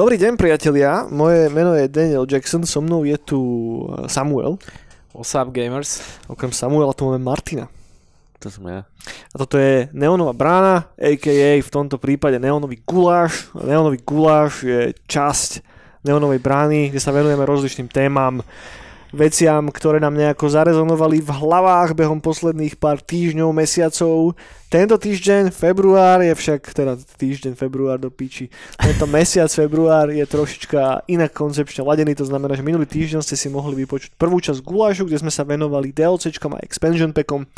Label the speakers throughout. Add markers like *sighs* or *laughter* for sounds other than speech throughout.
Speaker 1: Dobrý deň priatelia, moje meno je Daniel Jackson, so mnou je tu eh, Samuel.
Speaker 2: What's up gamers?
Speaker 1: Okrem Samuela tu máme Martina.
Speaker 3: To som ja.
Speaker 1: A toto je Neonová brána, a.k.a. v tomto prípade Neonový guláš. Neonový guláš je časť Neonovej brány, kde sa venujeme rozličným témam, veciam, ktoré nám nejako zarezonovali v hlavách behom posledných pár týždňov, mesiacov. Tento týždeň, február, je však, teda týždeň, február do piči, tento mesiac, február je trošička inak koncepčne ladený, to znamená, že minulý týždeň ste si mohli vypočuť prvú časť Gulášu, kde sme sa venovali DLCčkom a expansion packom.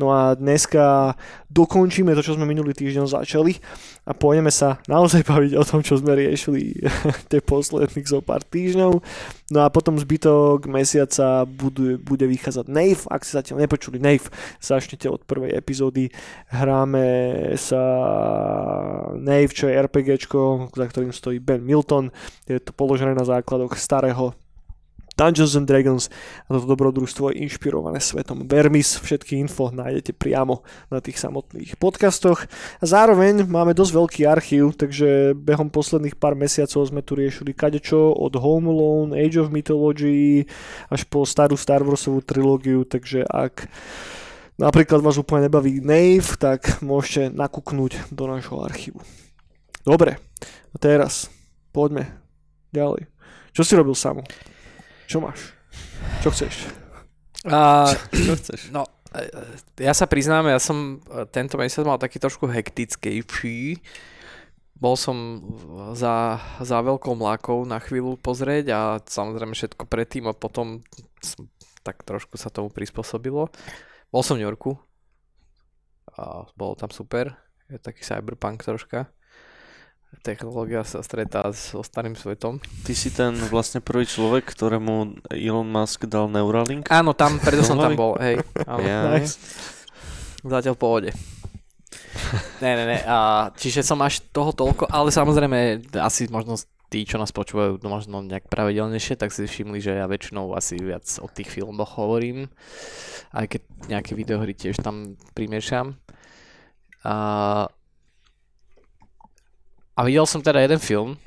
Speaker 1: No a dneska dokončíme to, čo sme minulý týždeň začali a pôjdeme sa naozaj *laughs* baviť o tom, čo sme riešili *laughs* tie posledných zo pár týždňov. No a potom zbytok mesiaca bude, bude vychádzať Nave, ak ste zatiaľ nepočuli Nave, začnete od prvej epizódy hráme sa Nave, čo je RPGčko, za ktorým stojí Ben Milton. Je to položené na základoch starého Dungeons and Dragons a toto dobrodružstvo je inšpirované svetom Vermis. Všetky info nájdete priamo na tých samotných podcastoch. A zároveň máme dosť veľký archív, takže behom posledných pár mesiacov sme tu riešili kadečo od Home Alone, Age of Mythology až po starú Star Warsovú trilógiu, takže ak napríklad vás úplne nebaví Nave, tak môžete nakúknúť do nášho archívu. Dobre, a teraz poďme ďalej. Čo si robil Samu? Čo máš? Čo chceš?
Speaker 2: A, *clears throat*
Speaker 3: Čo chceš?
Speaker 2: no, e, ja sa priznám, ja som e, tento mesiac mal taký trošku hektickejší. Bol som za, za veľkou mlákou na chvíľu pozrieť a samozrejme všetko predtým a potom som, tak trošku sa tomu prispôsobilo. Bol som v New Yorku a bolo tam super. Je taký cyberpunk troška. Technológia sa stretá so starým svetom.
Speaker 3: Ty si ten vlastne prvý človek, ktorému Elon Musk dal Neuralink?
Speaker 2: Áno, tam, preto som tam bol, hej. Áno.
Speaker 3: Ja.
Speaker 1: Nice.
Speaker 2: Zatiaľ v pohode. ne, ne, ne. A, čiže som až toho toľko, ale samozrejme asi možno tí, čo nás počúvajú no možno nejak pravidelnejšie, tak si všimli, že ja väčšinou asi viac o tých filmoch hovorím, aj keď nejaké videohry tiež tam primiešam. A, a videl som teda jeden film,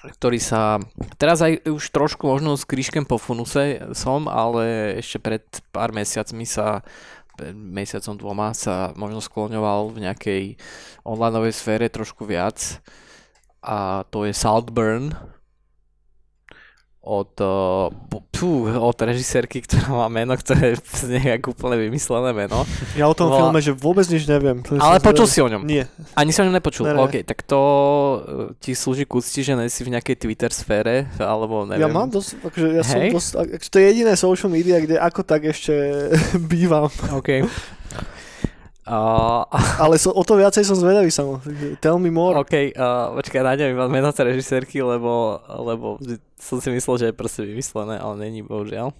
Speaker 2: ktorý sa, teraz aj už trošku možno s krížkem po funuse som, ale ešte pred pár mesiacmi sa mesiacom dvoma sa možno skloňoval v nejakej onlineovej sfére trošku viac a to je Saltburn od, uh, pú, od režisérky, ktorá má meno, ktoré znie ako úplne vymyslené meno. *laughs*
Speaker 1: Ja o tom
Speaker 2: Volá-
Speaker 1: filme, že vôbec nič neviem. To
Speaker 2: Ale
Speaker 1: som
Speaker 2: počul
Speaker 1: zvedavý.
Speaker 2: si o ňom.
Speaker 1: Nie.
Speaker 2: Ani si o ňom nepočul.
Speaker 1: Ne, ne.
Speaker 2: OK, tak to uh, ti slúži k úcti, že si v nejakej Twitter sfére, alebo neviem.
Speaker 1: Ja mám dosť, akože ja som
Speaker 2: Hej.
Speaker 1: dosť, ak- to je jediné social media, kde ako tak ešte *laughs* bývam.
Speaker 2: OK. *laughs* Uh, *laughs*
Speaker 1: Ale so, o to viacej som zvedavý samo. Tell me more.
Speaker 2: OK, uh, počkaj, nájdem iba meno režisérky, lebo, lebo som si myslel, že je proste vymyslené, ale není, bohužiaľ.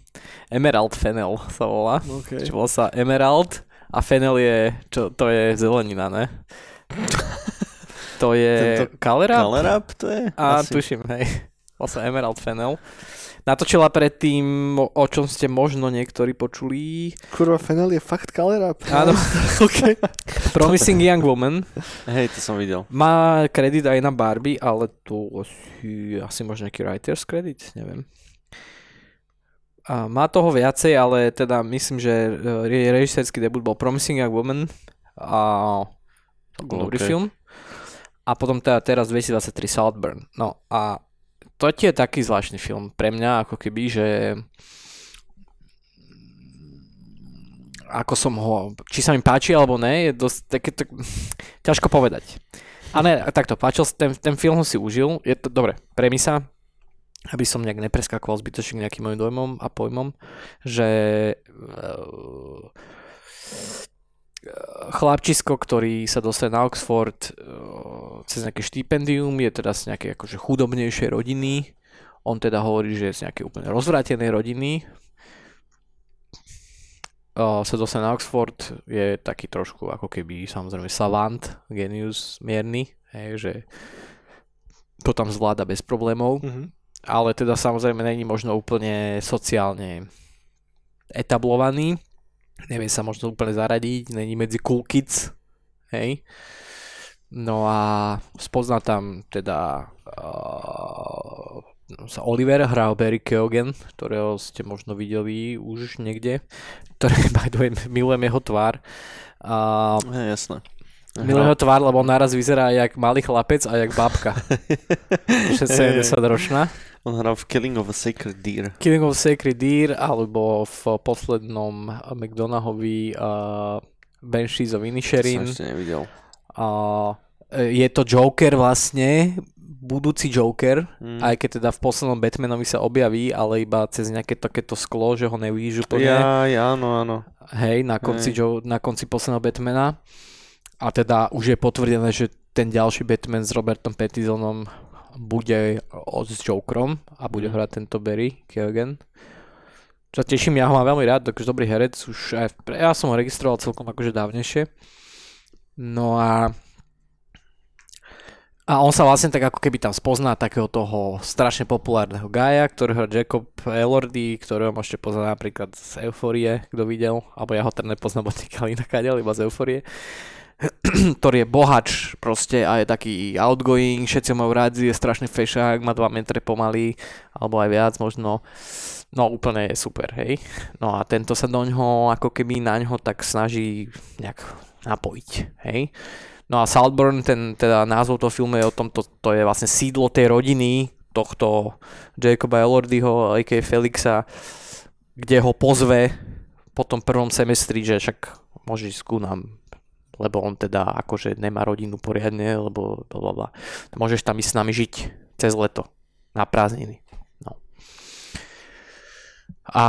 Speaker 2: Emerald Fennel sa volá.
Speaker 1: Okay.
Speaker 2: Čiže volá sa Emerald a Fennel je, čo, to je zelenina, ne? *laughs* to je
Speaker 3: Tento
Speaker 2: Kalera?
Speaker 3: Kalerap to je?
Speaker 2: A
Speaker 3: Asi.
Speaker 2: tuším, hej. Volá sa Emerald Fennel. Natočila predtým, o o čom ste možno niektorí počuli.
Speaker 1: Kurva, Fennel je fakt kalera.
Speaker 2: Áno. *laughs*
Speaker 1: okay.
Speaker 2: Promising Young Woman.
Speaker 3: Hej, to som videl.
Speaker 2: Má kredit aj na Barbie, ale to asi, asi možno nejaký writer's credit, neviem. A má toho viacej, ale teda myslím, že jej režisérsky debut bol Promising Young Woman a to bol dobrý
Speaker 3: OK.
Speaker 2: film. A potom teda teraz 2023 Saltburn. No a to je taký zvláštny film pre mňa, ako keby, že ako som ho, či sa mi páči alebo ne, je dosť také, tak, *sighs* ťažko povedať. A ne, takto, páčil, ten, ten film si užil, je to, dobre, premisa, aby som nejak nepreskakoval zbytočne nejakým mojim dojmom a pojmom, že uh, chlapčisko, ktorý sa dostane na Oxford uh, cez nejaké štipendium, je teda z nejakej akože chudobnejšej rodiny. On teda hovorí, že je z nejakej úplne rozvrátenej rodiny. Uh, sa dostane na Oxford, je taký trošku ako keby samozrejme savant, genius mierny, hej, že to tam zvláda bez problémov.
Speaker 1: Mhm.
Speaker 2: ale teda samozrejme není možno úplne sociálne etablovaný. Nevie sa možno úplne zaradiť, není medzi cool kids, hej. No a spozná tam teda uh, sa Oliver hral Barry Keoghan, ktorého ste možno videli už niekde, ktorý *laughs* by the way, milujem jeho tvár. Uh,
Speaker 3: Je, jasné.
Speaker 2: milujem jeho tvár, lebo on naraz vyzerá jak malý chlapec a jak babka. *laughs* Už je 70 ročná.
Speaker 3: On hral v Killing of a Sacred Deer.
Speaker 2: Killing of Sacred Deer alebo v poslednom McDonaghovi uh, Banshees of
Speaker 3: To
Speaker 2: Inisherin.
Speaker 3: som ešte nevidel.
Speaker 2: Uh, je to Joker vlastne, budúci Joker,
Speaker 3: Mm.
Speaker 2: aj keď teda v poslednom Batmanovi sa objaví, ale iba cez nejaké takéto sklo, že ho nevidíš úplne.
Speaker 3: Ja, ja, áno, áno.
Speaker 2: Hej, na konci,
Speaker 3: Hej.
Speaker 2: jo, na konci posledného Batmana. A teda už je potvrdené, že ten ďalší Batman s Robertom Pattisonom bude s Jokerom a bude
Speaker 3: Mhm.
Speaker 2: hrať tento Barry Keoghan. Čo teším, ja ho mám veľmi rád, takže dobrý herec, už aj, ja som ho registroval celkom akože dávnejšie. No a a on sa vlastne tak ako keby tam spozná takého toho strašne populárneho gaja, ktorého Jacob Elordy, ktorého môžete poznať napríklad z Euforie, kto videl, alebo ja ho teda nepoznám od *laughs* nakadiaľ, iba z Euforie *clears throat* ktorý je bohač proste a je taký outgoing, všetci ho majú rádi, je strašný fešák, má 2 metre pomaly, alebo aj viac možno. No úplne je super, hej. No a tento sa do ňoho, ako keby na ňoho tak snaží nejak napojiť, hej. No a Saltburn, ten teda názov toho filmu je o tom, to, to je vlastne sídlo tej rodiny tohto Jacoba Elordyho, a.k.a. Felixa, kde ho pozve po tom prvom semestri, že však môže ísť ku nám, lebo on teda akože nemá rodinu poriadne, lebo blablabla. Môžeš tam ísť s nami žiť cez leto na prázdniny. No. A,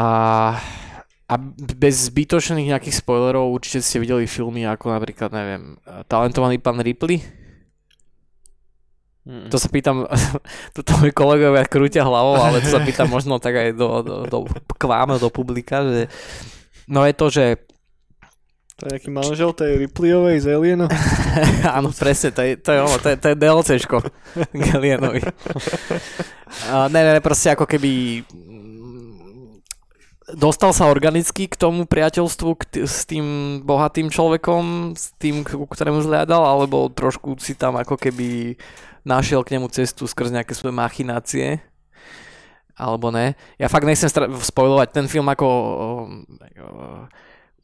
Speaker 2: a bez zbytočných nejakých spoilerov určite ste videli filmy ako napríklad, neviem, Talentovaný pán Ripley.
Speaker 3: Mm.
Speaker 2: To sa pýtam, *laughs* toto moji kolegovia krútia hlavou, ale to sa pýtam možno tak aj do, do, do, k vám, do publika, že no je to, že
Speaker 1: To je nejaký manžel tej Ripleyovej z Alienu. *laughs*
Speaker 2: Áno, presne, to je, to je ono, to je, to je DLCčko k *laughs* Alienovi. Uh, ne, ne, proste ako keby dostal sa organicky k tomu priateľstvu k t- s tým bohatým človekom, s tým, ku ktorému zliadal, alebo trošku si tam ako keby našiel k nemu cestu skrz nejaké svoje machinácie, alebo ne. Ja fakt nechcem stra- spoilovať ten film ako uh,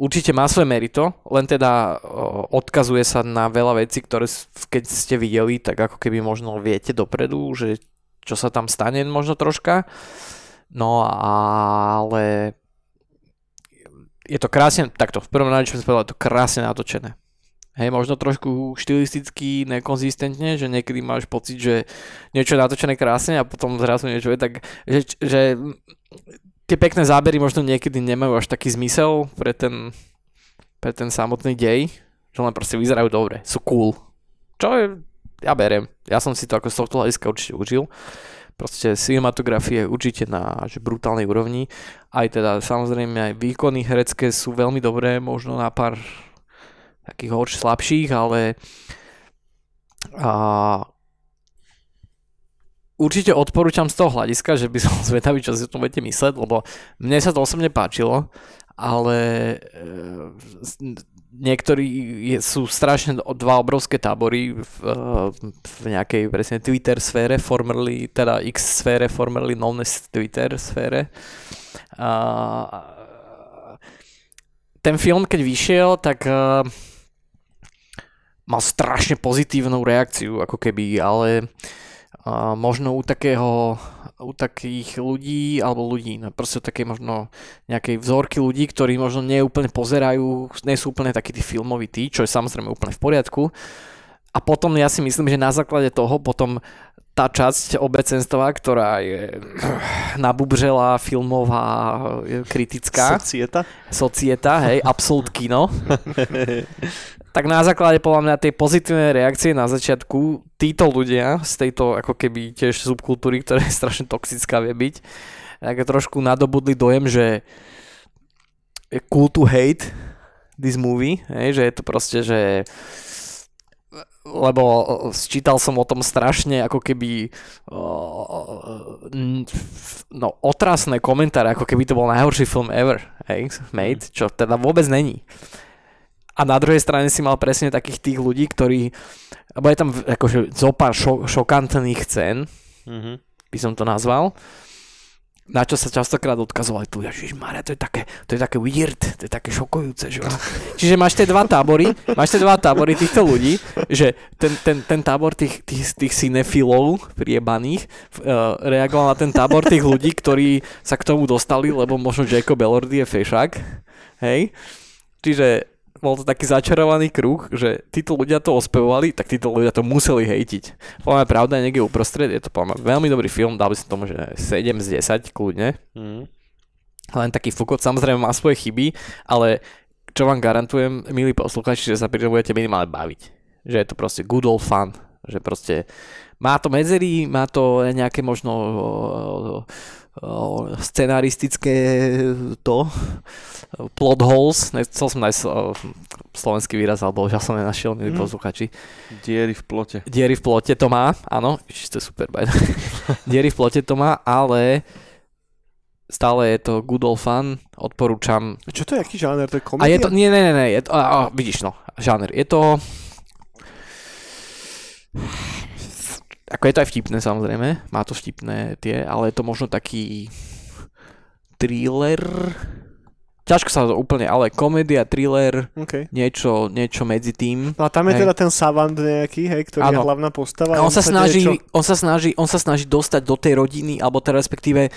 Speaker 2: určite má svoje merito, len teda odkazuje sa na veľa vecí, ktoré keď ste videli, tak ako keby možno viete dopredu, že čo sa tam stane možno troška. No ale je to krásne, takto, v prvom rade, čo som povedal, je to krásne natočené. Hej, možno trošku štilisticky nekonzistentne, že niekedy máš pocit, že niečo je natočené krásne a potom zrazu niečo je tak, že, že tie pekné zábery možno niekedy nemajú až taký zmysel pre ten, pre ten samotný dej, že len proste vyzerajú dobre, sú cool. Čo je, ja beriem, ja som si to ako z tohto hľadiska určite užil. Proste cinematografie je určite na že brutálnej úrovni. Aj teda samozrejme aj výkony herecké sú veľmi dobré, možno na pár takých horš slabších, ale a, určite odporúčam z toho hľadiska, že by som *laughs* zvedavý, čo si o tom budete mysleť, lebo mne sa to osobne páčilo, ale e, niektorí sú strašne dva obrovské tábory v, e, v nejakej presne Twitter sfére, formerly, teda X sfére, formerly known Twitter sfére. A, ten film, keď vyšiel, tak uh, mal strašne pozitívnu reakciu, ako keby, ale uh, možno u takého u takých ľudí, alebo ľudí, no proste také možno nejakej vzorky ľudí, ktorí možno neúplne pozerajú, nie sú úplne takí tí filmoví tí, čo je samozrejme úplne v poriadku. A potom ja si myslím, že na základe toho potom tá časť obecenstva, ktorá je *clears throat* nabubřela filmová, kritická,
Speaker 3: Societa?
Speaker 2: societa, hej, absolút kino, *laughs* tak na základe podľa mňa tej pozitívnej reakcie na začiatku títo ľudia z tejto ako keby tiež subkultúry, ktorá je strašne toxická vie byť, tak trošku nadobudli dojem, že je cool to hate this movie, hej, že je to proste, že lebo sčítal som o tom strašne ako keby f- no, otrasné komentáre, ako keby to bol najhorší film ever, hej, made, čo teda vôbec není. A na druhej strane si mal presne takých tých ľudí, ktorí, lebo je tam akože zopár šo- šokantných scén,
Speaker 3: Mhm.
Speaker 2: by som to nazval, na čo sa častokrát odkazovali tu, že Maria, to je také, to je také weird, to je také šokujúce. Že? Čiže máš tie dva tábory, máš tie dva tábory týchto ľudí, že ten, ten, ten tábor tých, tých, tých cinefilov priebaných uh, reagoval na ten tábor tých ľudí, ktorí sa k tomu dostali, lebo možno Jacob Elordy je fešák. Hej? Čiže bol to taký začarovaný kruh, že títo ľudia to ospevovali, tak títo ľudia to museli hejtiť. Podľa pravda je niekde uprostred, je to podľa veľmi dobrý film, dal by som tomu, že 7 z 10 kľudne.
Speaker 3: Mhm.
Speaker 2: Len taký fukot, samozrejme má svoje chyby, ale čo vám garantujem, milí posluchači, že sa pri tom budete minimálne baviť. Že je to proste good old fun. Že proste má to medzery, má to nejaké možno scenaristické to plot holes, nechcel som nájsť slovenský výraz, alebo už ja som nenašiel, milí
Speaker 1: Mm.
Speaker 2: posluchači.
Speaker 3: Diery v plote.
Speaker 2: Diery v plote to má, áno, ešte to je super, by. *laughs* Diery v plote to má, ale stále je to good old fun, odporúčam.
Speaker 1: Čo to je, aký žáner? To je
Speaker 2: A
Speaker 1: komédia?
Speaker 2: je to, nie, nie, nie, nie je to, a, a, vidíš no, žáner, je to, ako je to aj vtipné samozrejme, má to vtipné tie, ale je to možno taký thriller, ťažko sa to úplne, ale komédia, thriller,
Speaker 1: Okay.
Speaker 2: niečo, niečo medzi tým.
Speaker 1: No a tam je
Speaker 2: Hej.
Speaker 1: teda ten savant nejaký, hej, ktorý je
Speaker 2: Áno.
Speaker 1: hlavná postava.
Speaker 2: A on sa, snaží,
Speaker 1: je čo?
Speaker 2: on, sa snaží, on sa snaží dostať do tej rodiny, alebo teda respektíve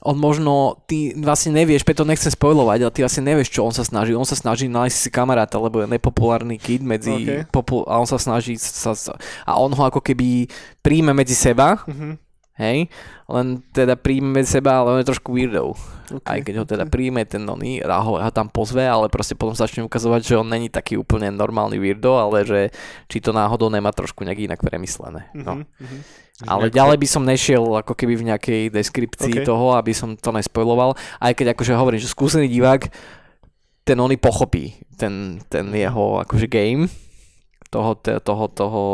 Speaker 2: on možno, ty vlastne nevieš, preto nechcem spojovať, ale ty vlastne nevieš, čo on sa snaží. On sa snaží nájsť si kamaráta, lebo je nepopulárny kid medzi...
Speaker 1: Ok.
Speaker 2: Popu- a on sa snaží sa, sa, a on ho ako keby príjme medzi seba,
Speaker 1: Mhm.
Speaker 2: hej? Len teda príjme medzi seba, ale on je trošku weirdo.
Speaker 1: Okay.
Speaker 2: Aj keď ho teda príjme ten oný a ho, ho tam pozve, ale proste potom začne ukazovať, že on není taký úplne normálny weirdo, ale že či to náhodou nemá trošku nejak inak premyslené. No.
Speaker 1: Mhm, mhm.
Speaker 2: Ale ďalej by som nešiel ako keby v nejakej deskripcii
Speaker 1: OK.
Speaker 2: toho, aby som to nespoiloval. Aj keď akože hovorím, že skúsený divák, ten oný pochopí ten, ten jeho akože game toho, toho, toho,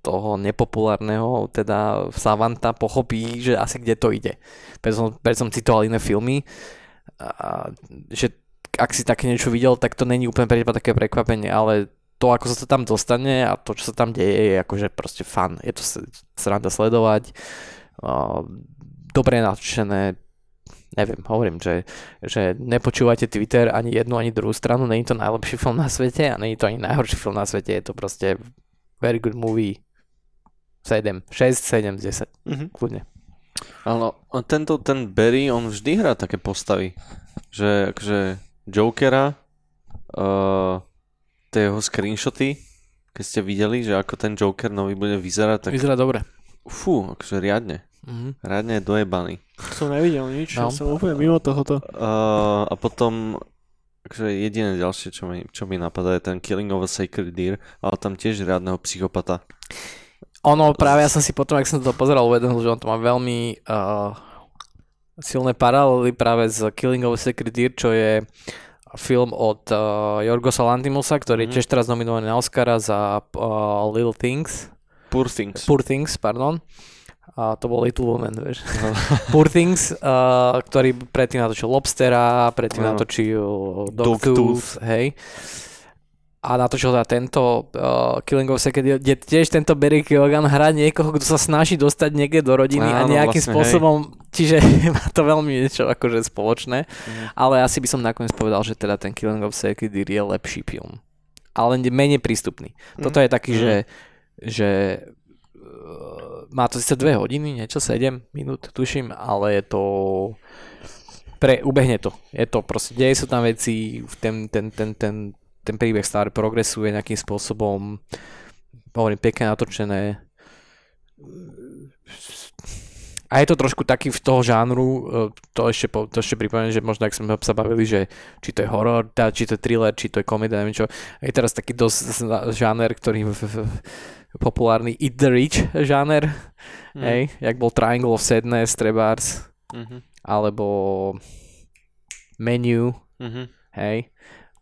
Speaker 2: toho nepopulárneho teda savanta pochopí, že asi kde to ide. Preto som, preto som citoval iné filmy, a, že ak si také niečo videl, tak to není úplne pre teba také prekvapenie, ale to, ako sa to tam dostane a to, čo sa tam deje, je akože proste fun. Je to sranda sledovať, uh, dobre natočené, neviem, hovorím, že, že nepočúvate Twitter ani jednu, ani druhú stranu, není to najlepší film na svete a není to ani najhorší film na svete, je to proste very good movie. 7, 6, 7, 10,
Speaker 1: Mhm.
Speaker 2: kľudne.
Speaker 3: Ale on- tento, ten Barry, on vždy hrá také postavy. Že akože Jokera, uh, tie jeho screenshoty, keď ste videli, že ako ten Joker nový bude vyzerať, tak
Speaker 2: Vyzerá dobre.
Speaker 3: fú, akože riadne.
Speaker 2: Mhm.
Speaker 3: Riadne je dojebaný.
Speaker 1: Som nevidel nič, ja
Speaker 2: No.
Speaker 1: som úplne mimo tohoto.
Speaker 3: Uh, a potom akože jediné ďalšie, čo mi, čo mi napadá, je ten Killing of a Sacred Deer, ale tam tiež riadneho psychopata.
Speaker 2: Ono práve, ja som si potom, ak som to pozeral, uvedomil, že on to má veľmi uh, silné paralely práve s Killing of a Sacred Deer, čo je film od uh, Jorgosa Lantimusa, ktorý je
Speaker 3: Mhm.
Speaker 2: tiež teraz nominovaný na Oscara za uh, Little Things.
Speaker 3: Poor Things.
Speaker 2: Poor Things, pardon. A to bol Little Woman, vieš. *laughs* Poor Things, uh, ktorý predtým natočil Lobstera, predtým
Speaker 3: Áno.
Speaker 2: natočil
Speaker 3: Dogtooth.
Speaker 2: Dogtooth, hej. A natočil teda tento uh, Killing of Second, kde tiež tento Barry Keoghan hrá niekoho, kto sa snaží dostať niekde do rodiny a
Speaker 3: Áno,
Speaker 2: nejakým
Speaker 3: vlastne,
Speaker 2: spôsobom, čiže *laughs* má to veľmi niečo akože spoločné.
Speaker 3: Mhm.
Speaker 2: Ale asi by som nakoniec povedal, že teda ten Killing of Second je lepší film. Ale menej prístupný. Toto je taký,
Speaker 3: Mhm.
Speaker 2: že, že uh, má to sice dve hodiny, niečo, 7 minút, tuším, ale je to pre, ubehne to. Je to proste, deje sú tam veci, ten, ten, ten, ten, ten príbeh stále progresuje nejakým spôsobom, hovorím, pekne natočené. A je to trošku taký v toho žánru, e, to ešte, po, to ešte pripomeniem, že možno ak sme sa bavili, že či to je horor, či to je thriller, či to je komédia, neviem čo. Je teraz taký dosť žáner, ktorý v, v, populárny Eat the Rich žáner,
Speaker 3: Mhm.
Speaker 2: hej, jak bol Triangle of Sadness, Trebars,
Speaker 3: Mhm.
Speaker 2: alebo Menu,
Speaker 3: Mhm.
Speaker 2: hej.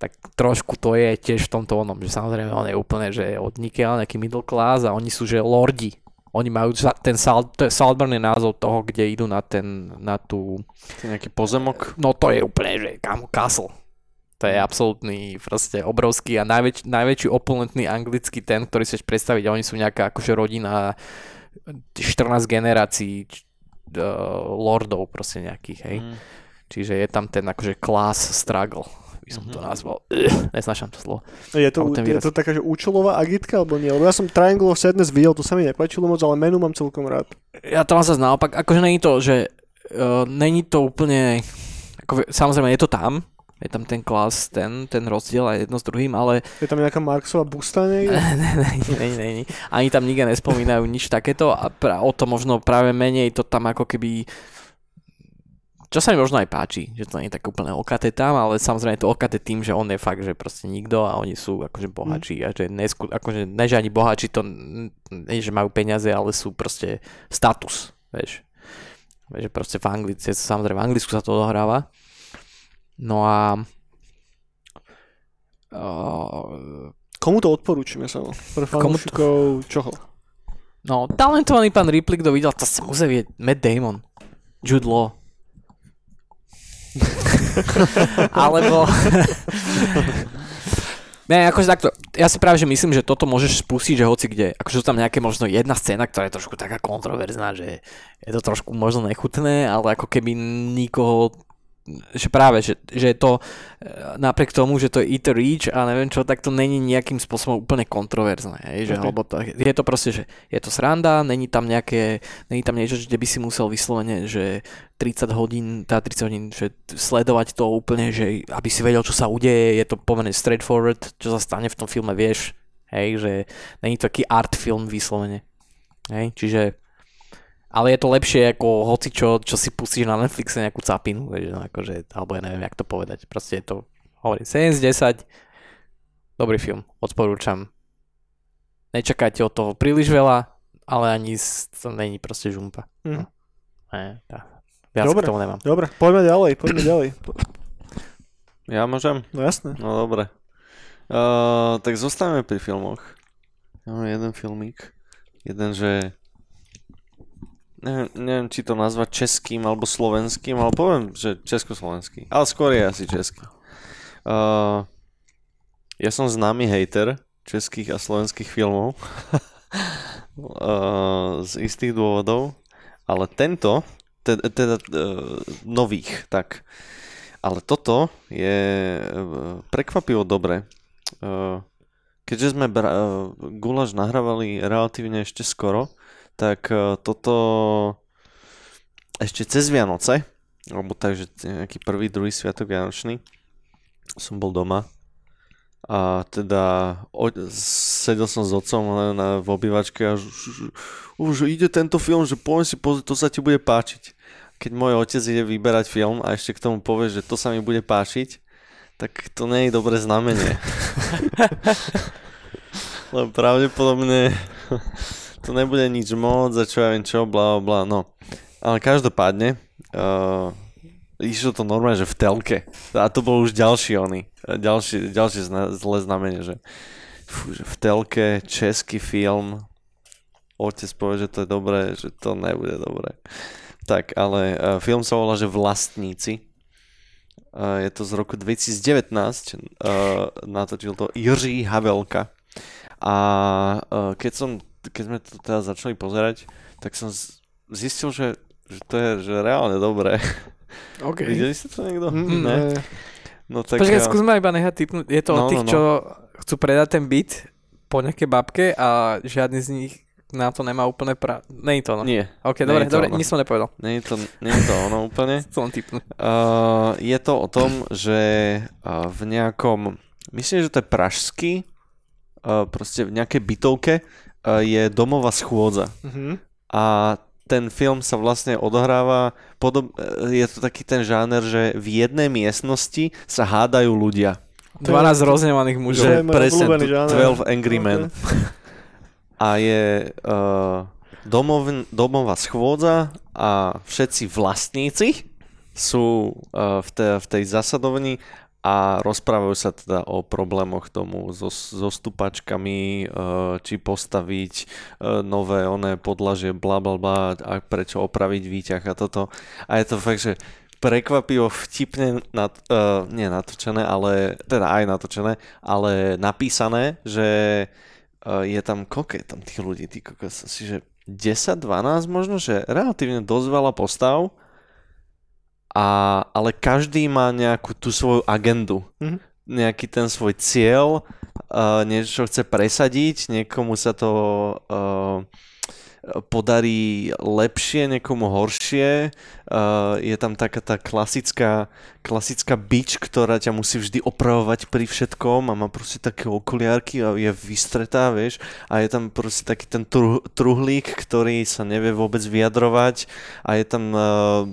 Speaker 2: Tak trošku to je tiež v tomto onom, že samozrejme on je úplne, že od nikiaľ nejaký middle class a oni sú, že lordi. Oni majú ten Sal, to je je názov toho, kde idú na ten, na tú,
Speaker 3: je nejaký pozemok.
Speaker 2: no to je úplne, že kam castle. To je absolútny, proste obrovský a najväč, najväčší opulentný anglický ten, ktorý si chceš predstaviť. Oni sú nejaká akože rodina 14 generácií uh, lordov proste nejakých, hej.
Speaker 3: Mm.
Speaker 2: Čiže je tam ten akože class struggle, by som to
Speaker 3: Mhm.
Speaker 2: nazval. Ugh, nesnášam to slovo.
Speaker 1: Je to, je to taká, že účelová agitka, alebo nie? Lebo ja som Triangle of Sadness videl, to sa mi nepáčilo moc, ale menu mám celkom rád.
Speaker 2: Ja to mám zase naopak, akože není to, že uh, není to úplne, ako, samozrejme je to tam, je tam ten klas, ten, ten rozdiel aj jedno s druhým, ale
Speaker 1: Je tam nejaká Marksová busta niekde?
Speaker 2: není, není, není. Ani tam nikde nespomínajú nič takéto a pra, o to možno práve menej to tam ako keby čo sa mi možno aj páči, že to nie je tak úplne okaté tam, ale samozrejme je to okaté tým, že on je fakt, že proste nikto a oni sú akože bohači a že nesku, akože ne, že ani bohači to nie, že majú peniaze, ale sú proste status, vieš. Vieš, že proste v Anglici, samozrejme v Anglicku sa to odohráva. No a uh,
Speaker 1: Komu to odporúčime sa? Pre
Speaker 2: Komu to-
Speaker 1: fanúšikov čoho?
Speaker 2: No, talentovaný pán Ripley, kto videl, to sa musí vie Matt Damon, Jude Law. *laughs* Alebo... Ne, akože takto, ja si práve, že myslím, že toto môžeš spustiť, že hoci kde, akože sú tam nejaké možno jedna scéna, ktorá je trošku taká kontroverzná, že je to trošku možno nechutné, ale ako keby nikoho že práve, že, že je to e, napriek tomu, že to je a Reach a neviem čo, tak to není nejakým spôsobom úplne kontroverzné. Hej, že,
Speaker 1: Ok.
Speaker 2: alebo to, je to proste, že je to sranda, není tam nejaké, není tam niečo, kde by si musel vyslovene, že 30 hodín, tá 30 hodín, že sledovať to úplne, že aby si vedel, čo sa udeje, je to pomerne straightforward, čo sa stane v tom filme, vieš, hej, že není to taký art film vyslovene. Hej, čiže ale je to lepšie ako hoci čo, čo si pustíš na Netflixe nejakú capinu, vieš, no akože, alebo ja neviem, jak to povedať. Proste je to, hovorím, 7 z 10, dobrý film, odporúčam. Nečakajte od toho príliš veľa, ale ani z- to není proste žumpa.
Speaker 1: Hm.
Speaker 2: No. Ne, tá. Viac
Speaker 1: Dobre.
Speaker 2: k tomu nemám.
Speaker 1: Dobre, poďme ďalej, poďme ďalej.
Speaker 3: Ja môžem?
Speaker 1: No jasné.
Speaker 3: No dobre. Uh, tak zostaneme pri filmoch. Ja mám jeden filmík. Jeden, že... Neviem, neviem, či to nazvať českým alebo slovenským, ale poviem, že československý. Ale skôr je asi český. Uh, ja som známy hater českých a slovenských filmov. *laughs* uh, z istých dôvodov. Ale tento, teda, teda uh, nových, tak. Ale toto je eh, prekvapivo dobre. Eh, Keďže sme bra- eh, Gulaš nahrávali relatívne ešte skoro, tak eh, toto ešte cez Vianoce, alebo takže nejaký prvý, druhý sviatok Vianočný, som bol doma a teda o, sedel som s otcom na, na, v obývačke a že, že ide tento film, že poviem si pozrieť, to sa ti bude páčiť keď môj otec ide vyberať film a ešte k tomu povie, že to sa mi bude páčiť, tak to nie je dobré znamenie. *laughs* Lebo pravdepodobne to nebude nič moc a čo ja viem čo, bla bla, no. Ale každopádne, uh, išlo to normálne, že v telke. A to bol už ďalší oný, ďalšie, ďalšie zna, zlé znamenie, že, fú, že v telke český film, otec povie, že to je dobré, že to nebude dobré. Tak, ale uh, film sa volá, že Vlastníci. Uh, je to z roku 2019. Uh, natočil to Jiří Havelka. A uh, keď som, keď sme to teda začali pozerať, tak som zistil, že, že to je že reálne dobré. *laughs*
Speaker 2: Okay.
Speaker 3: Videli ste to niekto?
Speaker 1: Mm,
Speaker 3: ne?
Speaker 1: ne.
Speaker 3: No tak
Speaker 2: Počkaj,
Speaker 3: uh,
Speaker 2: skúsme iba nechať typnúť. Je to
Speaker 3: No,
Speaker 2: od tých,
Speaker 3: no, no.
Speaker 2: čo chcú predať ten byt po nejaké babke a žiadny z nich na to nemá úplne pra... Nie je to ono.
Speaker 3: nie,
Speaker 2: Ok,
Speaker 3: nie
Speaker 2: dobre, dobre,
Speaker 3: ono.
Speaker 2: nič som nepovedal.
Speaker 3: nie je to, nie je to ono úplne. *laughs*
Speaker 2: Chcem len typnúť.
Speaker 3: Uh, je to o tom, že uh, v nejakom, myslím, že to je pražský, uh, proste v nejakej bytovke je domová schôdza.
Speaker 1: Mhm.
Speaker 3: A ten film sa vlastne odohráva, podob, uh, je to taký ten žáner, že v jednej miestnosti sa hádajú ľudia.
Speaker 1: To je-
Speaker 2: 12 roznevaných mužov.
Speaker 3: Že presne
Speaker 1: obľúbený
Speaker 3: t-
Speaker 1: žáner.
Speaker 3: 12 Angry Men. A je uh, domov, domová schôdza a všetci vlastníci sú uh, v, te, v tej zasadovni a rozprávajú sa teda o problémoch tomu so, so stupačkami, uh, či postaviť uh, nové oné podlažie, bla bla bla, a prečo opraviť výťah a toto. A je to fakt, že prekvapivo vtipne, nat, uh, nie natočené, ale teda aj natočené, ale napísané, že uh, je tam, koľko je tam tých ľudí, ty kokos, asi, že 10-12 možno, že relatívne dosť veľa postav, a, ale každý má nejakú tú svoju agendu, mm-hmm. nejaký ten svoj cieľ, uh, niečo chce presadiť, niekomu sa to uh, podarí lepšie, niekomu horšie. Uh, je tam taká tá klasická, klasická bič, ktorá ťa musí vždy opravovať pri všetkom a má proste také okuliarky a je vystretá, vieš. A je tam proste taký ten tru, truhlík, ktorý sa nevie vôbec vyjadrovať a je tam uh,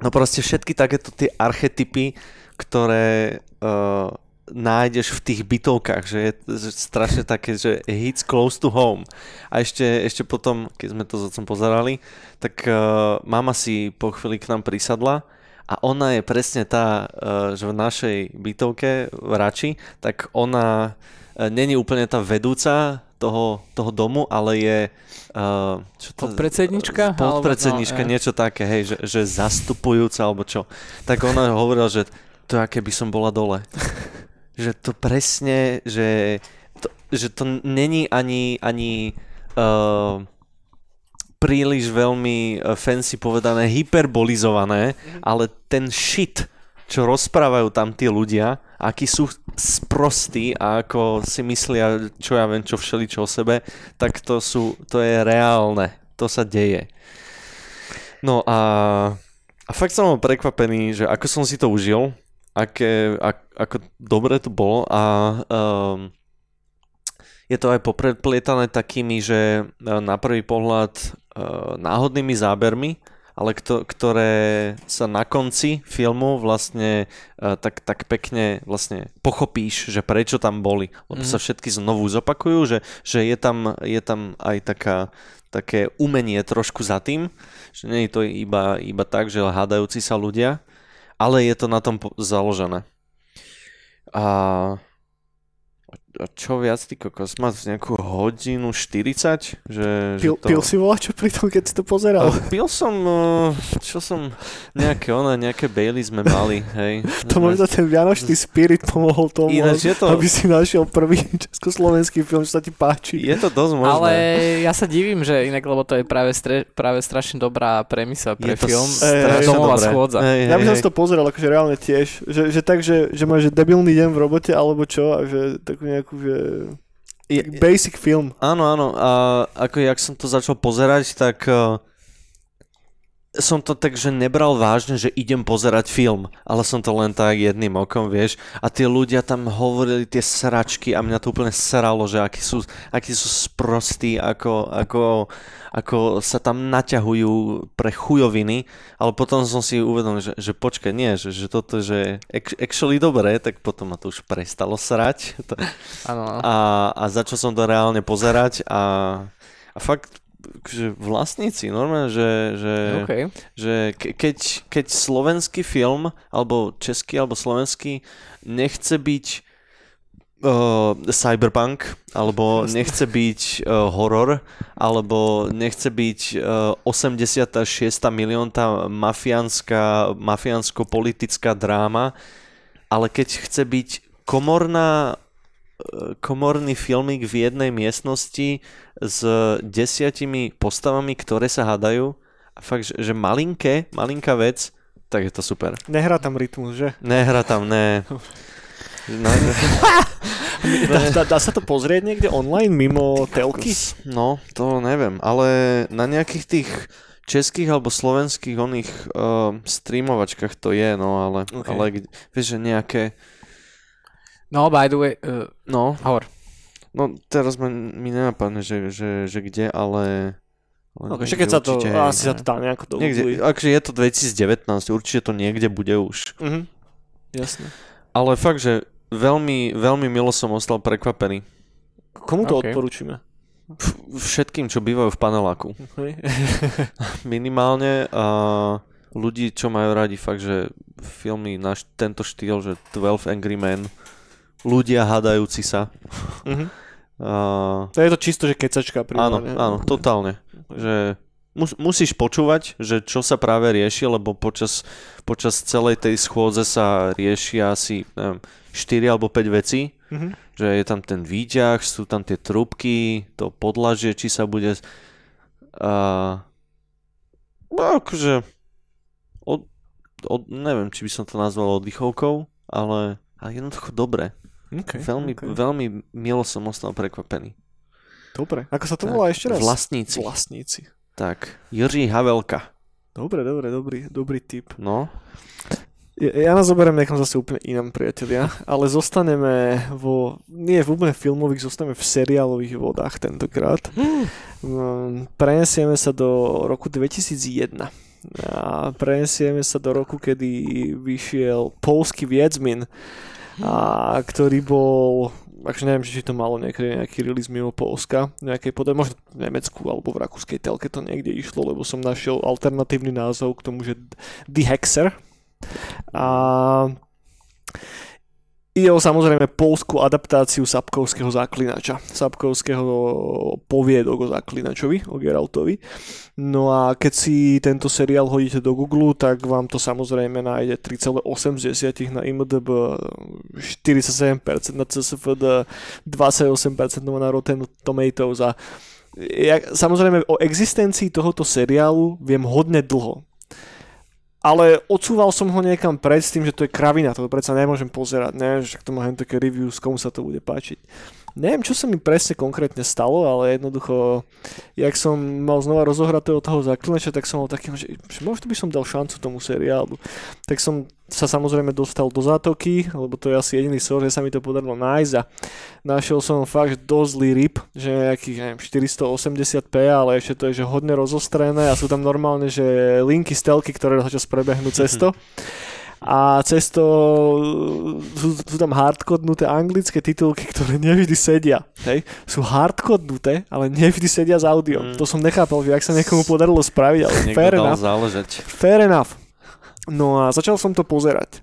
Speaker 3: no proste všetky takéto tie archetypy, ktoré uh, nájdeš v tých bytovkách, že je strašne také, že hits close to home. A ešte, ešte potom, keď sme to s otcom pozerali, tak uh, mama si po chvíli k nám prisadla a ona je presne tá, uh, že v našej bytovke v Rači, tak ona uh, není úplne tá vedúca toho, toho domu, ale je... Uh,
Speaker 2: čo to, podpredsednička?
Speaker 3: Podpredsednička, no, niečo také, hej, že, že zastupujúca alebo čo. Tak ona hovorila, že to aké by som bola dole. *laughs* že to presne, že to, že to není ani, ani uh, príliš veľmi uh, fancy povedané hyperbolizované, mm-hmm. ale ten shit, čo rozprávajú tam tí ľudia, akí sú sprostí a ako si myslia, čo ja viem, čo všeličo o sebe, tak to, sú, to je reálne. To sa deje. No a, a fakt som bol prekvapený, že ako som si to užil, aké, ak, ako dobre to bolo a um, je to aj popredplietané takými, že e, na prvý pohľad uh, náhodnými zábermi, ale kto, ktoré sa na konci filmu vlastne uh, tak, tak pekne vlastne pochopíš, že prečo tam boli. Lebo mm. sa všetky znovu zopakujú, že, že je, tam, je tam aj taká, také umenie trošku za tým, že nie je to iba, iba tak, že hádajúci sa ľudia, ale je to na tom založené. A a čo viac, ty kokos, má nejakú hodinu 40? Že,
Speaker 1: pil,
Speaker 3: že to...
Speaker 1: pil si čo pri tom, keď si to pozeral?
Speaker 3: Uh, pil som, uh, čo som, nejaké ona, nejaké Bailey sme mali, hej.
Speaker 1: to možno ten Vianočný spirit pomohol tomu, Ináč je to... aby si našiel prvý *laughs* československý film, čo sa ti páči.
Speaker 3: Je to dosť možné.
Speaker 2: Ale ja sa divím, že inak, lebo to je práve, stre, práve strašne dobrá premisa pre je film.
Speaker 3: Ej, domová
Speaker 2: schôdza.
Speaker 1: Ej, ja by som si to pozrel, akože reálne tiež. Že, že tak, že, že máš debilný deň v robote, alebo čo, a že takú nejakú že je, basic film.
Speaker 3: Áno, áno. A ako jak som to začal pozerať, tak uh, som to tak, že nebral vážne, že idem pozerať film, ale som to len tak jedným okom, vieš. A tie ľudia tam hovorili tie sračky a mňa to úplne sralo, že akí sú, akí sú sprostí, ako, ako ako sa tam naťahujú pre chujoviny, ale potom som si uvedomil, že, že počkaj, nie, že, že toto, že actually dobré, tak potom ma to už prestalo srať. *laughs*
Speaker 2: Ano.
Speaker 3: A, a začal som to reálne pozerať a, a fakt že vlastníci, normálne, že, že,
Speaker 2: okay.
Speaker 3: že ke, keď, keď slovenský film, alebo český, alebo slovenský nechce byť uh, cyberpunk, alebo *laughs* nechce byť uh, horor, alebo nechce byť uh, 86. miliónta mafiánska, mafiánsko-politická dráma, ale keď chce byť komorná komorný filmik v jednej miestnosti s desiatimi postavami, ktoré sa hádajú a fakt, že, že malinké, malinká vec, tak je to super.
Speaker 1: Nehrá tam rytmus, že?
Speaker 3: Nehrá tam, ne.
Speaker 1: No, *laughs* dá, dá, dá sa to pozrieť niekde online mimo telky?
Speaker 3: No, to neviem, ale na nejakých tých českých alebo slovenských oných uh, streamovačkách to je, no ale, okay. ale vieš, že nejaké...
Speaker 2: No, by the way, uh,
Speaker 3: no,
Speaker 2: hovor.
Speaker 3: No, teraz mi, mi nenapadne, že, že, že kde, ale...
Speaker 1: ale okay, keď sa to, určite, asi sa to dá nejako do
Speaker 3: niekde, Akže je to 2019, určite to niekde bude už.
Speaker 1: Mhm, jasne.
Speaker 3: Ale fakt, že veľmi, veľmi milo som ostal prekvapený.
Speaker 1: Komu to okay. odporúčime?
Speaker 3: Všetkým, čo bývajú v paneláku. Okay. *laughs* Minimálne. A, ľudí, čo majú radi fakt, že filmy na tento štýl, že 12 Angry Men, ľudia hadajúci sa.
Speaker 1: Mhm.
Speaker 3: Uh,
Speaker 1: To je to čisto, že kecačka.
Speaker 3: áno,
Speaker 1: primárne.
Speaker 3: áno, totálne. Že mus, musíš počúvať, že čo sa práve rieši, lebo počas, počas celej tej schôdze sa rieši asi neviem, 4 alebo 5 vecí.
Speaker 1: Mhm.
Speaker 3: Že je tam ten výťah, sú tam tie trúbky, to podlažie, či sa bude... Uh, akože... Od, od, neviem, či by som to nazval oddychovkou, ale, ale jednoducho dobre.
Speaker 1: Okay,
Speaker 3: Veľmi,
Speaker 1: okay.
Speaker 3: veľmi milo som ostal prekvapený.
Speaker 1: Dobre. Ako sa to
Speaker 3: Tak,
Speaker 1: volá ešte raz?
Speaker 3: Vlastníci.
Speaker 1: Vlastníci.
Speaker 3: Tak, Jiří Havelka.
Speaker 1: Dobre, dobre, dobrý, dobrý tip.
Speaker 3: No,
Speaker 1: Ja, ja nás zoberiem niekam zase úplne inám, priatelia, ale zostaneme vo, nie v úplne filmových, zostaneme v seriálových vodách tentokrát. *gasps* Mm, Prenesieme sa do roku 2001. A prenesieme sa do roku, kedy vyšiel polský Viedzmin, a ktorý bol akože neviem, či to malo niekedy nejaký release mimo Polska, nejakej podobe, možno v Nemecku alebo v rakúskej telke to niekde išlo, lebo som našiel alternatívny názov k tomu, že The Hexer. A ide o samozrejme polskú adaptáciu Sapkovského zaklinača. Sapkovského poviedok o zaklinačovi, o Geraltovi. No a keď si tento seriál hodíte do Google, tak vám to samozrejme nájde 3,8 z 10 na IMDb, 47% na CSFD, 28% na Rotten Tomatoes a ja, samozrejme o existencii tohoto seriálu viem hodne dlho. Ale odsúval som ho niekam pred s tým, že to je kravina, to predsa nemôžem pozerať, ne, že to má hen také reviews, komu sa to bude páčiť. Neviem, čo sa mi presne konkrétne stalo, ale jednoducho, jak som mal znova rozohratého toho zaklinača, tak som mal taký, že, že možno by som dal šancu tomu seriálu. Tak som sa samozrejme dostal do zátoky, lebo to je asi jediný sor, že sa mi to podarilo nájsť a našiel som fakt dosť zlý rip, že nejakých neviem, 480p, ale ešte to je že hodne rozostrené a sú tam normálne, že linky z telky, ktoré čas prebehnú cesto. A cesto sú, sú tam hardkodnuté anglické titulky, ktoré nevždy sedia. Hej? Sú hardkodnuté, ale nevždy sedia s audiom.
Speaker 3: Mm.
Speaker 1: To som nechápal, že ak sa niekomu podarilo spraviť, ale
Speaker 3: niekto
Speaker 1: fair enough.
Speaker 3: záležať.
Speaker 1: Fair enough. No a začal som to pozerať.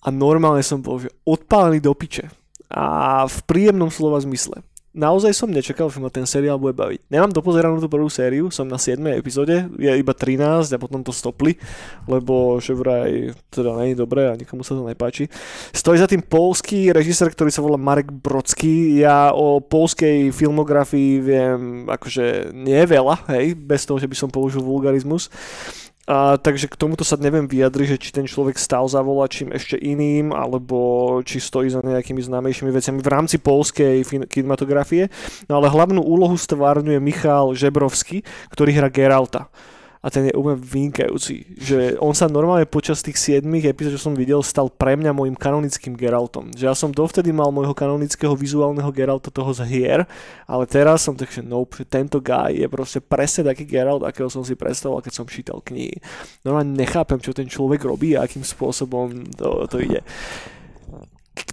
Speaker 1: A normálne som bol, že odpálený do piče. A v príjemnom slova zmysle. Naozaj som nečakal, že ma ten seriál bude baviť. Nemám dopozeranú tú prvú sériu, som na 7. epizóde, je iba 13 a potom to stopli, lebo že vraj teda není dobré a nikomu sa to nepáči. Stojí za tým polský režisér, ktorý sa volá Marek Brodský. Ja o polskej filmografii viem akože nie veľa, hej, bez toho, že by som použil vulgarizmus. A, takže k tomuto sa neviem vyjadriť, že či ten človek stál za volačím ešte iným, alebo či stojí za nejakými známejšími veciami v rámci polskej fin- kinematografie. No ale hlavnú úlohu stvárňuje Michal Žebrovský, ktorý hrá Geralta. A ten je úplne vynikajúci. Že on sa normálne počas tých 7 epizód, čo som videl, stal pre mňa môjim kanonickým Geraltom. Že ja som dovtedy mal môjho kanonického vizuálneho Geralta toho z hier, ale teraz som tak, že nope, že tento guy je proste presne taký Geralt, akého som si predstavoval, keď som čítal knihy. Normálne nechápem, čo ten človek robí a akým spôsobom to, to ide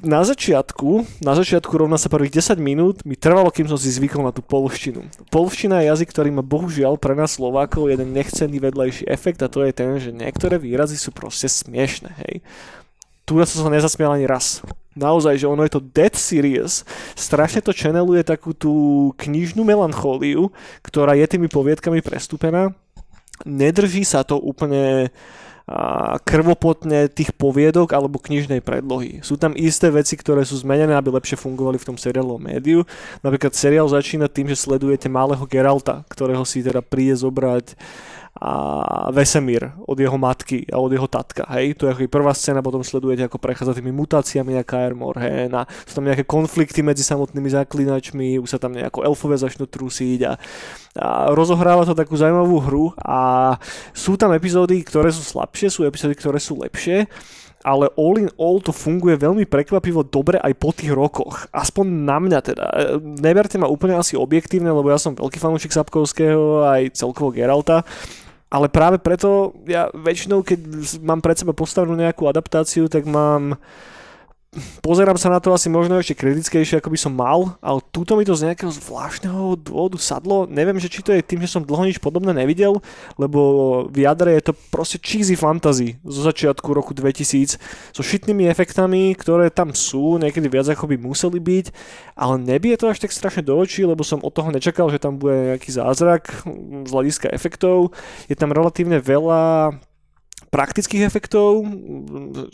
Speaker 1: na začiatku, na začiatku rovná sa prvých 10 minút mi trvalo, kým som si zvykol na tú polštinu. Polština je jazyk, ktorý má bohužiaľ pre nás Slovákov jeden nechcený vedľajší efekt a to je ten, že niektoré výrazy sú proste smiešne, hej. Tu som sa nezasmial ani raz. Naozaj, že ono je to dead serious. Strašne to channeluje takú tú knižnú melanchóliu, ktorá je tými poviedkami prestúpená. Nedrží sa to úplne krvopotne tých poviedok alebo knižnej predlohy. Sú tam isté veci, ktoré sú zmenené, aby lepšie fungovali v tom seriálovom médiu. Napríklad seriál začína tým, že sledujete malého Geralta, ktorého si teda príde zobrať a Vesemír od jeho matky a od jeho tatka, hej, to je ako prvá scéna, potom sledujete, ako prechádza tými mutáciami na Kaer Morhen a sú tam nejaké konflikty medzi samotnými zaklinačmi, už sa tam nejako elfové začnú trusiť a, a rozohráva to takú zaujímavú hru a sú tam epizódy, ktoré sú slabšie, sú epizódy, ktoré sú lepšie, ale all in all to funguje veľmi prekvapivo dobre aj po tých rokoch. Aspoň na mňa teda. Neberte ma úplne asi objektívne, lebo ja som veľký fanúšik Sapkovského aj celkovo Geralta, ale práve preto ja väčšinou, keď mám pred seba postavenú nejakú adaptáciu, tak mám pozerám sa na to asi možno ešte kritickejšie, ako by som mal, ale túto mi to z nejakého zvláštneho dôvodu sadlo. Neviem, že či to je tým, že som dlho nič podobné nevidel, lebo v jadre je to proste cheesy fantasy zo začiatku roku 2000 so šitnými efektami, ktoré tam sú, niekedy viac ako by museli byť, ale nebije to až tak strašne do očí, lebo som od toho nečakal, že tam bude nejaký zázrak z hľadiska efektov. Je tam relatívne veľa praktických efektov,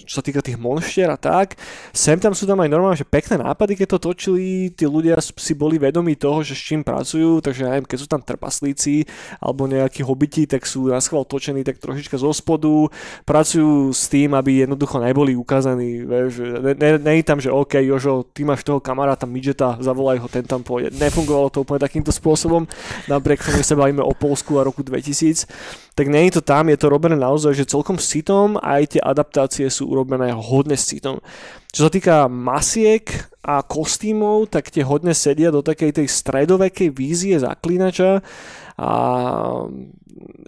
Speaker 1: čo sa týka tých monštier a tak. Sem tam sú tam aj normálne, že pekné nápady, keď to točili, tí ľudia si boli vedomí toho, že s čím pracujú, takže neviem, keď sú tam trpaslíci alebo nejakí hobiti, tak sú na schvál točení tak trošička zo spodu, pracujú s tým, aby jednoducho neboli ukázaní, vieš, ne, ne, ne tam, že OK, Jožo, ty máš toho kamaráta midgeta, zavolaj ho, ten tam pôjde. Nefungovalo to úplne takýmto spôsobom, napriek tomu, sa bavíme o Polsku a roku 2000, tak nie je to tam, je to robené naozaj, že celkom citom a aj tie adaptácie sú urobené hodne s citom. Čo sa týka masiek a kostýmov, tak tie hodne sedia do takej tej stredovekej vízie zaklínača a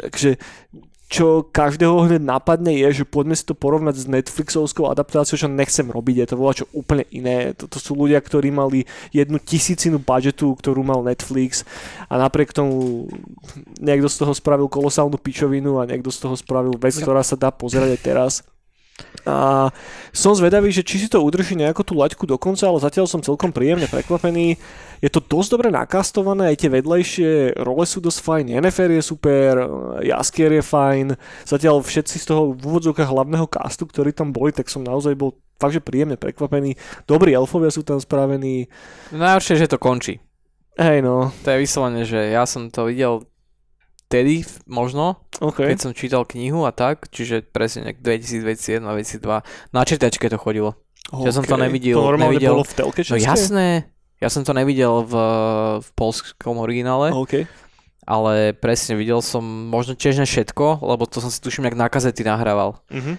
Speaker 1: takže čo každého hneď napadne je, že poďme si to porovnať s Netflixovskou adaptáciou, čo nechcem robiť, je to čo úplne iné. Toto sú ľudia, ktorí mali jednu tisícinu budžetu, ktorú mal Netflix a napriek tomu niekto z toho spravil kolosálnu pičovinu a niekto z toho spravil vec, ktorá sa dá pozerať aj teraz. A som zvedavý, že či si to udrží nejako tú laťku do konca, ale zatiaľ som celkom príjemne prekvapený. Je to dosť dobre nakastované, aj tie vedlejšie role sú dosť fajn, NFR je super, Jaskier je fajn, zatiaľ všetci z toho v úvodzovkách hlavného castu, ktorí tam boli, tak som naozaj bol fakt, že príjemne prekvapený. Dobrí elfovia sú tam spravení.
Speaker 2: Najhoršie, že to končí.
Speaker 1: Hej no.
Speaker 2: To je vyslovene, že ja som to videl vtedy možno,
Speaker 1: okay.
Speaker 2: keď som čítal knihu a tak, čiže presne nejak 2021, 2002, na čítačke to chodilo. Okay. Ja som to nevidel.
Speaker 1: To normálne
Speaker 2: nevidel,
Speaker 1: bolo v telke
Speaker 2: No jasné, ja som to nevidel v, v polskom originále.
Speaker 1: Okay.
Speaker 2: Ale presne videl som možno tiež ne všetko, lebo to som si tuším nejak na kazety nahrával.
Speaker 1: Uh-huh.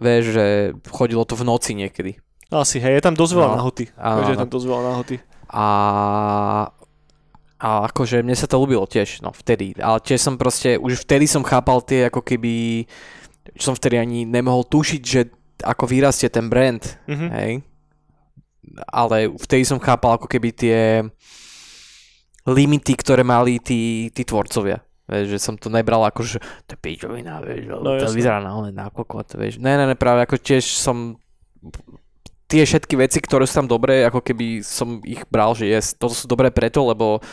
Speaker 2: Vieš, že chodilo to v noci niekedy.
Speaker 1: Asi, hej, je tam dosť veľa no. nahoty. Áno, je tam dosť veľa nahoty.
Speaker 2: A a akože mne sa to ľúbilo tiež, no vtedy. Ale tiež som proste, už vtedy som chápal tie ako keby, som vtedy ani nemohol tušiť, že ako vyrastie ten brand, mm-hmm. hej. Ale vtedy som chápal ako keby tie limity, ktoré mali tí, tí tvorcovia. Vieš, že som to nebral ako, že to je pičovina, vieš, no, to jasne. vyzerá na na kokot, vieš. Ne, ne, ne, práve ako tiež som tie všetky veci, ktoré sú tam dobré, ako keby som ich bral, že yes, toto sú dobré preto, lebo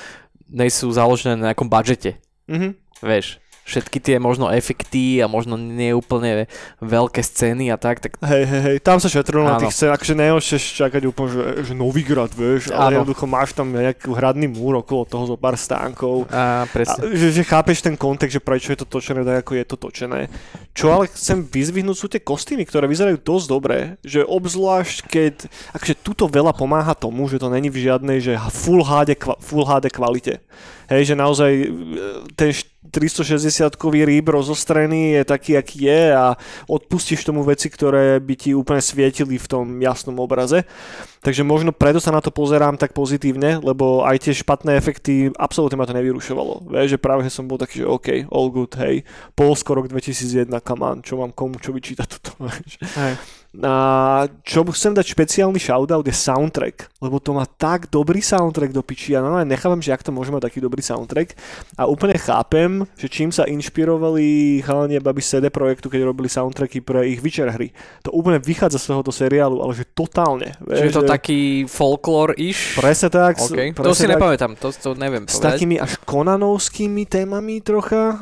Speaker 2: nejsú založené na nejakom budžete.
Speaker 1: Mm-hmm.
Speaker 2: Vieš, všetky tie možno efekty a možno neúplne veľké scény a tak. tak...
Speaker 1: Hej, hej, hej, tam sa šetrilo na tých scénach, že neošeš čakať úplne, že, že Novigrad, vieš, ale jednoducho máš tam nejaký hradný múr okolo toho zo pár stánkov.
Speaker 2: A, presne.
Speaker 1: A, že, že, chápeš ten kontext, že prečo je to točené tak, ako je to točené. Čo ale chcem vyzvihnúť sú tie kostýmy, ktoré vyzerajú dosť dobre, že obzvlášť keď, akože tuto veľa pomáha tomu, že to není v žiadnej, že full HD, full HD kvalite. Hej, že naozaj e, ten 360-kový rýb rozostrený je taký, aký je a odpustíš tomu veci, ktoré by ti úplne svietili v tom jasnom obraze. Takže možno preto sa na to pozerám tak pozitívne, lebo aj tie špatné efekty, absolútne ma to nevyrušovalo. Vieš, že práve som bol taký, že OK, all good, hej, Polsko rok 2001, come on, čo mám komu čo vyčítať toto, *laughs* vieš.
Speaker 2: Hej.
Speaker 1: A čo chcem dať špeciálny shoutout je soundtrack, lebo to má tak dobrý soundtrack do piči. Ja normálne nechápam, že ak to môže mať taký dobrý soundtrack. A úplne chápem, že čím sa inšpirovali chalanie baby CD projektu, keď robili soundtracky pre ich Witcher hry. To úplne vychádza z tohoto seriálu, ale že totálne.
Speaker 2: Čiže je to že... taký folklore-ish?
Speaker 1: Presne tak.
Speaker 2: Okay.
Speaker 1: Presne
Speaker 2: to si tak, nepamätám, to, to neviem
Speaker 1: S povedať. takými až konanovskými témami trocha.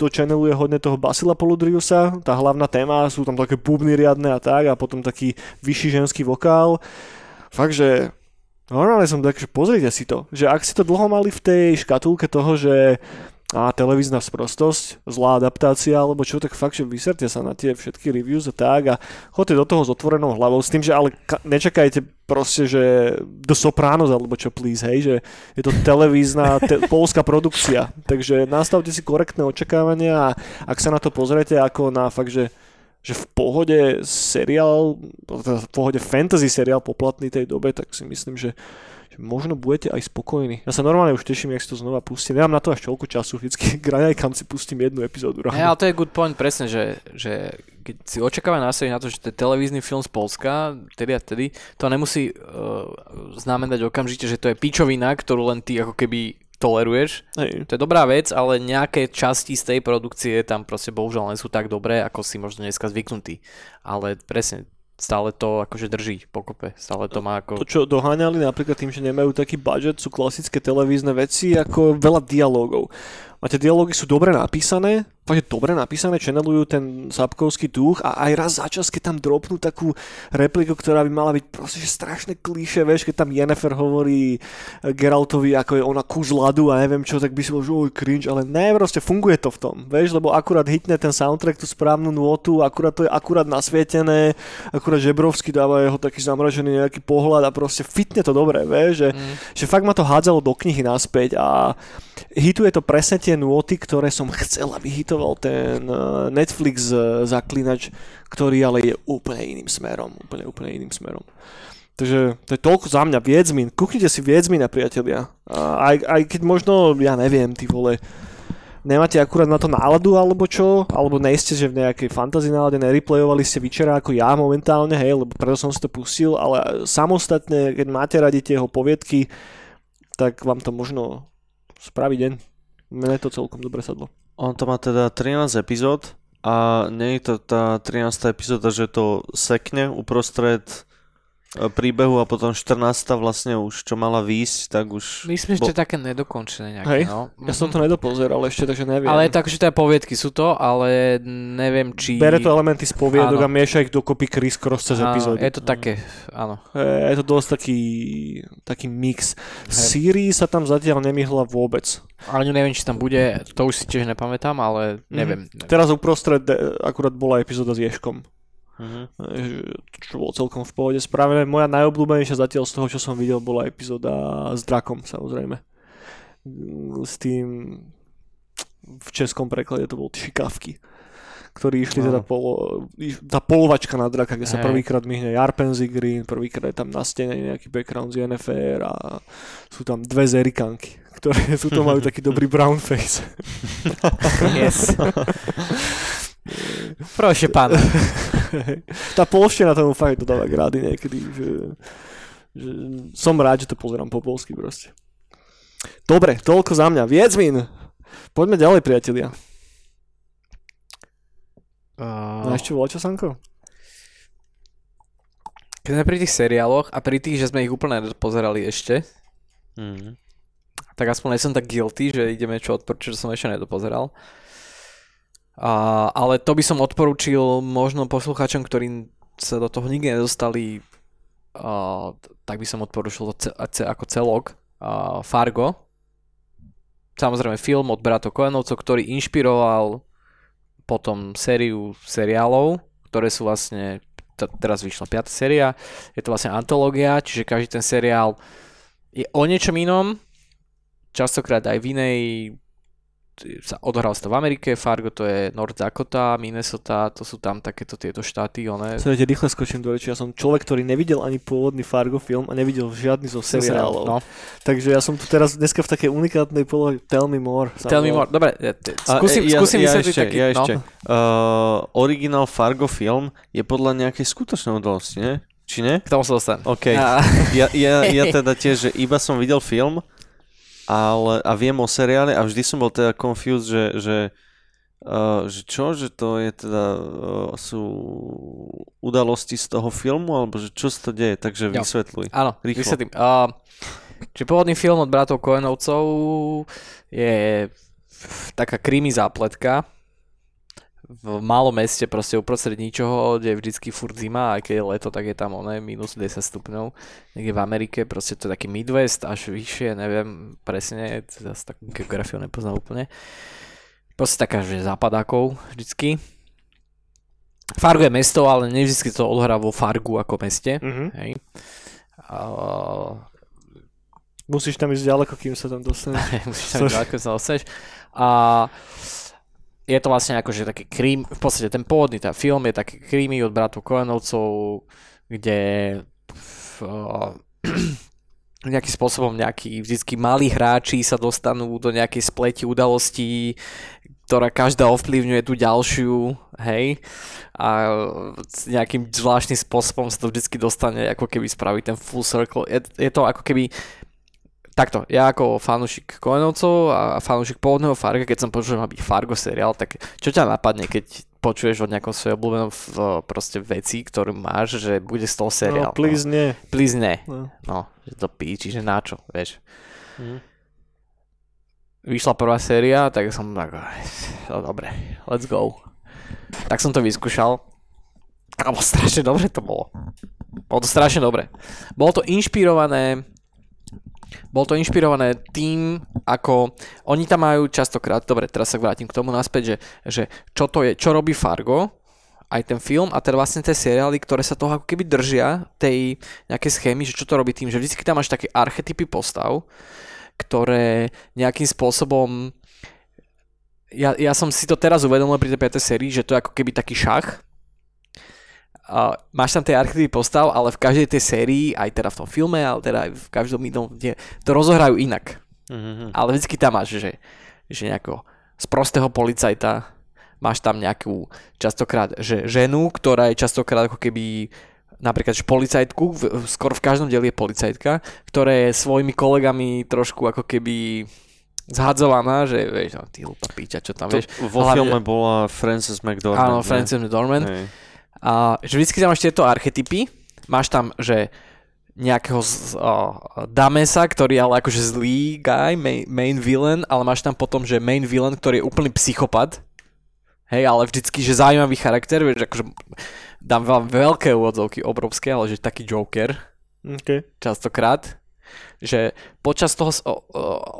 Speaker 1: To channeluje hodne toho Basila Poludriusa. Tá hlavná téma, sú tam také bubny riadne a tak a potom taký vyšší ženský vokál. Fakt, že normálne som tak, že pozrite si to, že ak si to dlho mali v tej škatulke toho, že a televízna sprostosť, zlá adaptácia alebo čo, tak fakt, že vyserte sa na tie všetky reviews a tak a chodte do toho s otvorenou hlavou s tým, že ale ka- nečakajte proste, že do Sopranos alebo čo please, hej, že je to televízna te- *laughs* polská produkcia, takže nastavte si korektné očakávania a ak sa na to pozriete ako na fakt, že že v pohode seriál, v pohode fantasy seriál poplatný tej dobe, tak si myslím, že, že možno budete aj spokojní. Ja sa normálne už teším, jak si to znova pustím. Nemám na to až toľko času, vždycky *laughs* kam si pustím jednu epizódu.
Speaker 2: Ja, ale to je good point, presne, že, že keď si očakáva nastaviť na to, že to je televízny film z Polska, tedy a tedy, to nemusí uh, znamenať okamžite, že to je pičovina, ktorú len ty ako keby toleruješ.
Speaker 1: Hej.
Speaker 2: To je dobrá vec, ale nejaké časti z tej produkcie tam proste bohužiaľ nie sú tak dobré, ako si možno dneska zvyknutý. Ale presne, stále to akože drží pokope. Stále to má ako...
Speaker 1: To, čo doháňali napríklad tým, že nemajú taký budget, sú klasické televízne veci, ako veľa dialogov. Tie dialógy sú dobre napísané, fakt dobre napísané, channelujú ten sapkovský duch a aj raz za čas, keď tam dropnú takú repliku, ktorá by mala byť proste že strašné klíše, vieš, keď tam Yennefer hovorí Geraltovi, ako je ona kus ľadu a neviem čo, tak by si bol, že oj, cringe, ale ne, proste funguje to v tom, vieš, lebo akurát hitne ten soundtrack, tú správnu nôtu, akurát to je akurát nasvietené, akurát Žebrovský dáva jeho taký zamražený nejaký pohľad a proste fitne to dobre, vieš, že, mm. že fakt ma to hádzalo do knihy naspäť a hituje to presne tie nôty, ktoré som chcel, aby hitoval ten eh, Netflix eh, zaklinač, ktorý ale je úplne iným smerom. Úplne, úplne iným smerom. Takže to je toľko za mňa. Viedzmin. Kúknite si Viedzmina, priatelia. Aj, aj keď možno, ja neviem, ty vole, nemáte akurát na to náladu alebo čo, alebo nejste, že v nejakej fantasy nálade nereplayovali ste večera ako ja momentálne, hej, lebo preto som si to pustil, ale samostatne, keď máte radi tie jeho poviedky, tak vám to možno spraví deň. Mne to celkom dobre sadlo.
Speaker 3: On to má teda 13 epizód a nie je to tá 13. epizóda, že to sekne uprostred príbehu a potom 14. vlastne už čo mala výjsť, tak už...
Speaker 2: Myslím, že to je také nedokončené nejaké,
Speaker 1: Hej,
Speaker 2: no.
Speaker 1: Ja som to nedopozeral ešte, takže neviem.
Speaker 2: Ale tak, že teda poviedky sú to, ale neviem, či...
Speaker 1: Bere to elementy z poviedok
Speaker 2: Áno.
Speaker 1: a mieša ich dokopy criss cross cez
Speaker 2: Áno,
Speaker 1: epizódy.
Speaker 2: Je to také, áno.
Speaker 1: Je, je to dosť taký, taký mix. Siri sa tam zatiaľ nemihla vôbec.
Speaker 2: Ale neviem, či tam bude, to už si tiež nepamätám, ale neviem.
Speaker 1: Mhm. Teraz uprostred e, akurát bola epizóda s Ješkom.
Speaker 3: Mhm.
Speaker 1: E, Čo bolo celkom v pohode spravené. Moja najobľúbenejšia zatiaľ z toho, čo som videl, bola epizóda s drakom, samozrejme. S tým v českom preklade to bol šikavky ktorí išli teda
Speaker 3: Áno.
Speaker 1: polo, tá polovačka na draka, kde sa
Speaker 2: Hej.
Speaker 1: prvýkrát myhne Jarpenzi Green, prvýkrát je tam na stene nejaký background z NFR a sú tam dve zerikanky, ktoré *laughs* sú to majú taký dobrý brown face.
Speaker 2: Yes. *laughs* Proše pána.
Speaker 1: tá polština tomu fakt dodáva grády niekedy, že, že som rád, že to pozerám po polsky proste. Dobre, toľko za mňa. Viedzmin! Poďme ďalej, priatelia.
Speaker 2: Uh,
Speaker 1: No ešte čo, Sanko?
Speaker 2: keď sme pri tých seriáloch a pri tých, že sme ich úplne nepozerali ešte,
Speaker 3: Mhm.
Speaker 2: tak aspoň nie som tak guilty, že ideme čo odporúčiť, že som ešte nedopozeral. A, ale to by som odporúčil možno poslucháčom, ktorí sa do toho nikdy nedostali, a, tak by som odporúčil to ce, ako celok a, Fargo. Samozrejme film od bratov Koenovcov, ktorý inšpiroval potom sériu seriálov, ktoré sú vlastne, t- teraz vyšla 5. séria, je to vlastne antológia, čiže každý ten seriál je o niečom inom, častokrát aj v inej sa odohral sa to v Amerike, Fargo to je North Dakota, Minnesota, to sú tam takéto tieto štáty, one.
Speaker 1: Sledujte, rýchle skočím do reči. Ja som človek, ktorý nevidel ani pôvodný Fargo film a nevidel žiadny zo seriálov.
Speaker 2: No,
Speaker 1: Takže ja som tu teraz dneska v takej unikátnej polohe. Tell me more.
Speaker 2: tell me more. Dobre, ja, skúsim,
Speaker 3: A, e,
Speaker 2: skúsim
Speaker 3: ja, ešte,
Speaker 2: taký,
Speaker 3: ja
Speaker 2: no.
Speaker 3: ešte. Uh, originál Fargo film je podľa nejakej skutočnej udalosti, nie? Či nie?
Speaker 2: K tomu sa dostanem.
Speaker 3: OK. Ja, ja, ja *laughs* teda tiež, že iba som videl film ale, a viem o seriále a vždy som bol teda confused, že, že, uh, že čo, že to je teda uh, sú udalosti z toho filmu, alebo že čo sa to deje, takže
Speaker 2: Jo.
Speaker 3: vysvetľuj.
Speaker 2: áno,
Speaker 3: Rýchlo.
Speaker 2: vysvetlím. Uh, čiže pôvodný film od bratov Koenovcov je taká krimi zápletka v malom meste, proste uprostred ničoho, kde je vždycky furt zima, aj keď je leto, tak je tam oné minus 10 stupňov. Niekde v Amerike, proste to je taký Midwest, až vyššie, neviem presne, zase takú geografiu nepoznám úplne. Proste taká, že západákov vždycky. Fargo je mesto, ale nevždy to odohrá vo Fargu ako meste.
Speaker 1: Mhm.
Speaker 2: Hej. Uh,
Speaker 1: Musíš tam ísť ďaleko, kým sa tam dostaneš. *laughs*
Speaker 2: musíš tam ísť ďaleko, sa dostaneš. A je to vlastne akože taký krím, v podstate ten pôvodný tá film je taký krímy od bratov Koenovcov, kde uh, *clears throat* nejakým spôsobom nejakí vždycky malí hráči sa dostanú do nejakej spleti udalostí, ktorá každá ovplyvňuje tú ďalšiu, hej, a nejakým zvláštnym spôsobom sa to vždy dostane, ako keby spraviť ten full circle. Je, je to ako keby takto, ja ako fanúšik Koenovcov a fanúšik pôvodného Farga, keď som počul, že má byť Fargo seriál, tak čo ťa napadne, keď počuješ od nejakom svojom obľúbenom proste veci, ktorú máš, že bude z toho seriál.
Speaker 1: No, please
Speaker 2: no.
Speaker 1: nie.
Speaker 2: Please nie.
Speaker 1: No.
Speaker 2: no, že to píči, že na čo, vieš.
Speaker 3: Mhm.
Speaker 2: Vyšla prvá séria, tak som tak, no dobre, let's go. Tak som to vyskúšal. A strašne dobre to bolo. Bolo to strašne dobre. Bolo to inšpirované bolo to inšpirované tým, ako oni tam majú častokrát, dobre, teraz sa vrátim k tomu naspäť, že, že čo to je, čo robí Fargo, aj ten film a teda vlastne tie seriály, ktoré sa toho ako keby držia, tej nejaké schémy, že čo to robí tým, že vždy tam máš také archetypy postav, ktoré nejakým spôsobom ja, ja som si to teraz uvedomil pri tej 5. sérii, že to je ako keby taký šach, Uh, máš tam tie archetypy postav, ale v každej tej sérii, aj teda v tom filme, ale teda aj v každom inom, kde to rozohrajú inak.
Speaker 3: Mm-hmm.
Speaker 2: Ale vždy tam máš, že, že nejako z prostého policajta máš tam nejakú častokrát že ženu, ktorá je častokrát ako keby napríklad že policajtku, v, skoro v každom dieli je policajtka, ktorá je svojimi kolegami trošku ako keby zhadzovaná, že vieš, no, ty hlúpa píča, čo tam
Speaker 3: to
Speaker 2: vieš.
Speaker 3: Vo
Speaker 2: Hlavne-
Speaker 3: filme bola Frances McDormand.
Speaker 2: Áno? Frances McDormand.
Speaker 3: Hej.
Speaker 2: A že vždycky tam máš tieto archetypy. Máš tam, že nejakého z, o, Damesa, ktorý je ale akože zlý guy, main, main villain, ale máš tam potom, že main villain, ktorý je úplný psychopat. Hej, ale vždycky, že zaujímavý charakter, vieš, akože dám vám veľké úvodzovky, obrovské, ale že taký Joker
Speaker 1: Okay.
Speaker 2: častokrát, že počas toho,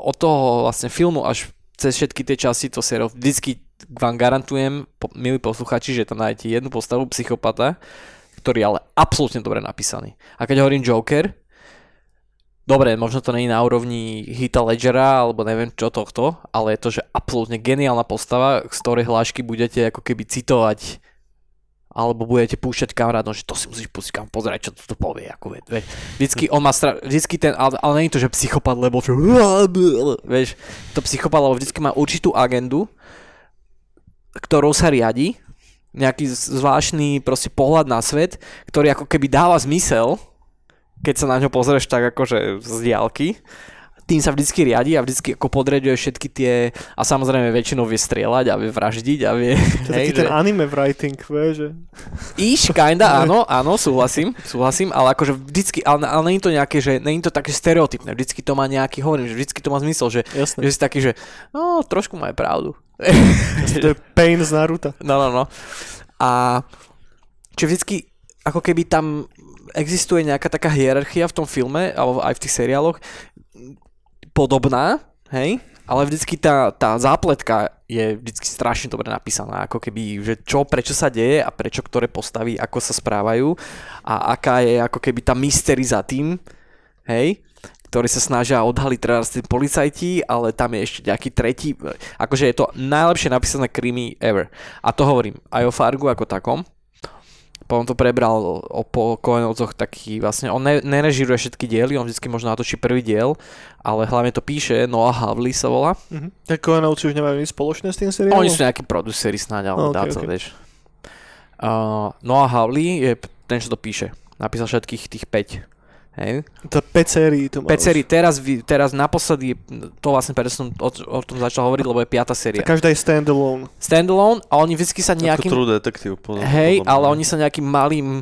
Speaker 2: od toho vlastne filmu až cez všetky tie časti to seriál vždycky vám garantujem, po, milí posluchači, že tam nájdete jednu postavu psychopata, ktorý je ale absolútne dobre napísaný. A keď hovorím Joker, dobre, možno to je na úrovni Hita Ledgera, alebo neviem čo tohto, ale je to, že absolútne geniálna postava, z ktorej hlášky budete ako keby citovať alebo budete púšťať kamarátom, že to si musíš pustiť kam pozerať, čo to povie. Ako, vie, vie. Vždycky on má stra... vždycky ten, ale, ale je to, že psychopat, lebo vieš, to psychopat, lebo vždycky má určitú agendu, ktorou sa riadi, nejaký zvláštny proste pohľad na svet, ktorý ako keby dáva zmysel, keď sa na ňo pozrieš tak akože z diálky. Tým sa vždycky riadi a vždycky ako podreďuje všetky tie, a samozrejme väčšinou vie strieľať a vie vraždiť a vie...
Speaker 1: To je taký ten anime writing, vieš, že...
Speaker 2: Iš, kinda, *laughs* áno, áno, súhlasím, súhlasím, ale akože vždycky, ale, ale není to nejaké, že není to také stereotypné, vždycky to má nejaký, hovorím, že vždycky to má zmysel, že,
Speaker 1: Jasné.
Speaker 2: že si taký, že no, trošku má aj pravdu.
Speaker 1: To je pain z Naruta. *laughs*
Speaker 2: No, no, no. A či vždycky, ako keby tam existuje nejaká taká hierarchia v tom filme, alebo aj v tých seriáloch, podobná, hej, ale vždycky tá, tá zápletka je vždycky strašne dobre napísaná, ako keby, že čo, prečo sa deje a prečo ktoré postavy, ako sa správajú a aká je ako keby tá mystery za tým, hej, ktorí sa snažia odhaliť teraz tí policajti, ale tam je ešte nejaký tretí, akože je to najlepšie napísané krimi ever. A to hovorím aj o Fargu ako takom, potom to prebral o po Koenovcoch taký vlastne, on ne, nerežíruje všetky diely, on vždycky možno natočí prvý diel, ale hlavne to píše, Noah Havley sa volá.
Speaker 1: Mhm. Tak Koenovci už nemajú nič spoločné s tým seriálom?
Speaker 2: Oni sú nejakí produceri snáď, ale
Speaker 1: Ok,
Speaker 2: dá to,
Speaker 1: ok.
Speaker 2: vieš. Uh, Noah Havley je ten, čo to píše. Napísal všetkých tých 5. Hej.
Speaker 1: To 5 sérií to má
Speaker 2: 5
Speaker 1: už.
Speaker 2: sérií, teraz, teraz naposledy, to vlastne preto som o, o tom začal hovoriť, lebo je 5. séria.
Speaker 1: A každá je standalone.
Speaker 2: Standalone a oni vždy sa
Speaker 3: Ako
Speaker 2: nejakým...
Speaker 3: True Detective. Podľa,
Speaker 2: Hej,
Speaker 3: podľa
Speaker 2: ale oni sa nejakým malým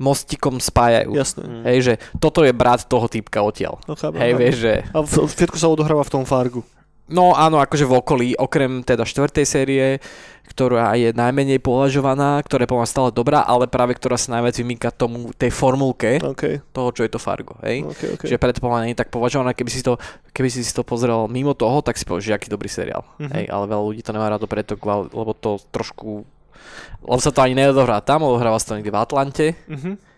Speaker 2: mostikom spájajú.
Speaker 1: Jasné.
Speaker 3: Mm.
Speaker 2: Hej, že toto je brat toho typka odtiaľ.
Speaker 1: No, chápem,
Speaker 2: Hej,
Speaker 1: chápem.
Speaker 2: vieš, že...
Speaker 1: A všetko sa odohráva v tom Fargu.
Speaker 2: No áno, akože v okolí, okrem teda štvrtej série, ktorá je najmenej považovaná, ktorá je mňa stále dobrá, ale práve ktorá sa najviac vymýka tomu, tej formulke
Speaker 1: OK,
Speaker 2: toho, čo je to Fargo, hej?
Speaker 1: OK, OK.
Speaker 2: Čiže preto podľa mňa nie je tak považovaná, keby si, to, keby si to pozrel mimo toho, tak si povieš, že aký dobrý seriál.
Speaker 1: Mhm.
Speaker 2: Hej, ale veľa ľudí to nemá rado preto, lebo to trošku... Lebo sa to ani neodohrá tam, odohráva sa to niekde v Atlante
Speaker 1: Mhm.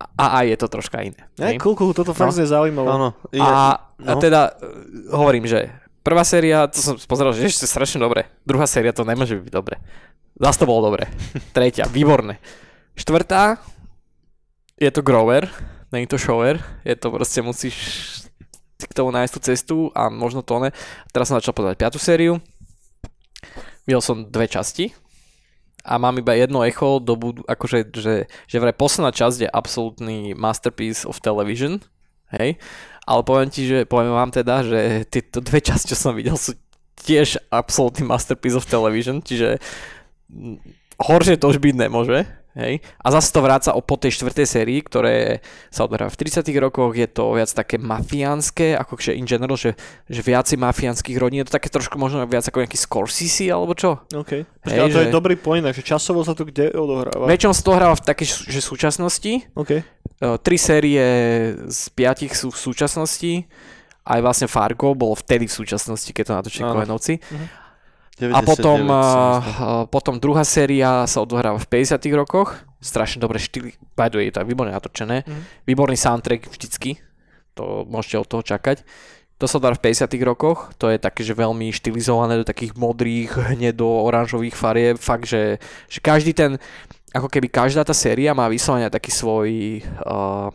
Speaker 2: A aj je to troška iné. Hej?
Speaker 1: cool, cool, toto fakt je zaujímavé.
Speaker 3: Áno.
Speaker 2: A,
Speaker 3: Ja,
Speaker 2: a
Speaker 3: no.
Speaker 2: teda e, hovorím, že prvá séria, to som pozeral, že ešte strašne dobre. Druhá séria to nemôže byť dobre. Zas to bolo dobre. *laughs* Tretia, výborné. Štvrtá, je to grower, není to shower, je to proste musíš k tomu nájsť tú cestu a možno to ne. Teraz som začal pozerať piatú sériu. videl som dve časti a mám iba jedno echo do budu, akože, že, že vraj posledná časť je absolútny masterpiece of television, hej, ale poviem ti, že poviem vám teda, že tieto dve časti, čo som videl, sú tiež absolútny masterpiece of television, čiže mm, horšie to už byť nemôže. Hej? A zase to vráca o po tej štvrtej sérii, ktoré sa odohrá v 30 rokoch, je to viac také mafiánske, ako že in general, že, že viac mafiánskych rodín, je to také trošku možno viac ako nejaký Scorsese alebo čo.
Speaker 1: OK. Počkej, ale to
Speaker 2: že-
Speaker 1: je dobrý point, že časovo sa to kde odohráva?
Speaker 2: Väčšinou sa to hráva v takej že súčasnosti,
Speaker 1: OK.
Speaker 2: Tri série z piatich sú v súčasnosti, aj vlastne Fargo bolo vtedy v súčasnosti, keď to natočili
Speaker 3: Áno.
Speaker 2: Koenovci.
Speaker 3: 99
Speaker 2: A potom,
Speaker 3: som
Speaker 2: a,
Speaker 3: myslel.
Speaker 2: a potom druhá séria sa odohráva v 50 rokoch. Strašne dobre štýly. By the way, to je výborne natočené.
Speaker 1: Mhm.
Speaker 2: Výborný soundtrack vždycky. To môžete od toho čakať. To sa odohráva v 50 rokoch. To je také, že veľmi štilizované do takých modrých, hnedo, oranžových farieb. Fakt, že, že každý ten, ako keby každá tá séria má vyslovene taký svoj, uh,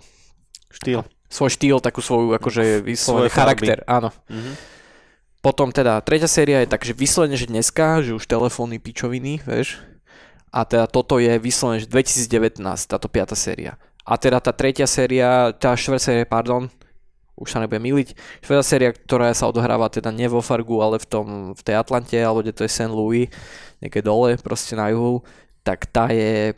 Speaker 3: Štýl.
Speaker 2: svoj štýl, takú svoju akože vyslovene charakter. Áno.
Speaker 3: Mhm.
Speaker 2: Potom teda tretia séria je tak, že vyslovene, že dneska, že už telefóny pičoviny, vieš. A teda toto je vyslovene, že 2019, táto piata séria. A teda tá tretia séria, tá štvrtá séria, pardon, už sa nebudem miliť, štvrtá séria, ktorá sa odohráva teda nie vo Fargu, ale v, tom, v tej Atlante, alebo kde to je St. Louis, niekde dole, proste na juhu, tak tá je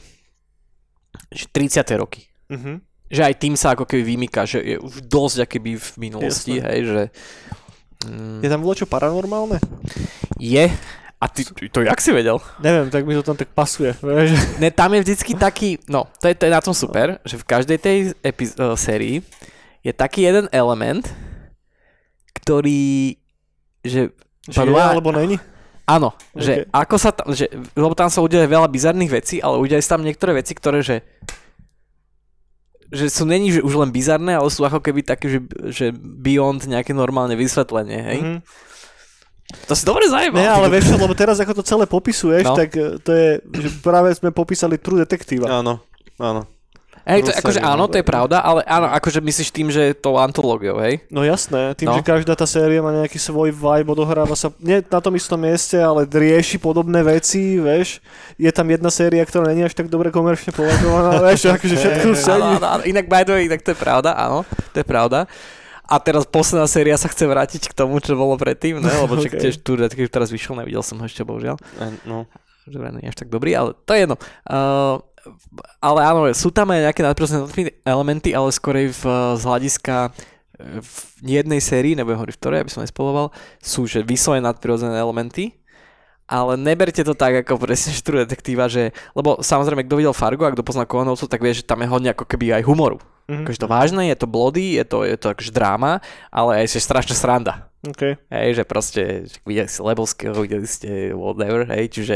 Speaker 2: že 30. roky.
Speaker 1: Mhm.
Speaker 2: Že aj tým sa ako keby vymýka, že je už dosť akoby v minulosti,
Speaker 1: Jasné.
Speaker 2: hej, že... Mm,
Speaker 1: Je tam bolo čo paranormálne?
Speaker 2: je. A ty, ty to jak si vedel?
Speaker 1: Neviem, tak mi to tam tak pasuje. Vieš?
Speaker 2: Ne, tam je vždycky taký, no, to je, to je na tom super, že v každej tej epiz- uh, sérii je taký jeden element, ktorý, že,
Speaker 1: Že je,
Speaker 2: Padla-
Speaker 1: alebo není?
Speaker 2: áno,
Speaker 1: Ok.
Speaker 2: že ako sa tam, že, lebo tam sa udeje veľa bizarných vecí, ale udeje sa tam niektoré veci, ktoré, že že sú není, že už len bizarné, ale sú ako keby také, že, že beyond nejaké normálne vysvetlenie, hej?
Speaker 1: Mhm.
Speaker 2: To si dobre zajímal.
Speaker 1: Ne, ale vieš lebo teraz ako to celé popisuješ,
Speaker 2: No.
Speaker 1: tak eh, to je, že práve sme popísali True Detektíva.
Speaker 3: Áno, áno.
Speaker 2: Hej, to, akože
Speaker 3: série,
Speaker 2: áno,
Speaker 3: no.
Speaker 2: to je pravda, ale áno, akože myslíš tým, že to antológiou, hej?
Speaker 1: No jasné, tým,
Speaker 2: No.
Speaker 1: že každá tá séria má nejaký svoj vibe, odohráva sa, nie na tom istom mieste, ale rieši podobné veci, vieš. Je tam jedna séria, ktorá není až tak dobre komerčne považovaná, *laughs* vieš, akože všetko sedí.
Speaker 2: Inak by the way, inak to je pravda, áno, to je pravda. A teraz posledná séria sa chce vrátiť k tomu, čo bolo predtým, ne? lebo čak *laughs*
Speaker 1: Ok.
Speaker 2: tiež tu teraz vyšiel, nevidel som ho ešte, bohužiaľ.
Speaker 3: A- No.
Speaker 2: Vraj nie je až tak dobrý, ale to je jedno. Uh, ale áno, sú tam aj nejaké nadprirodzené elementy, ale skorej v, z hľadiska eh, v jednej sérii, nebudem hovoriť v ktorej, aby som nespoloval, sú že vyslovene nadprirodzené elementy, ale neberte to tak ako presne štru detektíva, že, lebo samozrejme, kto videl Fargo a kto pozná Kohanovcov, tak vie, že tam je hodne ako keby aj humoru.
Speaker 1: Mhm.
Speaker 2: Akože to vážne, je to bloody, je to, je to akože dráma, ale aj že strašná sranda.
Speaker 1: Okay.
Speaker 2: Hej, že proste, že videli ste Lebovského, videli ste whatever, hej, čiže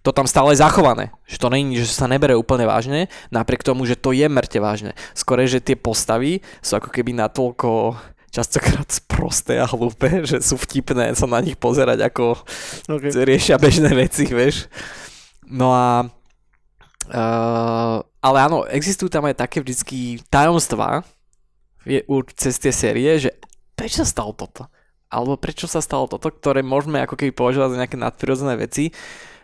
Speaker 2: to tam stále je zachované. Že to není, že sa nebere úplne vážne, napriek tomu, že to je mŕte vážne. Skôr, že tie postavy sú ako keby natoľko častokrát sprosté a hlúpe, že sú vtipné sa na nich pozerať, ako
Speaker 1: Okay.
Speaker 2: riešia bežné veci, vieš. No a uh, ale áno, existujú tam aj také vždycky tajomstvá je, cez tie série, že prečo sa stalo toto? Alebo prečo sa stalo toto, ktoré môžeme ako keby považovať za nejaké nadprirodzené veci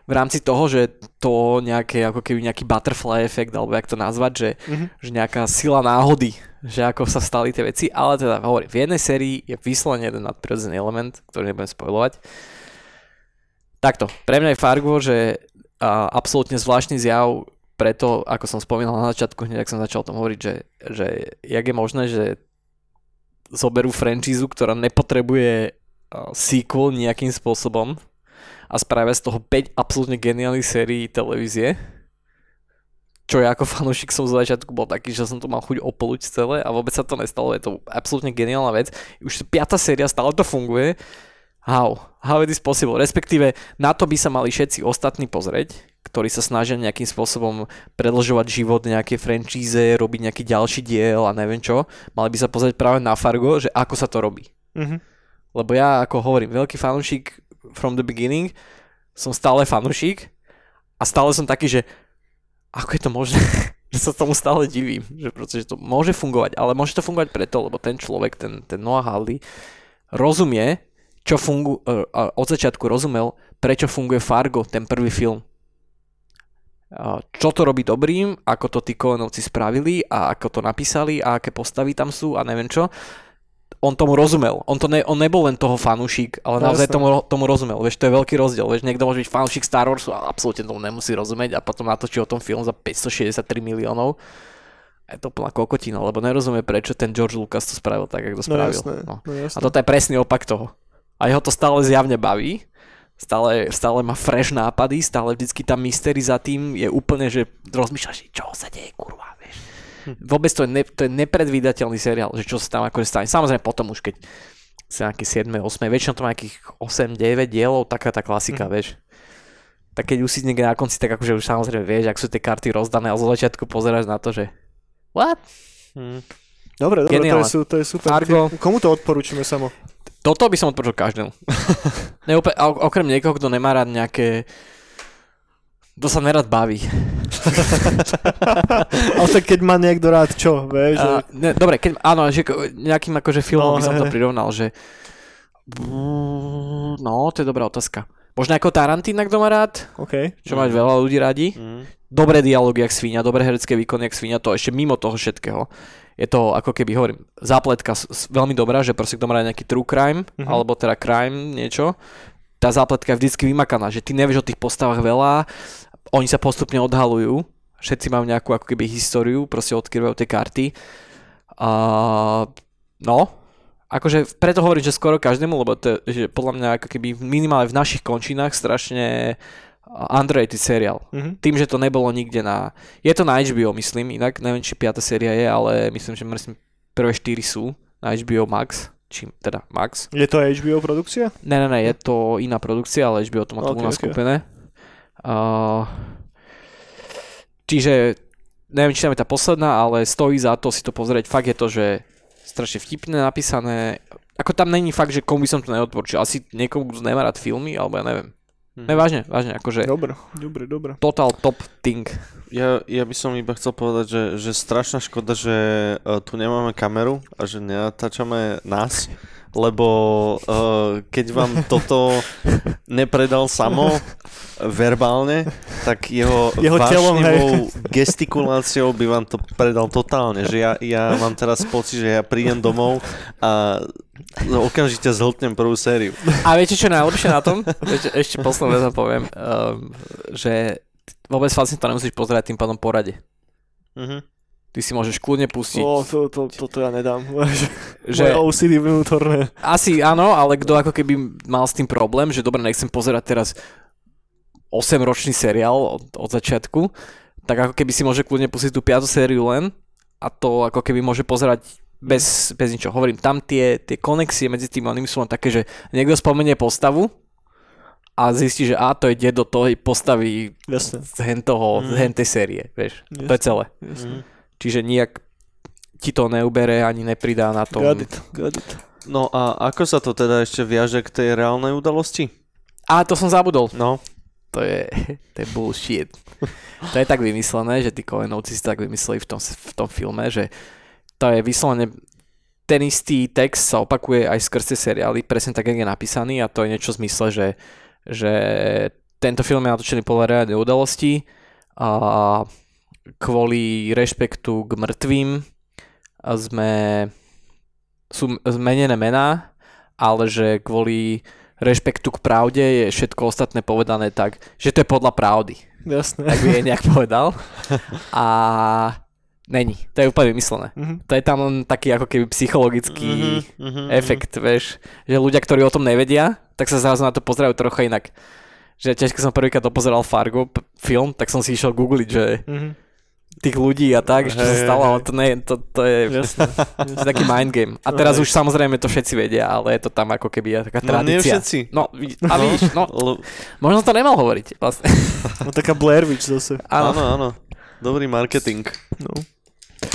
Speaker 2: v rámci toho, že to nejaké, ako keby nejaký butterfly efekt, alebo jak to nazvať, že,
Speaker 1: Mhm.
Speaker 2: že nejaká sila náhody, že ako sa stali tie veci, ale teda hovorím, v jednej sérii je vyslovene jeden nadprirodzený element, ktorý nebudem spojovať. Takto, pre mňa je Fargo, že a, absolútne zvláštny zjav, preto, ako som spomínal na začiatku, hneď ak som začal o tom hovoriť, že, že jak je možné, že zoberú franchízu, ktorá nepotrebuje sequel nejakým spôsobom a spravia z toho 5 absolútne geniálnych sérií televízie, čo ja ako fanúšik som z začiatku bol taký, že som to mal chuť opoluť celé a vôbec sa to nestalo, je to absolútne geniálna vec. Už piata séria, stále to funguje. How? How is this possible? Respektíve na to by sa mali všetci ostatní pozrieť, ktorí sa snažia nejakým spôsobom predlžovať život nejaké franchíze, robiť nejaký ďalší diel a neviem čo. Mali by sa pozrieť práve na Fargo, že ako sa to robí.
Speaker 1: Mhm.
Speaker 2: Lebo ja, ako hovorím, veľký fanúšik from the beginning, som stále fanúšik a stále som taký, že ako je to možné, *laughs* že sa tomu stále divím, že pretože to môže fungovať, ale môže to fungovať preto, lebo ten človek, ten, ten Noah Hawley rozumie, čo fungu, uh, od začiatku rozumel, prečo funguje Fargo, ten prvý film. Čo to robí dobrým, ako to tí Coenovci spravili a ako to napísali a aké postavy tam sú a neviem čo. On tomu rozumel. On, to ne, on nebol len toho fanúšik, ale
Speaker 1: No
Speaker 2: naozaj tomu, tomu rozumel. Vieš, to je veľký rozdiel. Vieš, niekto môže byť fanúšik Star Warsu a absolútne tomu nemusí rozumieť a potom natočí o tom film za 563 miliónov. Je to plná kokotina, lebo nerozumie, prečo ten George Lucas to spravil tak, ako to
Speaker 1: No
Speaker 2: spravil.
Speaker 1: jasné,
Speaker 2: No.
Speaker 1: no jasné.
Speaker 2: A toto je presný opak toho. A jeho to stále zjavne baví. Stále, stále má fresh nápady, stále vždycky tá mystery za tým je úplne, že rozmýšľaš, čo sa deje, kurva. Vôbec to je, ne, to je nepredvídateľný seriál, že čo sa tam akože stane. Samozrejme potom už, keď sa nejaké 7, 8, väčšinou to má nejakých 8, 9 dielov, taká tá klasika,
Speaker 1: Mhm.
Speaker 2: vieš. Tak keď už si niekde na konci, tak akože už samozrejme vieš, ak sú tie karty rozdané, ale zo začiatku pozeráš na to, že what?
Speaker 3: Hm.
Speaker 1: Dobre, dobre, to je, sú, to je super.
Speaker 2: Fargo.
Speaker 1: Komu to odporúčime samo?
Speaker 2: Toto by som odporučil každému. *laughs* Neúpe, a o- okrem niekoho, kto nemá rád nejaké... Kto sa nerad baví. *laughs*
Speaker 1: Ale tak keď má niekto rád čo, vieš?
Speaker 2: A,
Speaker 1: že-
Speaker 2: ne, dobre, keď, áno, že nejakým akože filmom
Speaker 1: No,
Speaker 2: by som to prirovnal, že... No, to je dobrá otázka. Možno ako Tarantina, kto má rád,
Speaker 1: OK.
Speaker 2: čo máš veľa ľudí radi.
Speaker 3: Hm.
Speaker 2: Dobré dialógy, jak svíňa, dobré herecké výkony, jak svíňa, to ešte mimo toho všetkého. Je to ako keby, hovorím, zápletka veľmi dobrá, že proste kto má rád nejaký true crime,
Speaker 1: Mhm.
Speaker 2: alebo teda crime, niečo, tá zápletka je vždycky vymakaná, že ty nevieš o tých postavách veľa, oni sa postupne odhalujú, všetci majú nejakú ako keby históriu, proste odkryvajú tie karty. A, no, akože preto hovorím, že skoro každému, lebo to že podľa mňa ako keby minimálne v našich končinách strašne underrated seriál.
Speaker 1: Mhm.
Speaker 2: Tým, že to nebolo nikde na... Je to na HBO, myslím, inak neviem, či piata séria je, ale myslím, že myslím, prvé štyri sú na HBO Max, či teda Max.
Speaker 1: Je to HBO produkcia?
Speaker 2: Ne, ne, ne, je to iná produkcia, ale HBO to má tu
Speaker 1: Ok,
Speaker 2: u nás
Speaker 1: ok.
Speaker 2: kúpené. Uh, čiže neviem, či tam je tá posledná, ale stojí za to si to pozrieť. Fakt je to, že strašne vtipné napísané. Ako tam není fakt, že komu by som to neodporúčil. Asi niekomu, kto nemá rád filmy, alebo ja neviem.
Speaker 3: Mhm.
Speaker 2: Ne, vážne, vážne, akože
Speaker 1: Dobre, dobre, dobre.
Speaker 2: total top thing.
Speaker 3: Ja, ja by som iba chcel povedať, že, že strašná škoda, že uh, tu nemáme kameru a že nenatáčame nás, lebo uh, keď vám toto nepredal samo verbálne, tak jeho,
Speaker 1: Jeho telom,
Speaker 3: vášnivou gestikuláciou by vám to predal totálne. Že ja, ja mám teraz pocit, že ja prídem domov a okamžite zhltnem prvú sériu.
Speaker 2: A viete, čo je najlepšie na tom? Viete, ešte poslednú vec poviem, um, že vôbec vlastne to nemusíš pozerať tým pádom porade.
Speaker 3: Mhm.
Speaker 2: Ty si môžeš kľudne pustiť.
Speaker 1: O, to, to, toto ja nedám. *laughs*
Speaker 2: že
Speaker 1: Moje OCD vnútorné.
Speaker 2: asi áno, ale kto ako keby mal s tým problém, že dobre, nechcem pozerať teraz 8-ročný seriál od, od začiatku, tak ako keby si môže kľudne pustiť tú 5. sériu len a to ako keby môže pozerať bez, bez ničoho. Hovorím, tam tie, tie konexie medzi tým onými sú len také, že niekto spomenie postavu a zistí, že a to je do tej postavy
Speaker 1: Jasne.
Speaker 2: z hen toho,
Speaker 3: Mm.
Speaker 2: hen tej série, vieš. To je celé.
Speaker 1: Jasne.
Speaker 2: Čiže nijak ti to neubere ani nepridá na tom.
Speaker 1: Got it, got it.
Speaker 3: No a ako sa to teda ešte viaže k tej reálnej udalosti?
Speaker 2: A to som zabudol.
Speaker 3: No,
Speaker 2: To je, to je bullshit. To je tak vymyslené, že tí Coenovci si tak vymysleli v tom, v tom filme, že to je vyslovene ten istý text sa opakuje aj skrz tie seriály, presne tak, jak je napísaný a to je niečo v zmysle, že, že tento film je natočený podľa reálnej udalosti a kvôli rešpektu k mŕtvým sme sú zmenené mená, ale že kvôli rešpektu k pravde je všetko ostatné povedané tak, že to je podľa pravdy.
Speaker 1: Jasné.
Speaker 2: Tak by je nejak povedal. A není. To je úplne vymyslené.
Speaker 1: Mhm.
Speaker 2: To je tam len taký ako keby psychologický
Speaker 3: Mhm, mhm,
Speaker 2: efekt, vieš. Že ľudia, ktorí o tom nevedia, tak sa zrazu na to pozerajú trocha inak. Že tiež, keď som prvýkrát dopozeral Fargo p- film, tak som si išiel googliť, že
Speaker 1: Mhm.
Speaker 2: Tých ľudí a tak, že čo sa stalo, ale to, nie, to, to je
Speaker 1: Jasné.
Speaker 2: to je *laughs* taký mind game. A
Speaker 1: No,
Speaker 2: teraz už samozrejme to všetci vedia, ale je to tam ako keby taká
Speaker 3: No nie
Speaker 2: tradícia.
Speaker 3: všetci.
Speaker 2: No, a vidíš, no, možno to nemal hovoriť. Vlastne. *laughs*
Speaker 1: No taká Blair Witch zase.
Speaker 3: áno,
Speaker 2: Áno.
Speaker 3: Dobrý marketing.
Speaker 1: No.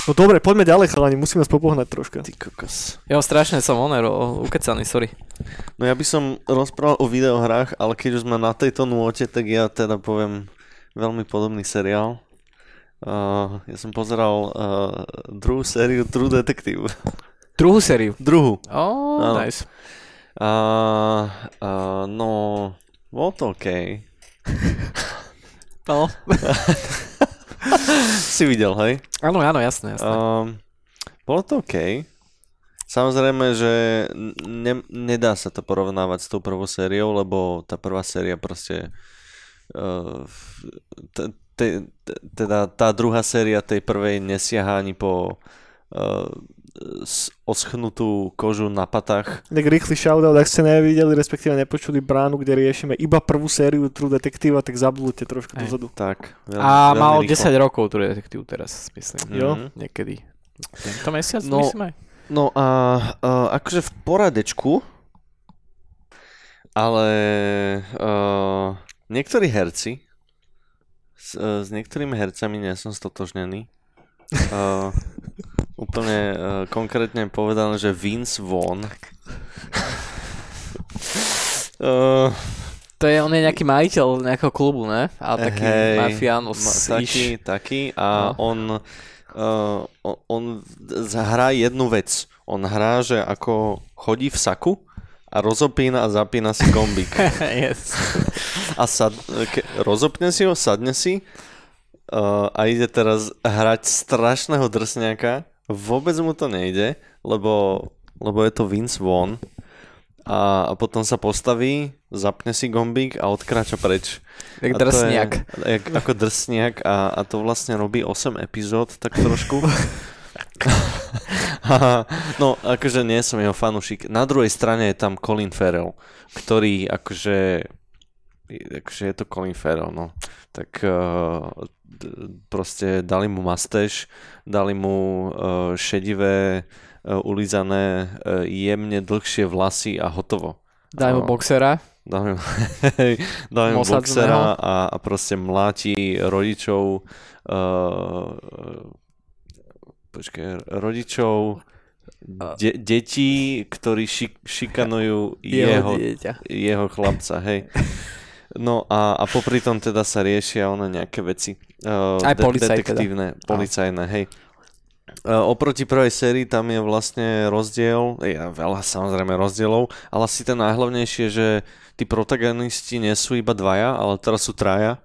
Speaker 1: No dobre, poďme ďalej chalani, musíme nás popohnať troška.
Speaker 3: Ty kokos.
Speaker 2: Jo, strašne som onero, ukecaný, sorry.
Speaker 3: No ja by som rozprával o videohrách, ale keď už sme na tejto nôte, tak ja teda poviem veľmi podobný seriál. Uh, ja som pozeral uh, druhú sériu True Detective.
Speaker 2: Druhú sériu.
Speaker 3: Druhú.
Speaker 2: Oh,
Speaker 3: Áno.
Speaker 2: nice.
Speaker 3: A, a, no, Bolo to OK.
Speaker 2: No. *laughs*
Speaker 3: Si videl, hej?
Speaker 2: Áno, áno, jasné, jasné.
Speaker 3: Um, bolo to OK. Samozrejme, že ne, nedá sa to porovnávať s tou prvou sériou, lebo tá prvá séria proste... Uh, te, te, te, teda tá druhá séria tej prvej nesiaha ani po uh, oschnutú kožu na patách.
Speaker 1: Tak rýchly shoutout, ak ste nevideli, respektíve nepočuli bránu, kde riešime iba prvú sériu True Detective, tak zablúďte trošku dozadu.
Speaker 3: Tak, veľmi,
Speaker 2: A mal
Speaker 3: rýchlo.
Speaker 2: 10 rokov tu detektív teraz, myslím.
Speaker 3: Mhm.
Speaker 1: Jo.
Speaker 2: Niekedy. Tento mesiac,
Speaker 3: No,
Speaker 2: myslím aj.
Speaker 3: No a uh, akože v poradečku, ale uh, niektorí herci, s, uh, s niektorými hercami nie som stotožnený. Uh, úplne uh, konkrétne povedané, že Vince Vaughn. Uh, *laughs*
Speaker 2: To je, on je nejaký majiteľ nejakého klubu, ne? A taký
Speaker 3: Hej,
Speaker 2: mafiános
Speaker 3: ma- taký, taký a
Speaker 2: No.
Speaker 3: on, uh, on, on hrá jednu vec. On hrá, že ako chodí v saku a rozopína a zapína si gombík. *laughs*
Speaker 2: yes.
Speaker 3: A sad, ke, rozopne si ho, sadne si uh, a ide teraz hrať strašného drsňaka. Vôbec mu to nejde, lebo, lebo je to Vince Vaughn. A, a potom sa postaví, zapne si gombík a odkráča preč. To
Speaker 2: drsniak.
Speaker 3: Je, jak, ako drsniak a, a to vlastne robí 8 epizód, tak trošku. *laughs* *laughs* no, akože nie som jeho fanúšik. Na druhej strane je tam Colin Farrell, ktorý akože akože je to Colin Farrell, no. Tak uh, proste dali mu mastéž, dali mu uh, šedivé, uh, ulizané, uh, jemne dlhšie vlasy a hotovo.
Speaker 2: Daj mu
Speaker 3: A-
Speaker 2: boxera.
Speaker 3: Dáme, *laughs* hej, dáme mu boxera a, a proste mláti rodičov uh, počkaj, rodičov de, detí, ktorí šik, šikanujú *laughs* jeho,
Speaker 2: dieťa.
Speaker 3: jeho chlapca, hej. No a, a popri tom teda sa riešia ono nejaké veci. Uh,
Speaker 2: Aj policaj teda.
Speaker 3: Detektívne, policajné, hej. Uh, oproti prvej sérii tam je vlastne rozdiel, je veľa samozrejme rozdielov, ale asi ten najhlavnejšie, že tí protagonisti nie sú iba dvaja, ale teraz sú traja.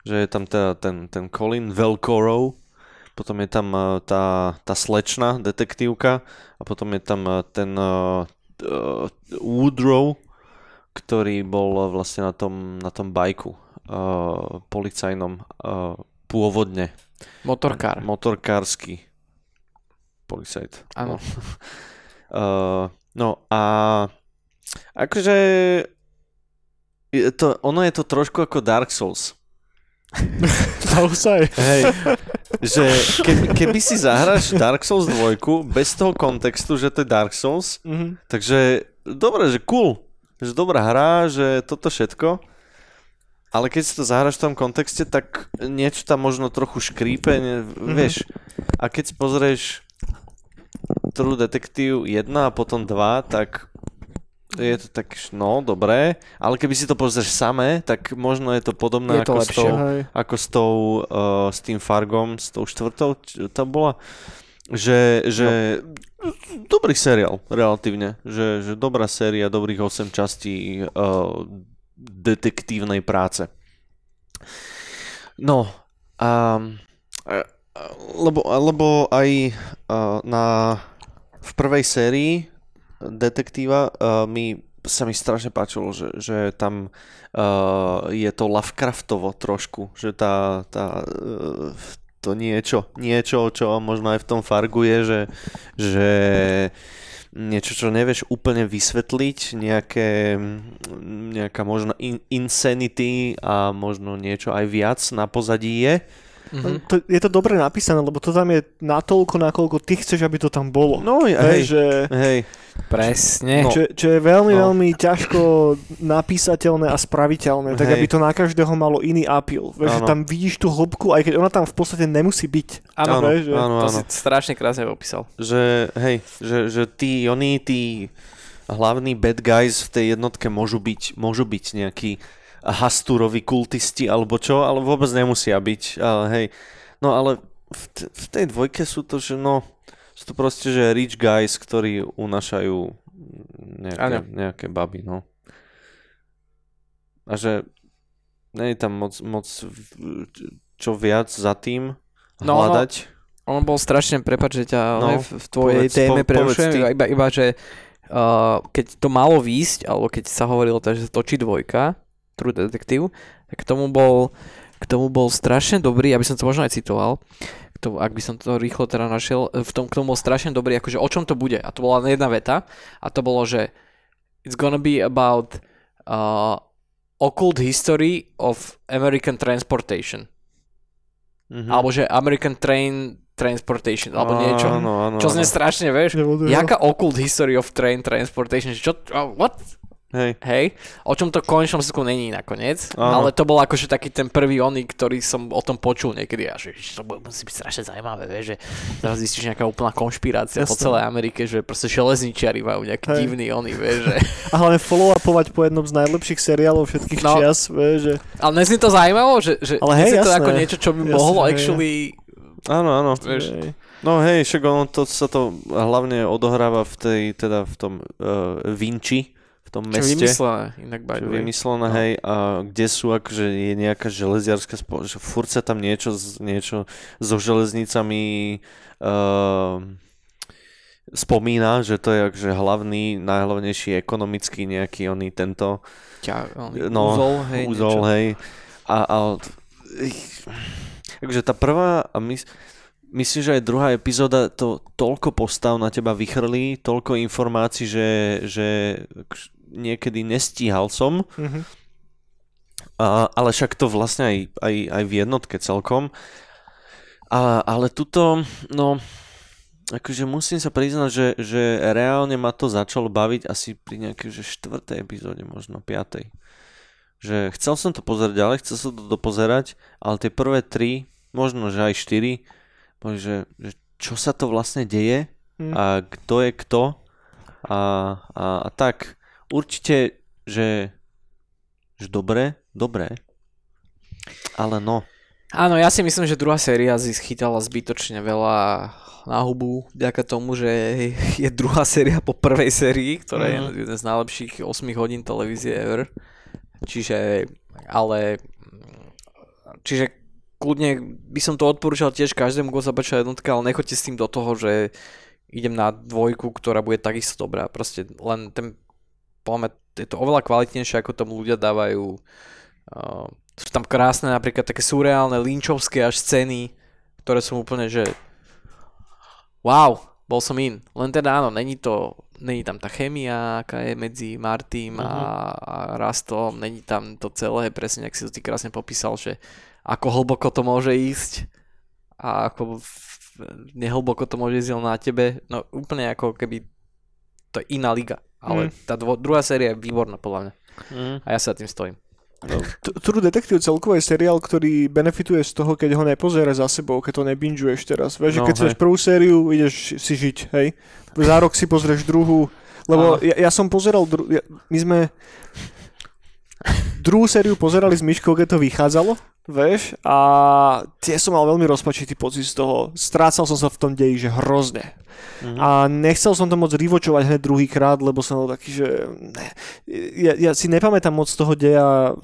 Speaker 3: Že je tam teda ten, ten Colin Velcorou, potom je tam uh, tá, tá slečna detektívka a potom je tam uh, ten uh, uh, Woodrow, ktorý bol vlastne na tom, na tom bajku uh, policajnom uh, pôvodne.
Speaker 2: Motorkár.
Speaker 3: Motorkársky policajt.
Speaker 2: Áno.
Speaker 3: No. *laughs* uh, no a akože je to, ono je to trošku ako Dark Souls. *laughs*
Speaker 1: Naozaj.
Speaker 3: Hej, *laughs* že keby, keby si zahráš Dark Souls 2 bez toho kontextu, že to je Dark Souls,
Speaker 1: Mhm.
Speaker 3: takže dobre, že cool, že dobrá hra, že toto všetko, ale keď si to zahráš v tom kontexte, tak niečo tam možno trochu škrípe, ne,
Speaker 1: Mhm.
Speaker 3: vieš. A keď si pozrieš True Detective 1 a potom 2, tak je to tak, no, dobré, ale keby si to pozrieš samé, tak možno je to podobné
Speaker 2: Je to
Speaker 3: ako, s
Speaker 2: lepšie.
Speaker 3: tou,
Speaker 1: Hej.
Speaker 3: ako s tou, uh, s tým Fargom, s tou štvrtou, to bola, že, že no. dobrý seriál, relatívne, že, že dobrá séria, dobrých 8 častí uh, detektívnej práce. No, um, lebo, lebo aj uh, na, v prvej sérii detektíva uh, mi sa mi strašne páčilo, že, že tam uh, je to Lovecraftovo trošku, že tá, tá uh, to niečo, niečo, čo možno aj v tom Fargu je, že, že niečo, čo nevieš úplne vysvetliť, nejaké, nejaká možno in, insanity a možno niečo aj viac na pozadí je.
Speaker 2: Mhm.
Speaker 1: To, je to dobre napísané, lebo to tam je natoľko, nakoľko ty chceš, aby to tam bolo.
Speaker 3: No,
Speaker 1: Hej,
Speaker 3: hej,
Speaker 1: že,
Speaker 3: hej,
Speaker 2: Presne.
Speaker 3: No.
Speaker 1: čo, čo je veľmi,
Speaker 3: No.
Speaker 1: veľmi ťažko napísateľné a spraviteľné, tak
Speaker 3: Hej.
Speaker 1: aby to na každého malo iný appeal. Vieš, že
Speaker 3: Áno.
Speaker 1: tam vidíš tú hĺbku, aj keď ona tam v podstate nemusí byť.
Speaker 2: Áno,
Speaker 1: vieš, že...
Speaker 3: áno,
Speaker 2: To
Speaker 3: áno.
Speaker 2: si strašne krásne popísal.
Speaker 3: Že, hej, že, že tí, oni, tí hlavní bad guys v tej jednotke môžu byť, môžu byť nejakí Hasturovi kultisti alebo čo, ale vôbec nemusia byť, ale hej. No ale v, t- v tej dvojke sú to, že no, sú to proste, že rich guys, ktorí unašajú nejaké, nejaké baby, no. a že nie je tam moc, moc čo viac za tým
Speaker 2: No, no.
Speaker 3: hľadať.
Speaker 2: On bol strašne, prepáč, že ťa
Speaker 3: No,
Speaker 2: no, v, v tvojej
Speaker 3: povedz,
Speaker 2: téme
Speaker 3: po-
Speaker 2: prerušujem, iba, iba, že uh, keď to malo výjsť, alebo keď sa hovorilo, teda, že sa točí dvojka, True Detective, tak k tomu bol, k tomu bol strašne dobrý, aby som to možno aj citoval, k tomu, ak by som to rýchlo teda našiel, v tom, k tomu bol strašne dobrý, akože o čom to bude. A to bola len jedna veta, a to bolo, že it's gonna be about uh, occult history of American transportation.
Speaker 3: Mhm.
Speaker 2: Alebo že American train transportation, alebo niečo.
Speaker 3: Áno, áno,
Speaker 2: Čo
Speaker 3: áno.
Speaker 2: strašne, vieš? Jaká occult history of train transportation? Čo? What?
Speaker 3: Hej,
Speaker 2: Hej? O čom to v konečnom sledku není nakoniec.
Speaker 3: Áno.
Speaker 2: Ale to bol akože taký ten prvý oný, ktorý som o tom počul niekedy. A že to musí byť strašne zaujímavé, vieš? Že teraz zistíš nejaká úplná konšpirácia po
Speaker 1: Jasné.
Speaker 2: celej Amerike, že proste železničiari majú nejaký
Speaker 1: Hej.
Speaker 2: divný oný, vieš? Že...
Speaker 1: A hlavne follow-upovať po jednom z najlepších seriálov všetkých
Speaker 2: No.
Speaker 1: čias, vieš, že...
Speaker 2: Ale neznie to zaujímavo? Že, že
Speaker 1: Ale hej,
Speaker 2: to
Speaker 1: jasné.
Speaker 2: ako niečo, čo by
Speaker 1: Jasné,
Speaker 2: mohlo
Speaker 1: hej.
Speaker 2: actually...
Speaker 3: áno, áno.
Speaker 2: Vieš,
Speaker 1: Hej.
Speaker 3: No hej, však ono to sa to hlavne odohráva v tej, teda v tom uh, Vinci, v tom
Speaker 2: čo
Speaker 3: meste.
Speaker 2: vymyslené, inak by
Speaker 3: Čo vymyslené,
Speaker 2: No.
Speaker 3: hej, a kde sú akože je nejaká železiarská spoločnosť, furt sa tam niečo, niečo so železnicami uh, spomína, že to je akože hlavný, najhlavnejší ekonomický nejaký oný tento
Speaker 2: Ťa, oný
Speaker 3: no,
Speaker 2: úzol, hej,
Speaker 3: úzol,
Speaker 2: niečo.
Speaker 3: hej. A, a takže tá prvá a mys, myslím, že aj druhá epizóda to toľko postav na teba vychrlí, toľko informácií, že, že niekedy nestíhal som.
Speaker 1: Mhm.
Speaker 3: A, ale však to vlastne aj, aj, aj v jednotke celkom. A, ale tuto, no, akože musím sa priznať, že, že reálne ma to začalo baviť asi pri nejakej že štvrtej epizóde, možno piatej. Že chcel som to pozerať ďalej, chcel som to dopozerať, ale tie prvé tri, možno že aj štyri, boli, že, že čo sa to vlastne deje
Speaker 1: Hm.
Speaker 3: a kto je kto a, a, a tak určite, že, že dobre, dobre, ale no,
Speaker 2: Áno, ja si myslím, že druhá séria si schytala zbytočne veľa na hubu, vďaka tomu, že je druhá séria po prvej sérii, ktorá
Speaker 3: Mhm.
Speaker 2: je jeden z najlepších 8 hodín televízie ever. Čiže, ale, čiže kľudne by som to odporúčal tiež každému, kto sa páčia jednotka, ale nechoďte s tým do toho, že idem na dvojku, ktorá bude takisto dobrá. Proste len ten, mňa je to oveľa kvalitnejšie, ako tomu ľudia dávajú uh, sú tam krásne napríklad také surreálne linčovské až scény, ktoré som úplne, že wow, bol som in. Len teda áno, není to, není tam tá chemia, aká je medzi Martým a, a Rastom, není tam to celé, presne, ak si to ty krásne popísal, že ako hlboko to môže ísť a ako nehlboko to môže ísť na tebe, no úplne ako keby to je iná liga. Ale
Speaker 1: Mm.
Speaker 2: tá dvo, druhá séria je výborná podľa mňa.
Speaker 3: mm,
Speaker 2: A ja sa tým stojím.
Speaker 1: T- True Detective celkovo je seriál, ktorý benefituje z toho, keď ho nepozera za sebou, keď to nebinžuješ teraz. Vieš,
Speaker 3: No,
Speaker 1: keď
Speaker 3: hej.
Speaker 1: dáš prvú sériu, ideš si žiť, hej. Za rok si pozrieš druhú, lebo ja, ja som pozeral, dru- ja, my sme druhú sériu pozerali s Myškou, keď to vychádzalo, vieš, a tie som mal veľmi rozpačitý pocit z toho. Strácal som sa v tom deji, že hrozne.
Speaker 3: mhm.
Speaker 1: A nechcel som to moc rivočovať hneď druhýkrát, lebo som bol taký, že ne, ja, ja si nepamätám moc toho deja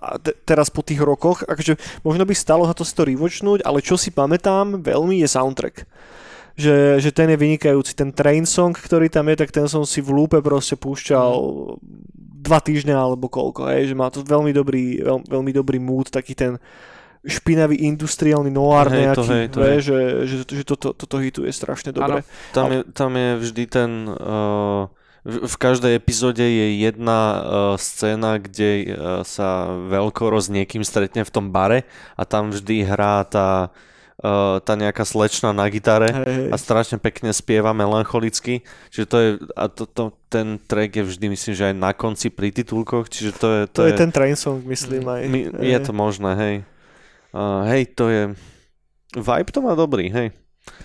Speaker 1: a te, teraz po tých rokoch, akože možno by stalo za to si to rivočnúť, ale čo si pamätám veľmi je soundtrack. Že, že ten je vynikajúci, ten train song, ktorý tam je, tak ten som si v lúpe proste púšťal dva týždňa alebo koľko, hej, že má to veľmi dobrý, veľ, veľmi dobrý mood, taký ten špinavý industriálny noir
Speaker 3: Hej, to
Speaker 1: nejaký,
Speaker 3: hej, to
Speaker 1: vieš, že, že, že toto, toto hituje strašne dobre.
Speaker 3: Tam je, tam je vždy ten... Uh, v, v každej epizóde je jedna uh, scéna, kde uh, sa veľkoro s niekým stretne v tom bare a tam vždy hrá tá, uh, tá nejaká slečna na gitare a strašne pekne spieva melancholicky. Čiže to je... A to, to, ten track je vždy, myslím, že aj na konci pri titulkoch, čiže to je...
Speaker 1: To je ten train song, myslím aj.
Speaker 3: Mi, je to možné, hej. Uh, hej, to je... Vibe to má dobrý, hej.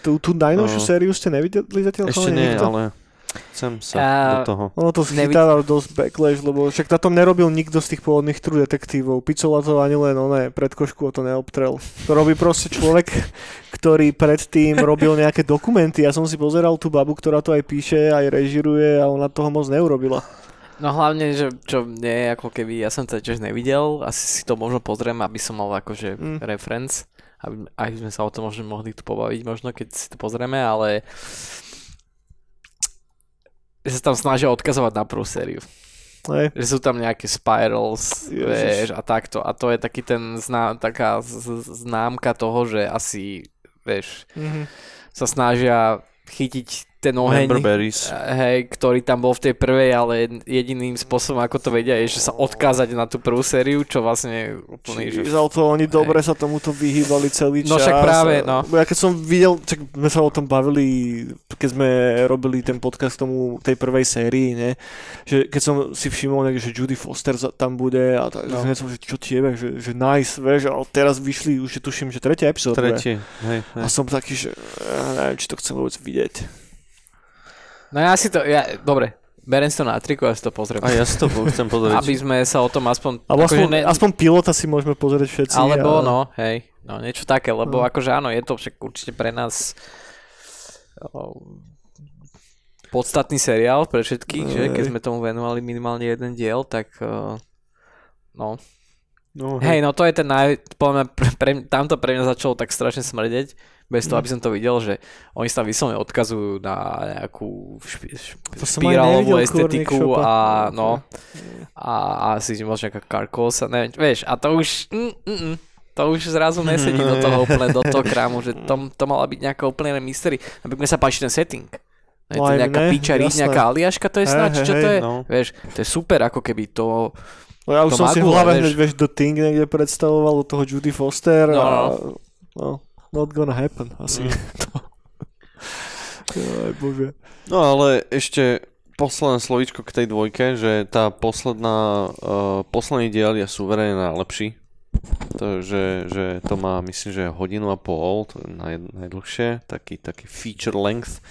Speaker 1: Tú, tú najnovšiu
Speaker 3: No.
Speaker 1: sériu ste nevideli zatiaľ?
Speaker 3: Ešte nie,
Speaker 1: nikto?
Speaker 3: ale chcem sa
Speaker 2: A-
Speaker 3: do toho.
Speaker 1: Ono to
Speaker 2: Nevid-
Speaker 1: schytáva dosť backlash, lebo však na tom nerobil nikto z tých pôvodných true detektívov. Picola to ani len oné, pred košku o to neobtrel. To robí proste človek, *laughs* ktorý predtým robil nejaké dokumenty. Ja som si pozeral tú babu, ktorá to aj píše, aj režiruje a ona toho moc neurobila.
Speaker 2: No hlavne, že čo nie je ako keby, ja som to tiež nevidel, asi si to možno pozriem, aby som mal akože
Speaker 1: Mm.
Speaker 2: reference, aby aj sme sa o tom možno mohli tu pobaviť možno, keď si to pozrieme, ale že sa tam snažia odkazovať na prvú sériu.
Speaker 1: Hej.
Speaker 2: Že sú tam nejaké spirals,
Speaker 1: Ježiš.
Speaker 2: vieš, a takto. A to je taký ten zná, taká z- známka toho, že asi, vieš,
Speaker 1: Mhm.
Speaker 2: sa snažia chytiť ten oheň,
Speaker 3: Memberberries.
Speaker 2: hej, ktorý tam bol v tej prvej, ale jediným spôsobom, ako to vedia, je, že sa odkázať na tú prvú sériu, čo vlastne je úplný, že...
Speaker 1: Čiže to oni dobre sa tomuto vyhýbali celý čas.
Speaker 2: No však práve, no.
Speaker 1: Ja keď som videl, tak sme sa o tom bavili, keď sme robili ten podcast k tomu tej prvej sérii, ne? že keď som si všimol, že Judy Foster tam bude a tak,
Speaker 2: No.
Speaker 1: no. som, že čo tiebe, že, že nice, vieš, ale teraz vyšli, už je tuším, že tretia epizóda.
Speaker 3: Tretie. Hej, hej.
Speaker 1: A som taký, že ja neviem, či to chcem vôbec vidieť.
Speaker 2: No ja si to, ja, dobre, berem si to na triku a si to pozriem.
Speaker 3: A ja si to *laughs* chcem pozrieť.
Speaker 2: Aby sme sa o tom aspoň...
Speaker 1: Alebo aspoň, aspoň pilota si môžeme pozrieť všetci.
Speaker 2: Alebo
Speaker 1: a...
Speaker 2: no, hej, no niečo také, lebo
Speaker 1: No.
Speaker 2: akože áno, je to však určite pre nás podstatný seriál pre všetkých, že keď
Speaker 1: Hej.
Speaker 2: sme tomu venovali minimálne jeden diel, tak no.
Speaker 1: No,
Speaker 2: Hej, no to je ten naj... Podľa mňa pre, pre, tamto pre mňa začalo tak strašne smrdeť, bez toho,
Speaker 1: Mm.
Speaker 2: aby som to videl, že oni sa tam vyslovene odkazujú na nejakú špi, šp,
Speaker 1: To som aj
Speaker 2: špirálovú estetiku a
Speaker 1: Šopa.
Speaker 2: no, a, a asi možno nejaká karkosa, neviem, vieš, a to už, mm, mm, mm, to už zrazu nesedí do toho úplne, do toho *laughs* krámu, že to, to mala byť nejaká úplne mystery. Napríklad sa páči ten setting. Je
Speaker 1: No
Speaker 2: to nejaká
Speaker 1: mne,
Speaker 2: piča,
Speaker 1: jasné.
Speaker 2: nejaká aliaška, to je snáď,
Speaker 1: hej,
Speaker 2: čo to
Speaker 1: hej,
Speaker 2: je?
Speaker 3: no.
Speaker 2: Vieš, to je super, ako keby to,
Speaker 1: No ja už
Speaker 2: To
Speaker 1: som si v
Speaker 2: magule,
Speaker 1: hlave hneď, vieš, The Thing niekde predstavoval toho Judy Foster
Speaker 2: No,
Speaker 1: a...
Speaker 2: no.
Speaker 1: No, not gonna happen, asi.
Speaker 3: Mm. *laughs*
Speaker 1: Aj bože.
Speaker 3: No ale ešte posledné slovíčko k tej dvojke, že tá posledná, uh, posledný diel je suverene najlepší. To, že, že to má, myslím, že hodinu a pol, to je naj, najdlhšie, taký, taký feature length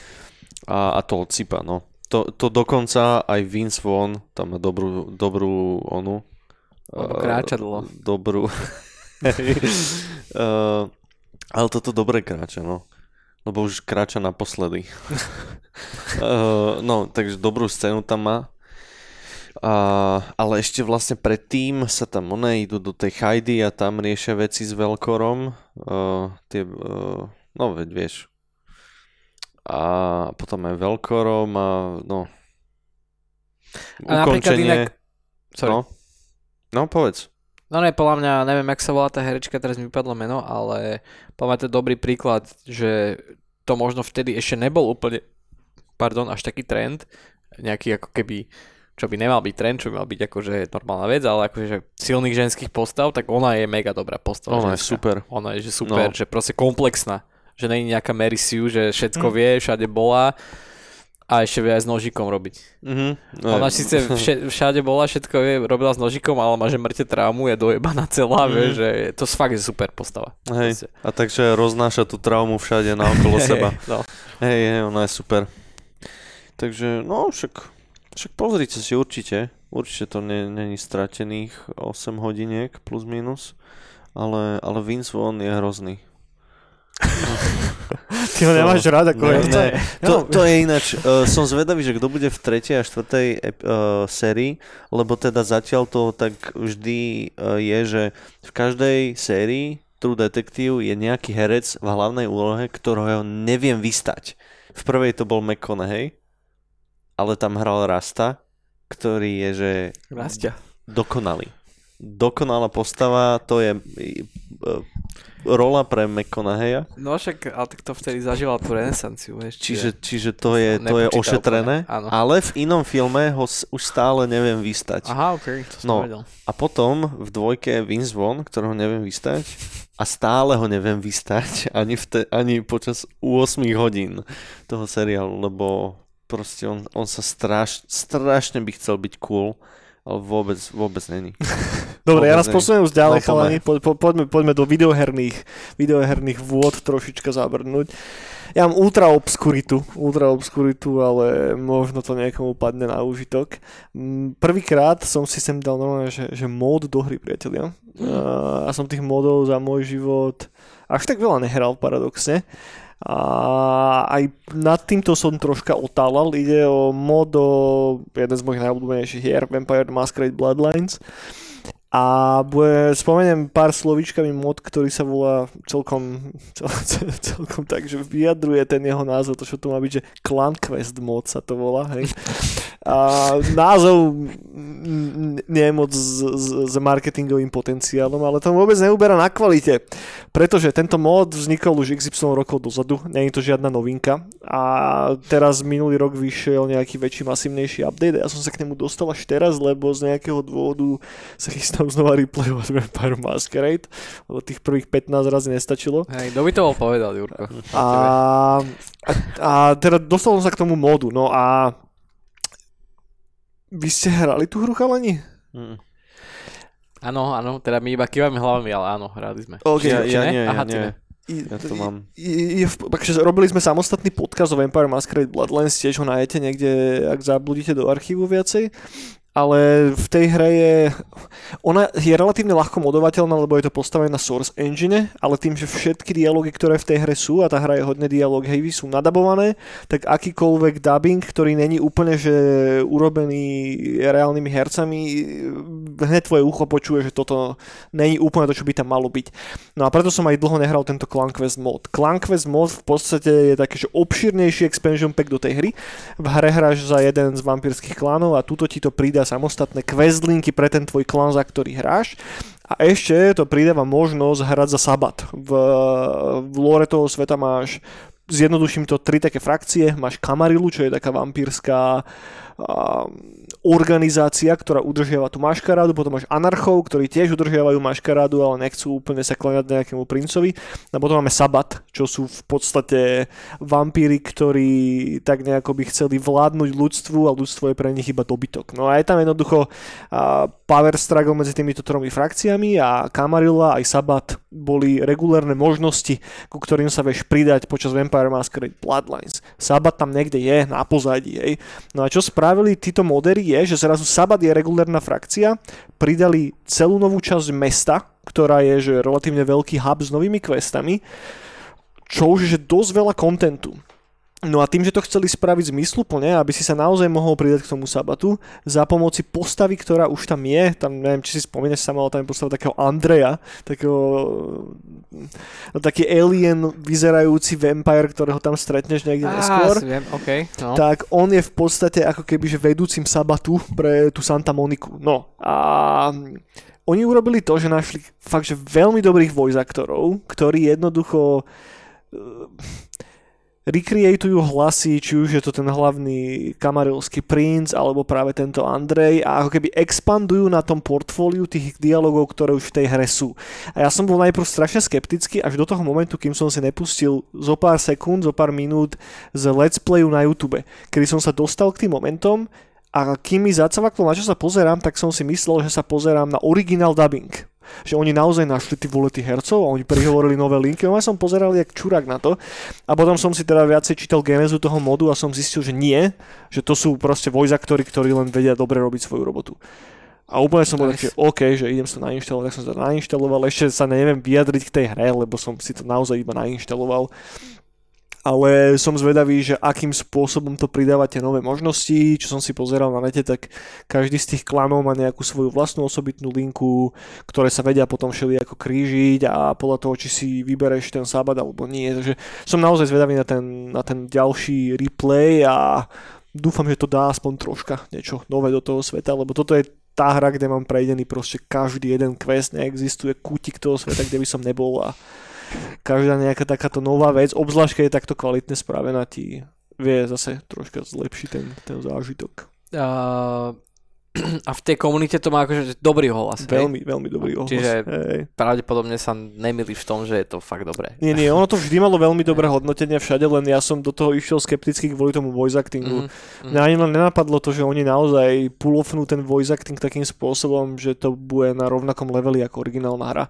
Speaker 3: a, a to odsypa, no. To, to dokonca aj Vince Vaughn, tam má dobrú, dobrú onu.
Speaker 2: Lebo
Speaker 3: eh,
Speaker 2: kráča dlho.
Speaker 3: Dobrú. *laughs* uh, *laughs* ale toto dobre kráča, no. Lebo už kráča naposledy. uh, *laughs* no, takže dobrú scénu tam má. A, ale ešte vlastne predtým sa tam one idú do tej chajdy a tam riešia veci s Velkorom. Uh, tie, uh, no veď vieš. A potom aj Velkorom a no.
Speaker 2: A napríklad inak- Sorry.
Speaker 3: No. no, povedz.
Speaker 2: No ne, podľa mňa, neviem, jak sa volá tá herečka, teraz mi vypadlo meno, ale podľa mňa to je dobrý príklad, že to možno vtedy ešte nebol úplne, pardon, až taký trend, nejaký ako keby, čo by nemal byť trend, čo by mal byť akože normálna vec, ale akože že silných ženských postav, tak ona je mega dobrá postava.
Speaker 3: Ona je
Speaker 2: ženská.
Speaker 3: super.
Speaker 2: Ona je že super,
Speaker 3: No.
Speaker 2: že proste komplexná, že není nejaká Mary Sue, že všetko
Speaker 1: Mm.
Speaker 2: vie, všade bola a ešte vie aj s nožikom robiť.
Speaker 3: Mhm.
Speaker 2: Ona síce vše, všade bola, všetko vie, robila s nožikom, ale má že mŕte traumu, je dojebaná celá,
Speaker 3: Mhm.
Speaker 2: mm. vieš, že je to fakt je super postava.
Speaker 3: Hej, a takže roznáša tú traumu všade naokolo seba.
Speaker 2: no.
Speaker 3: Hej, hej, ona je super. Takže, no, však, však pozrite si určite. Určite to není stratených 8 hodiniek plus minus. Ale, ale Vince Vaughn je hrozný. *laughs*
Speaker 1: Ty ho nemáš rád ako
Speaker 3: Ne,
Speaker 1: herca?
Speaker 3: ne. To, to je ináč, uh, som zvedavý, že kto bude v tretej a štvrtej uh, sérii, lebo teda zatiaľ to tak vždy uh, je, že v každej sérii True Detective je nejaký herec v hlavnej úlohe, ktorého neviem vystať. V prvej to bol McConaughey, ale tam hral Rasta, ktorý je, že
Speaker 2: Rastia.
Speaker 3: dokonalý. Dokonalá postava, to je uh, rola pre McConaughey'a.
Speaker 2: No však, ale tak to vtedy zažíval tú renesanciu, vieš.
Speaker 3: Čiže, čiže to je, to je ošetrené,
Speaker 2: úplne,
Speaker 3: ale v inom filme ho už stále neviem vystať.
Speaker 2: Aha, ok, to som
Speaker 3: No.
Speaker 2: vedel.
Speaker 3: A potom v dvojke Vince Vaughn, ktorého neviem vystať a stále ho neviem vystať *laughs* ani, v te, ani počas 8 hodín toho seriálu, lebo proste on, on sa straš, strašne by chcel byť cool, ale vôbec, vôbec není. *laughs*
Speaker 1: Dobre, ja nás posuniem už ďalej,
Speaker 3: No,
Speaker 1: chalani. Po, po, poďme, poďme do videoherných, videoherných vôd trošička zabrnúť. Ja mám ultra obskuritu, ultra obskuritu, ale možno to niekomu padne na úžitok. Mm, Prvýkrát som si sem dal normálne, že, že mód do hry, priatelia. A, a som tých módov za môj život až tak veľa nehral paradoxne. A aj nad týmto som troška otálal. Ide o mod do jeden z mojich najobľúbenejších hier, Vampire Masquerade Bloodlines. A bude, spomeniem pár slovíčkami mod, ktorý sa volá celkom, cel, *laughs* cel, celkom tak, že vyjadruje ten jeho názov, to čo tu má byť, že Clan Quest mod sa to volá, hej. A názov nie je moc s, s, s marketingovým potenciálom, ale to vôbec neuberá na kvalite, pretože tento mod vznikol už XY rokov dozadu, nie je to žiadna novinka a teraz minulý rok vyšiel nejaký väčší, masívnejší update a ja som sa k nemu dostal až teraz, lebo z nejakého dôvodu sa chystám znova replayovať Vampire Masquerade, lebo tých prvých 15 razy nestačilo.
Speaker 2: Hej, kto by to bol povedal, Jurko?
Speaker 1: A, a, a teda dostal som sa k tomu modu, no a vy ste hrali tú hru, chalani?
Speaker 3: Mm.
Speaker 2: Áno, áno, teda my iba kývame hlavami, ale áno, hrali sme.
Speaker 1: OK,
Speaker 3: Ja, ja
Speaker 2: ne?
Speaker 3: nie, ja
Speaker 2: Aha, ty
Speaker 3: nie.
Speaker 2: ne.
Speaker 1: I,
Speaker 3: Ja to mám.
Speaker 1: I, je, v- takže robili sme samostatný podcast o Vampire Masquerade Bloodlines, tiež ho nájdete niekde, ak zabludíte do archívu viacej. Ale v tej hre je... Ona je relatívne ľahko modovateľná, lebo je to postavené na Source Engine, ale tým, že všetky dialógy, ktoré v tej hre sú, a tá hra je hodne dialog heavy, sú nadabované, tak akýkoľvek dubbing, ktorý není úplne že urobený reálnymi hercami, hneď tvoje ucho počuje, že toto není úplne to, čo by tam malo byť. No a preto som aj dlho nehral tento Clan Quest mod. Clan Quest mod v podstate je taký, že obširnejší expansion pack do tej hry. V hre hráš za jeden z vampírskych klánov a tuto ti to pridá samostatné questlinky pre ten tvoj klan, za ktorý hráš. A ešte to pridáva možnosť hrať za sabat. V, v lore toho sveta máš zjednoduším to tri také frakcie. Máš Kamarilu, čo je taká vampírska organizácia, ktorá udržiava tú maškarádu, potom máš anarchov, ktorí tiež udržiavajú maškarádu, ale nechcú úplne sa kláňať nejakému princovi. A potom máme Sabat, čo sú v podstate vampíry, ktorí tak nejako by chceli vládnuť ľudstvu a ľudstvo je pre nich iba dobytok. No a je tam jednoducho power struggle medzi týmito tromi frakciami a Kamarilla aj Sabat boli regulárne možnosti, ku ktorým sa vieš pridať počas Vampire Masquerade Bloodlines. Sabat tam niekde je na pozadí, hej. No a čo spravili títo modery je, že zrazu Sabat je regulárna frakcia, pridali celú novú časť mesta, ktorá je že relatívne veľký hub s novými questami, čo už je dosť veľa kontentu. No a tým, že to chceli spraviť zmysluplne, aby si sa naozaj mohol pridať k tomu sabatu, za pomoci postavy, ktorá už tam je, tam neviem, či si spomínaš sa tam je postava takého Andreja, takého no, taký alien vyzerajúci vampire, ktorého tam stretneš niekde neskôr.
Speaker 2: Viem, OK. No.
Speaker 1: Tak on je v podstate ako keby že vedúcim sabatu pre tú Santa Moniku. No a oni urobili to, že našli fakt, že veľmi dobrých voice aktorov, ktorí jednoducho recreatujú hlasy, či už je to ten hlavný kamarilský princ, alebo práve tento Andrej a ako keby expandujú na tom portfóliu tých dialogov, ktoré už v tej hre sú. A ja som bol najprv strašne skeptický až do toho momentu, kým som si nepustil zo pár sekúnd, zo pár minút z let's playu na YouTube, kedy som sa dostal k tým momentom a kým mi zacavaklo, na čo sa pozerám, tak som si myslel, že sa pozerám na original dubbing. Že oni naozaj našli tí vole tých hercov a oni prihovorili nové linky. No ja som pozeral jak čurák na to. A potom som si teda viacej čítal genezu toho modu a som zistil, že nie. Že to sú proste voice aktory, ktorí len vedia dobre robiť svoju robotu. A úplne som bol taký, OK, že idem sa nainštalovať, tak som sa nainštaloval. Ešte sa neviem vyjadriť k tej hre, lebo som si to naozaj iba nainštaloval ale som zvedavý, že akým spôsobom to pridáva tie nové možnosti. Čo som si pozeral na nete, tak každý z tých klanov má nejakú svoju vlastnú osobitnú linku, ktoré sa vedia potom všeli ako krížiť a podľa toho, či si vybereš ten sábad alebo nie. Takže som naozaj zvedavý na ten, na ten ďalší replay a dúfam, že to dá aspoň troška niečo nové do toho sveta, lebo toto je tá hra, kde mám prejdený proste každý jeden quest, neexistuje kútik toho sveta, kde by som nebol a každá nejaká takáto nová vec, obzvlášť keď je takto kvalitne spravená, ti vie zase troška zlepšiť ten, ten zážitok.
Speaker 2: Uh, *clears throat* a v tej komunite to má akože dobrý ohlas. hej?
Speaker 1: Veľmi, veľmi dobrý ohlas.
Speaker 2: Čiže-
Speaker 1: Hej.
Speaker 2: Pravdepodobne sa nemýliš v tom, že je to fakt dobré.
Speaker 1: Nie, nie, ono to vždy malo veľmi dobré *laughs* hodnotenie všade, len ja som do toho išiel skepticky kvôli tomu voice actingu.
Speaker 2: Mhm.
Speaker 1: Mňa ani len nenapadlo to, že oni naozaj pulofnú ten voice acting takým spôsobom, že to bude na rovnakom leveli ako originálna hra.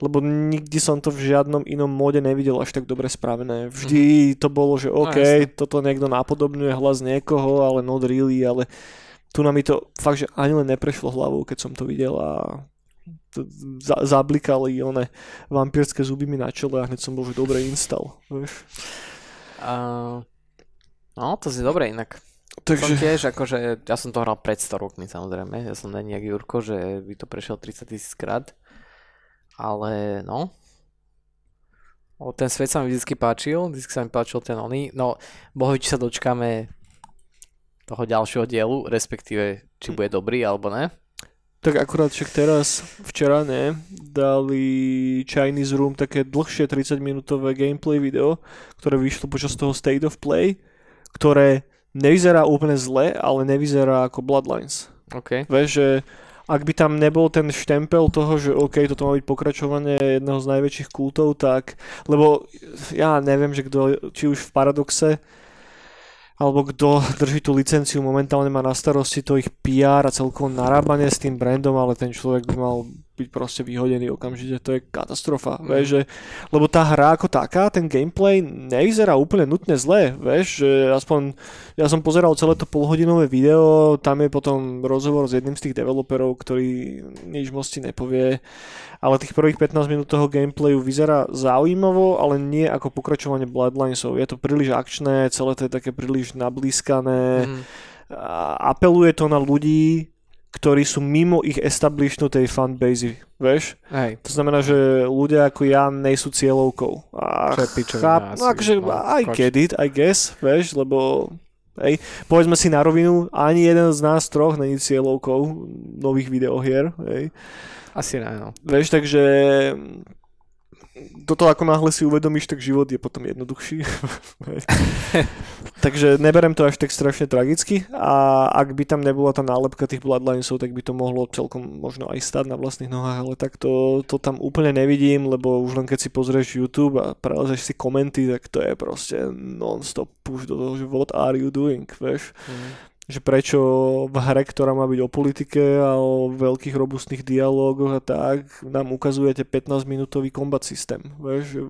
Speaker 1: Lebo nikdy som to v žiadnom inom móde nevidel až tak dobre spravené. Vždy to bolo, že OK,
Speaker 2: jasné.
Speaker 1: toto niekto napodobňuje hlas niekoho, ale not really, ale tu na mi to fakt, že ani len neprešlo hlavou, keď som to videl a za, zablikali one vampírske zuby mi na čele a hneď som bol, že dobre install. Vieš.
Speaker 2: Uh, no, to si dobre inak. Som
Speaker 1: Takže
Speaker 2: tiež, akože, ja som to hral pred 100 rokmi samozrejme, ja som není jak Jurko, že by to prešiel 30 tisíc krát, ale no, o, ten svet sa mi vždy páčil, vždy sa mi páčil ten oný, no, bohu, či sa dočkáme toho ďalšieho dielu, respektíve, či bude dobrý alebo ne.
Speaker 1: Tak akurát však teraz, včera ne, dali Chinese Room také dlhšie 30 minútové gameplay video, ktoré vyšlo počas toho State of Play, ktoré nevyzerá úplne zle, ale nevyzerá ako Bloodlines.
Speaker 2: OK.
Speaker 1: Vieš, že ak by tam nebol ten štempel toho, že OK, toto má byť pokračovanie jedného z najväčších kultov, tak, lebo ja neviem, že kto, či už v Paradoxe, alebo kto drží tú licenciu, momentálne má na starosti to ich PR a celkovo narábanie s tým brandom, ale ten človek by mal byť proste vyhodený okamžite, to je katastrofa,
Speaker 2: Mm.
Speaker 1: vieš, že, lebo tá hra ako taká, ten gameplay nevyzerá úplne nutne zle, vieš, že aspoň ja som pozeral celé to polhodinové video, tam je potom rozhovor s jedným z tých developerov, ktorý nič moc ti nepovie, ale tých prvých 15 minút toho gameplayu vyzerá zaujímavo, ale nie ako pokračovanie Bloodlinesov. Je to príliš akčné, celé to je také príliš nablískané, a apeluje to na ľudí, ktorí sú mimo ich establishnutej fanbase, vieš?
Speaker 2: Hej.
Speaker 1: To znamená, že ľudia ako ja nie sú cieľovkou. A
Speaker 2: Čo
Speaker 1: cháp, no akože
Speaker 2: no,
Speaker 1: I get it, I guess, vieš, lebo hej, povedzme si na rovinu, ani jeden z nás troch není cieľovkou nových videohier, hej.
Speaker 2: Asi ne, no.
Speaker 1: Vieš, takže toto ako náhle si uvedomíš, tak život je potom jednoduchší. *laughs* Takže neberem to až tak strašne tragicky a ak by tam nebola tá nálepka tých Bloodlinesov, tak by to mohlo celkom možno aj stať na vlastných nohách, ale tak to, to tam úplne nevidím, lebo už len keď si pozrieš YouTube a prelezeš si komenty, tak to je proste non-stop push do toho, že what are you doing, vieš
Speaker 2: Mhm.
Speaker 1: Že prečo v hre, ktorá má byť o politike a o veľkých robustných dialógoch a tak, nám ukazujete 15 minútový combat systém, vieš,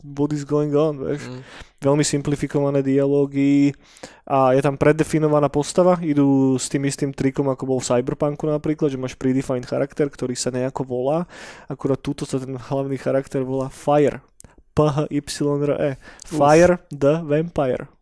Speaker 1: what is going on, vieš.
Speaker 2: Mhm.
Speaker 1: Veľmi simplifikované dialógy a je tam predefinovaná postava, idú s tým istým trikom, ako bol v Cyberpunku napríklad, že máš predefined charakter, ktorý sa nejako volá, akurát túto sa ten hlavný charakter volá Fire. P-H-Y-R-E. Fire the Vampire.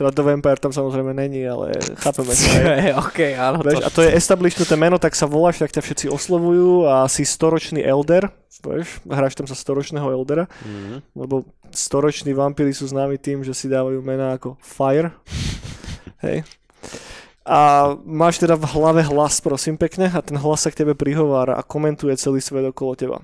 Speaker 1: Teda The Vampire tam samozrejme není, ale chápeme sa. hej. *laughs*
Speaker 2: OK, áno.
Speaker 1: Vieš, a to je establishnuté meno, tak sa voláš, tak ťa všetci oslovujú a si storočný elder, vieš, hráš tam sa storočného eldera,
Speaker 3: Mhm.
Speaker 1: lebo storoční vampíry sú známi tým, že si dávajú mená ako Fire. *laughs* Hej. A máš teda v hlave hlas, prosím pekne, a ten hlas sa k tebe prihovára a komentuje celý svet okolo teba.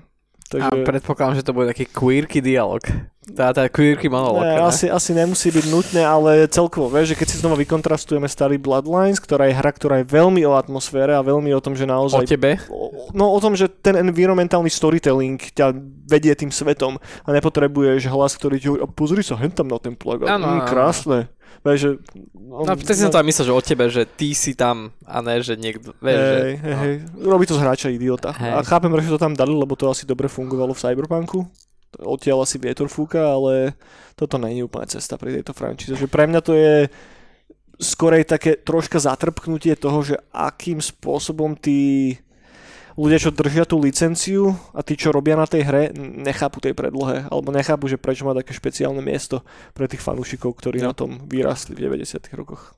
Speaker 2: A predpokladám, že to bude taký queerky dialog. Tá, tá queerky monolog.
Speaker 1: Ne,
Speaker 2: ne?
Speaker 1: asi, asi nemusí byť nutné, ale celkovo, vieš, že keď si znova vykontrastujeme starý Bloodlines, ktorá je hra, ktorá je veľmi o atmosfére a veľmi o tom, že
Speaker 2: O
Speaker 1: naozaj...
Speaker 2: tebe?
Speaker 1: O- No o tom, že ten environmentálny storytelling ťa vedie tým svetom a nepotrebuješ hlas, ktorý ti hovorí, "A pozri sa hen tam na ten plagát,
Speaker 2: Áno,
Speaker 1: mm, krásne. Vieš, že...
Speaker 2: No, teď som to aj myslel, že o tebe, že ty si tam a ne, že niekto, vieš, že...
Speaker 1: Hej, hej, hej. Robí to z hráča idiota.
Speaker 2: Hej.
Speaker 1: A chápem, že to tam dali, lebo to asi dobre fungovalo v Cyberpunku. Odtiaľ asi vietor fúka, ale toto není úplne cesta pri tejto franchise. Že pre mňa to je skorej také troška zatrpknutie toho, že akým spôsobom tí ľudia, čo držia tú licenciu a tí, čo robia na tej hre, nechápu tej predlohe, alebo nechápu, že prečo má také špeciálne miesto pre tých fanúšikov, ktorí
Speaker 2: No.
Speaker 1: na tom vyrastli v 90 rokoch.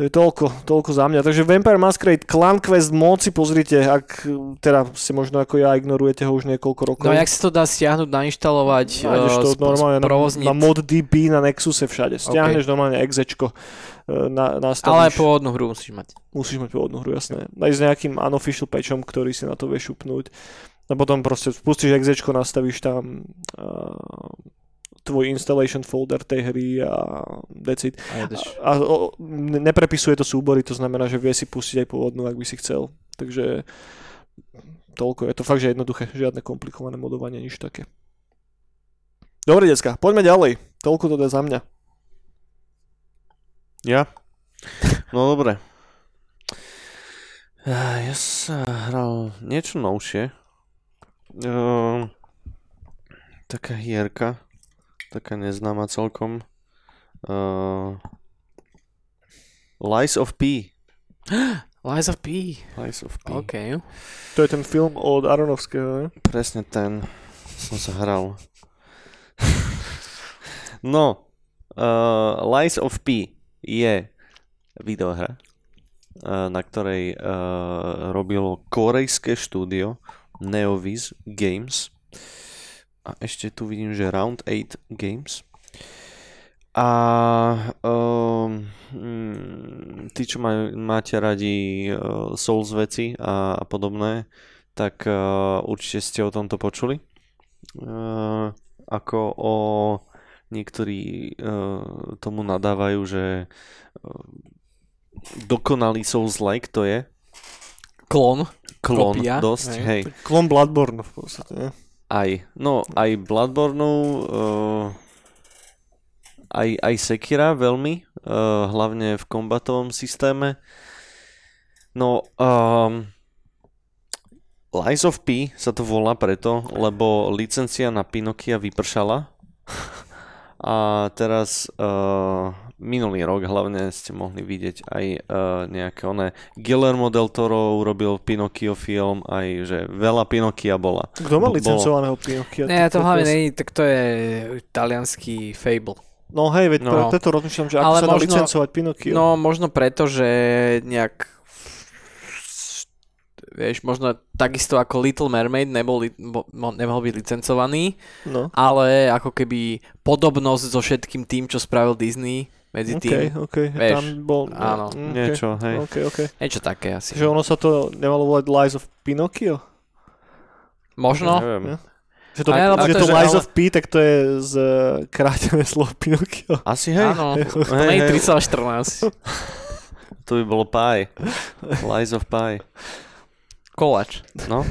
Speaker 1: To je toľko, toľko za mňa. Takže Vampire Masquerade Clan Quest mod si pozrite, ak teda si možno ako ja ignorujete ho už niekoľko rokov.
Speaker 2: No jak sa to dá stiahnuť, nainštalovať,
Speaker 1: Nájdeš to
Speaker 2: uh, sp-
Speaker 1: normálne na,
Speaker 2: sprovozniť,
Speaker 1: na ModDB, na Nexuse všade. Stiahneš normálne exečko e, na, nastavíš.
Speaker 2: ale pôvodnú hru musíš mať.
Speaker 1: Musíš mať pôvodnú hru, jasné. Aj s nejakým unofficial patchom, ktorý si na to vieš šupnúť. A potom proste spustíš exečko, nastavíš tam uh, tvoj installation folder tej hry a it.
Speaker 2: A.
Speaker 1: A, a o, ne- neprepisuje to súbory, to znamená, že vie si pustiť aj pôvodnú, ak by si chcel. Takže toľko. Je to fakt, že jednoduché. Žiadne komplikované modovanie, nič také. Dobre, decka, poďme ďalej. Toľko to je za mňa.
Speaker 3: Ja? No dobre. Ja ja sa hral niečo novšie. Uh, taká hierka. Taká neznáma celkom. Uh, Lies of P. *gasps*
Speaker 2: Lies of P.
Speaker 3: Lies of P.
Speaker 2: OK.
Speaker 1: To je ten film od Aronovského, ne?
Speaker 3: Presne ten som sa hral. *laughs* no, uh, Lies of P je videohra, uh, na ktorej uh, robilo korejské štúdio Neoviz Games. A ešte tu vidím, že Round 8 Games. A um, tí, čo maj, máte radi uh, Souls veci a, a podobné, tak uh, určite ste o tomto počuli. Uh, ako o niektorí uh, tomu nadávajú, že uh, dokonalý Souls-like to je.
Speaker 2: Klon.
Speaker 3: Klon
Speaker 2: Kopia,
Speaker 3: dosť,
Speaker 2: hej.
Speaker 3: hej.
Speaker 1: Klon Bloodborne v podstate, ne?
Speaker 3: Aj, no aj Bloodborne, uh, aj, aj Sekira veľmi, uh, hlavne v kombatovom systéme. No, um, Lies of P sa to volá preto, lebo licencia na Pinokia vypršala. *laughs* A teraz uh, minulý rok hlavne ste mohli vidieť aj uh, nejaké oné Guillermo del Toro urobil Pinocchio film, aj že veľa Pinokia bola.
Speaker 1: Kto
Speaker 3: Bolo.
Speaker 1: licencovaného Pinokia?
Speaker 2: Nie, to hlavne není, tak to je talianský Fable.
Speaker 1: No hej, veď
Speaker 2: No.
Speaker 1: preto rozmýšľam, že ako
Speaker 2: Ale
Speaker 1: sa dá
Speaker 2: možno-
Speaker 1: licencovať Pinokio.
Speaker 2: No, možno preto, že nejak vieš, možno takisto ako Little Mermaid nebol, nemohol byť licencovaný,
Speaker 1: no.
Speaker 2: ale ako keby podobnosť so všetkým tým, čo spravil Disney medzi tým.
Speaker 1: OK,
Speaker 2: vieš,
Speaker 1: tam bol...
Speaker 2: áno.
Speaker 1: mm, OK,
Speaker 3: Niečo, hej.
Speaker 1: OK, OK.
Speaker 2: Niečo také asi.
Speaker 1: Že ono sa to nemalo volať Lies of Pinocchio?
Speaker 2: Možno.
Speaker 3: Neviem.
Speaker 1: Ja. Že to,
Speaker 2: ja,
Speaker 1: že
Speaker 2: to,
Speaker 1: Lies
Speaker 2: ale-
Speaker 1: of P, tak to je z uh, krátené slovo Pinocchio.
Speaker 3: Asi hej.
Speaker 2: Áno, to
Speaker 3: Hej,
Speaker 2: nie je
Speaker 3: hej.
Speaker 2: 3,14.
Speaker 3: To by bolo pie. Lies of pie.
Speaker 2: Kolač.
Speaker 3: No. *laughs*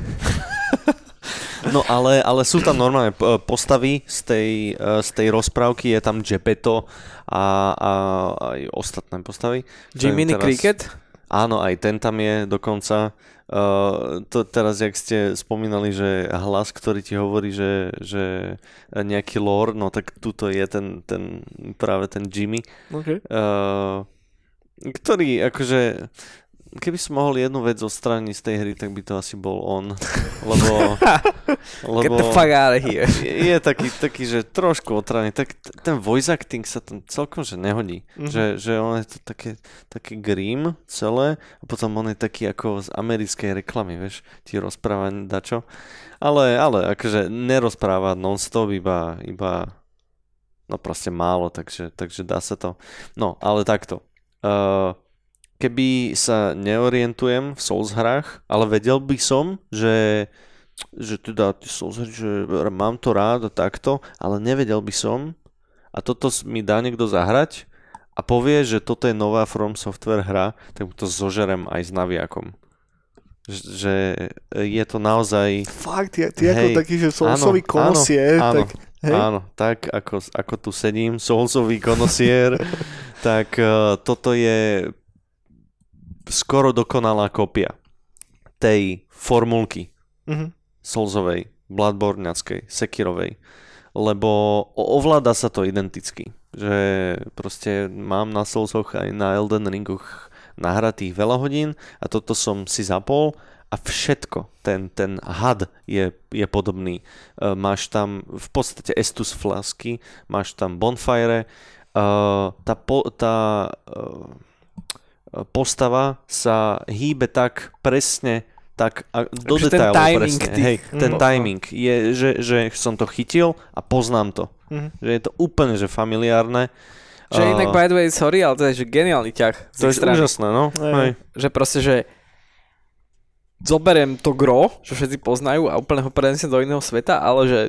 Speaker 3: No ale, ale sú tam normálne postavy z tej, eh, z tej rozprávky, je tam Gepetto a, a aj ostatné postavy.
Speaker 2: Jiminy
Speaker 3: im teraz-
Speaker 2: Cricket?
Speaker 3: Áno, aj ten tam je dokonca. Uh, to teraz, jak ste spomínali, že hlas, ktorý ti hovorí, že, že nejaký lore, no tak tuto je ten, ten práve ten Jimmy.
Speaker 1: OK.
Speaker 3: Uh, ktorý akože keby som mohol jednu vec odstrániť z tej hry, tak by to asi bol on. Lebo, *laughs* lebo
Speaker 2: Get the fuck out of here.
Speaker 3: je, je taký, taký, že trošku otraný. Tak ten voice acting sa tam celkom že nehodí.
Speaker 1: Mhm.
Speaker 3: Že, že on je to také, také grim celé a potom on je taký ako z americkej reklamy, vieš, ti rozpráva dačo. Ale, ale akože nerozpráva non-stop, iba, iba no proste málo, takže, takže dá sa to. No, ale takto. Uh, keby sa neorientujem v Souls hrách, ale vedel by som, že, že teda tie Souls hry, že mám to rád a takto, ale nevedel by som a toto mi dá niekto zahrať a povie, že toto je nová From Software hra, tak to zožerem aj s naviakom. Že je to naozaj...
Speaker 1: Fakt, ty, ty ako
Speaker 3: Hej,
Speaker 1: taký, že
Speaker 3: áno,
Speaker 1: sousový konosier,
Speaker 3: áno,
Speaker 1: tak hej?
Speaker 3: Áno, tak ako, ako tu sedím, Soulsový konosier, *laughs* tak uh, toto je skoro dokonalá kopia tej formulky
Speaker 1: Mhm.
Speaker 3: Soulsovej, Bloodborneackej, Sekirovej, lebo ovláda sa to identicky, že proste mám na Soulsoch aj na Elden Ringoch nahratých veľa hodín a toto som si zapol a všetko, ten, ten had je, je podobný. E, máš tam v podstate Estus flasky, máš tam bonfire, e, tá, po, tá e, postava sa hýbe tak presne, tak a, do
Speaker 2: Takže ten
Speaker 3: detailu
Speaker 2: timing
Speaker 3: presne.
Speaker 2: tých-
Speaker 3: Hej, ten
Speaker 1: Mhm.
Speaker 3: timing je, že, že som to chytil a poznám to.
Speaker 1: Mhm.
Speaker 3: Že je to úplne že familiárne.
Speaker 2: Že
Speaker 3: A-
Speaker 2: inak by the way, sorry, ale to je že geniálny ťah.
Speaker 3: to je
Speaker 2: strany.
Speaker 3: úžasné, no.
Speaker 1: Hej.
Speaker 3: Hej.
Speaker 2: Že proste, že zoberiem to gro, čo všetci poznajú a úplne ho prenesiem do iného sveta, ale že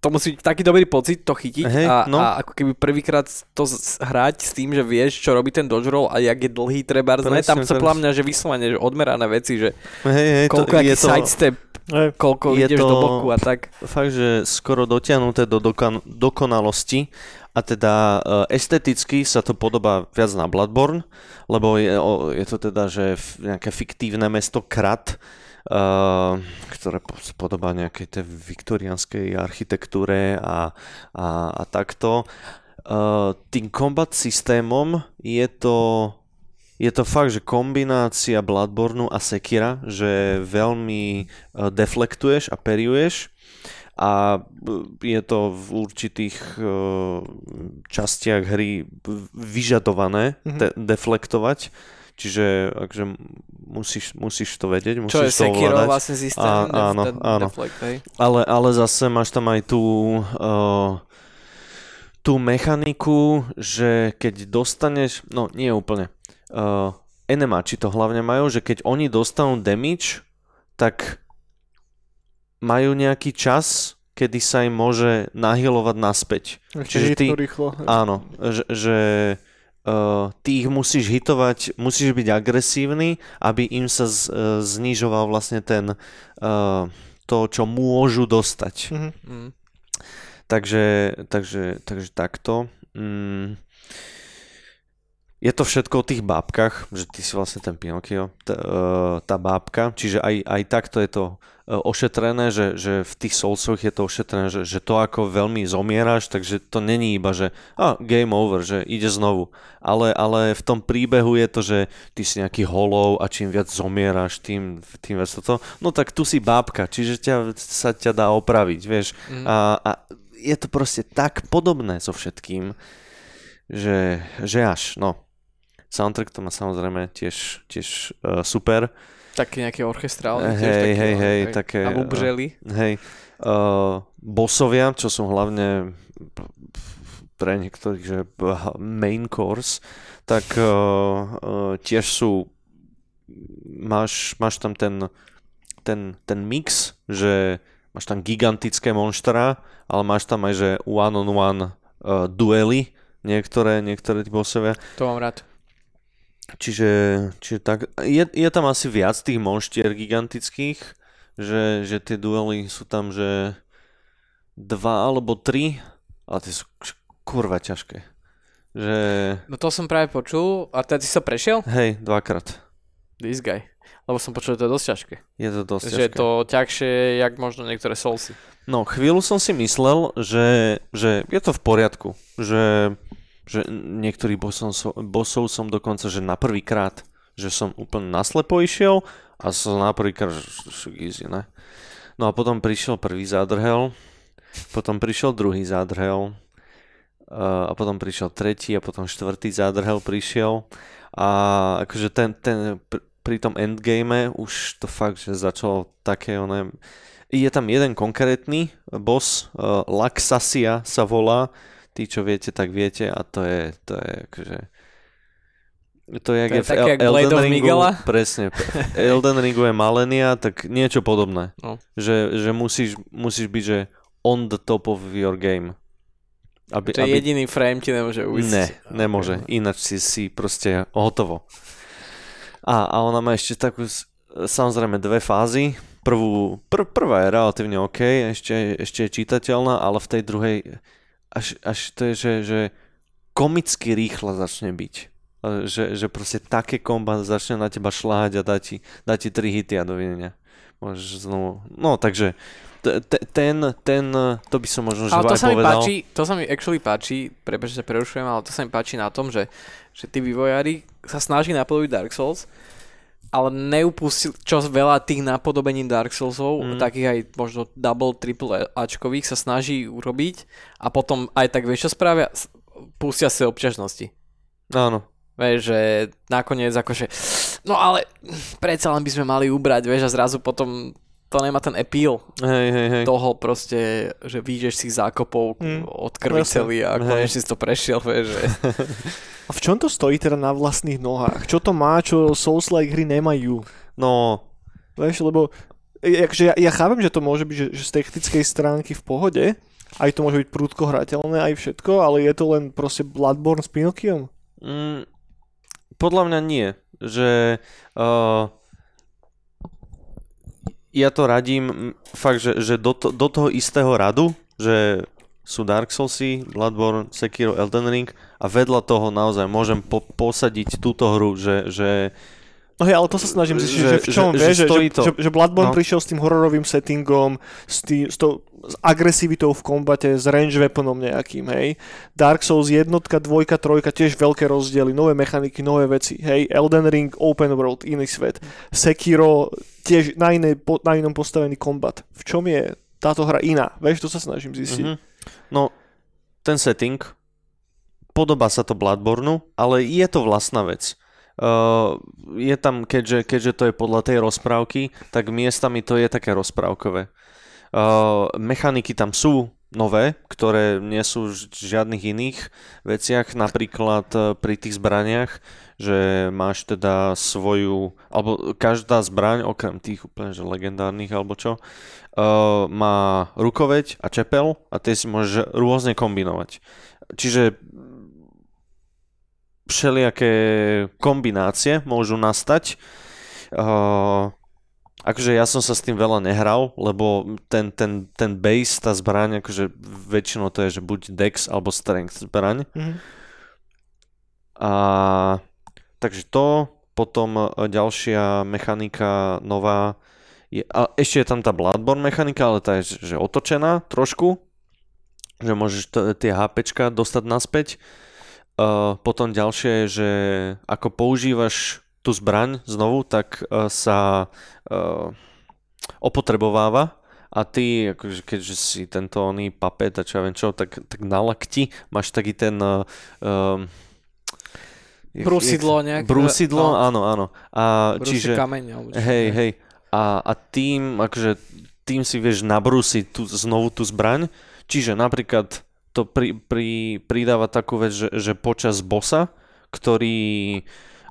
Speaker 2: to musí byť taký dobrý pocit to chytiť
Speaker 3: Hej,
Speaker 2: a,
Speaker 3: no.
Speaker 2: a ako keby prvýkrát to z- hrať s tým, že vieš, čo robí ten dodge roll a jak je dlhý treba. Ne, tam sa podľa mňa, že vyslovene, že odmerané veci, že
Speaker 3: hej, to,
Speaker 2: koľko
Speaker 3: je
Speaker 2: aký
Speaker 3: to
Speaker 2: sidestep,
Speaker 1: Hej.
Speaker 2: koľko
Speaker 3: je
Speaker 2: ideš
Speaker 3: to-
Speaker 2: do boku a tak.
Speaker 3: fakt, že skoro dotiahnuté do dokan- dokonalosti a teda e, esteticky sa to podobá viac na Bloodborne, lebo je, je to teda, že nejaké fiktívne mesto Krat, ktoré po- sa podobá nejakej tej viktorianskej architektúre a, a, a takto. Uh, tým combat systémom je to je to fakt, že kombinácia Bloodborne a Sekira, že veľmi uh, deflektuješ a periuješ a uh, je to v určitých uh, častiach hry vyžadované
Speaker 1: Mhm.
Speaker 3: de- deflektovať. Čiže akže musíš, musíš to vedieť,
Speaker 2: Čo je
Speaker 3: musíš to
Speaker 2: Sekiro
Speaker 3: ovládať.
Speaker 2: vlastne systém,
Speaker 3: Á,
Speaker 2: def-
Speaker 3: áno,
Speaker 2: ten
Speaker 3: áno.
Speaker 2: deflect, hej.
Speaker 3: Ale, ale zase máš tam aj tú, uh, tú mechaniku, že keď dostaneš, no nie úplne, uh, enemáči to hlavne majú, že keď oni dostanú damage, tak majú nejaký čas, kedy sa im môže nahilovať naspäť. Čiže ty-
Speaker 1: Hitnú rýchlo.
Speaker 3: Áno, že, že uh, ty ich musíš hitovať, musíš byť agresívny, aby im sa z, uh, znižoval vlastne ten uh, to, čo môžu dostať.
Speaker 1: Mhm.
Speaker 2: Mm.
Speaker 3: Takže, takže, takže takto. Mm. Je to všetko o tých bábkach, že ty si vlastne ten Pinokio, t- uh, tá bábka, čiže aj, aj takto je to uh, ošetrené, že, že v tých soulsoch je to ošetrené, že, že to ako veľmi zomieraš, takže to není iba, že a, game over, že ide znovu. Ale, ale v tom príbehu je to, že ty si nejaký hollow a čím viac zomieraš, tým, tým viac toto. No tak tu si bábka, čiže ťa, sa ťa dá opraviť, vieš.
Speaker 2: Mm.
Speaker 3: A, a je to proste tak podobné so všetkým, že, že až, no. Soundtrack to má samozrejme tiež, tiež uh, super.
Speaker 2: Taký nejaký orchestrálny. tiež
Speaker 3: Hej, hej,
Speaker 2: no,
Speaker 3: hej, také,
Speaker 2: A bubželi.
Speaker 3: Hej, uh, bossovia, čo sú hlavne pre niektorých, že main course, tak uh, uh, tiež sú máš, máš tam ten, ten, ten mix, že máš tam gigantické monštra, ale máš tam aj, že one on one uh, duely, niektoré, niektoré tí bossovia.
Speaker 2: To mám rád.
Speaker 3: Čiže, čiže tak, je, je tam asi viac tých monštier gigantických, že, že tie duely sú tam, že dva alebo tri, ale tie sú kurva ťažké. Že,
Speaker 2: No to som práve počul. A teda si sa prešiel?
Speaker 3: hej, dvakrát.
Speaker 2: This guy. Lebo som počul, že to je dosť ťažké.
Speaker 3: Je to dosť
Speaker 2: Že je
Speaker 3: ťažké.
Speaker 2: to ťažšie, jak možno niektoré soulsy.
Speaker 3: No, chvíľu som si myslel, že, že je to v poriadku. Že, že niektorých bossov, som- bossov som dokonca, že na prvý krát, že som úplne naslepo išiel a som na prvý krát, easy, ne? No a potom prišiel prvý zádrhel, potom prišiel druhý zádrhel a potom prišiel tretí a potom štvrtý zádrhel prišiel a akože ten, ten pr- pri tom endgame už to fakt, že začalo také oné je tam jeden konkrétny boss, uh, Laxasia sa volá, tí čo viete, tak viete a to je, to je akože to je,
Speaker 2: To je
Speaker 3: v
Speaker 2: také
Speaker 3: El-
Speaker 2: Blade
Speaker 3: Elden
Speaker 2: of
Speaker 3: Ringu,
Speaker 2: Miguela? *laughs*
Speaker 3: presne, Elden Ringu je Malenia, tak niečo podobné,
Speaker 2: No.
Speaker 3: že, že musíš, musíš byť, že on the top of your game. Aby,
Speaker 2: To je
Speaker 3: aby,
Speaker 2: jediný frame ti nemôže ujsť.
Speaker 3: ne, nemôže, ináč si, si proste hotovo. A, a ona má ešte takú, samozrejme dve fázy. Prvú, pr, prvá je relatívne OK, ešte, ešte je čitateľná, ale v tej druhej až, až to je, že, že komicky rýchlo začne byť. Že, že proste také komba začne na teba šláhať a dá ti, dá ti tri hity a dovidenia. Môžeš znovu... No, takže t- t- ten, ten, to by som možno že
Speaker 2: Ale to sa mi
Speaker 3: povedal.
Speaker 2: páči, to sa mi actually páči, prepáč, že sa prerušujem, ale to sa mi páči na tom, že, že tí vývojári sa snaží napodobiť Dark Souls, ale neupustil, čo veľa tých napodobení Dark Soulsov,
Speaker 3: Mm.
Speaker 2: takých aj možno double, triple Ačkových sa snaží urobiť a potom aj tak vieš čo spravia? Pustia sa obťažnosti.
Speaker 3: Áno,
Speaker 2: Vieš, že nakoniec akože, no ale predsa len by sme mali ubrať, vieš, a zrazu potom to nemá ten appeal
Speaker 3: hej, hej, hej.
Speaker 2: toho proste, že vyjdeš si zákopov
Speaker 1: Mm,
Speaker 2: od krvi
Speaker 1: jasne.
Speaker 2: celý a konečne si to prešiel, vieš, že... *laughs*
Speaker 1: A v čom to stojí teda na vlastných nohách? Čo to má, čo Souls-like hry nemajú?
Speaker 3: No,
Speaker 1: Vieš, lebo e, akože ja, ja chápem, že to môže byť že, že z technickej stránky v pohode, Aj to môže byť prúdko hrateľné, aj všetko, ale je to len proste Bloodborne s Pinokiom?
Speaker 3: Mm, podľa mňa nie. Že uh, ja to radím fakt, že, že do, to, do toho istého radu, že sú Dark Soulsy, Bloodborne, Sekiro, Elden Ring a vedľa toho naozaj môžem po, posadiť túto hru, že, že
Speaker 1: No hej, ale to sa snažím zistiť, že, že v čom,
Speaker 3: že,
Speaker 1: vieš,
Speaker 3: že,
Speaker 1: že,
Speaker 3: to.
Speaker 1: že, že Bloodborne
Speaker 3: No.
Speaker 1: prišiel s tým hororovým settingom, s, tý, s, tou, s agresivitou v kombate, s range weaponom nejakým, hej. Dark Souls jednotka, dvojka, trojka, tiež veľké rozdiely, nové mechaniky, nové veci, hej. Elden Ring, open world, iný svet. Sekiro, tiež na, inej, po, na inom postavený kombat. V čom je táto hra iná? Vieš, to sa snažím zistiť.
Speaker 3: Mhm. No, ten setting, podobá sa to Bloodborneu, ale je to vlastná vec. Uh, je tam, keďže, keďže to je podľa tej rozprávky, tak miestami to je také rozprávkové. Uh, mechaniky tam sú nové, ktoré nie sú v žiadnych iných veciach, napríklad uh, pri tých zbraniach, že máš teda svoju, alebo každá zbraň, okrem tých úplne že legendárnych alebo čo, má rukoveď a čepel a tie si môžeš rôzne kombinovať. Čiže všelijaké kombinácie môžu nastať. Uh, akože ja som sa s tým veľa nehral, lebo ten, ten, ten base, tá zbraň, akože väčšinou to je, že buď dex alebo strength zbraň.
Speaker 1: Mhm.
Speaker 3: A takže to, potom e, ďalšia mechanika nová je, a ešte je tam tá Bloodborne mechanika, ale tá je že otočená trošku, že môžeš t- tie HPčka dostať naspäť. Uh, potom ďalšie je, že ako používaš tú zbraň znovu, tak uh, sa uh, opotrebováva a ty, akože keďže si tento oný papet a čo ja viem čo, tak, tak na lakti máš taký ten uh, um,
Speaker 2: Brúsidlo
Speaker 3: jak-
Speaker 2: nejaké.
Speaker 3: Brúsidlo,
Speaker 2: no,
Speaker 3: áno, áno. A
Speaker 2: brúsi
Speaker 3: čiže,
Speaker 2: kameň.
Speaker 3: hej, hej. A, a tým, akože, tým si vieš nabrúsiť tú, znovu tú zbraň. Čiže napríklad to pri, pri, pridáva takú vec, že, že počas bossa, ktorý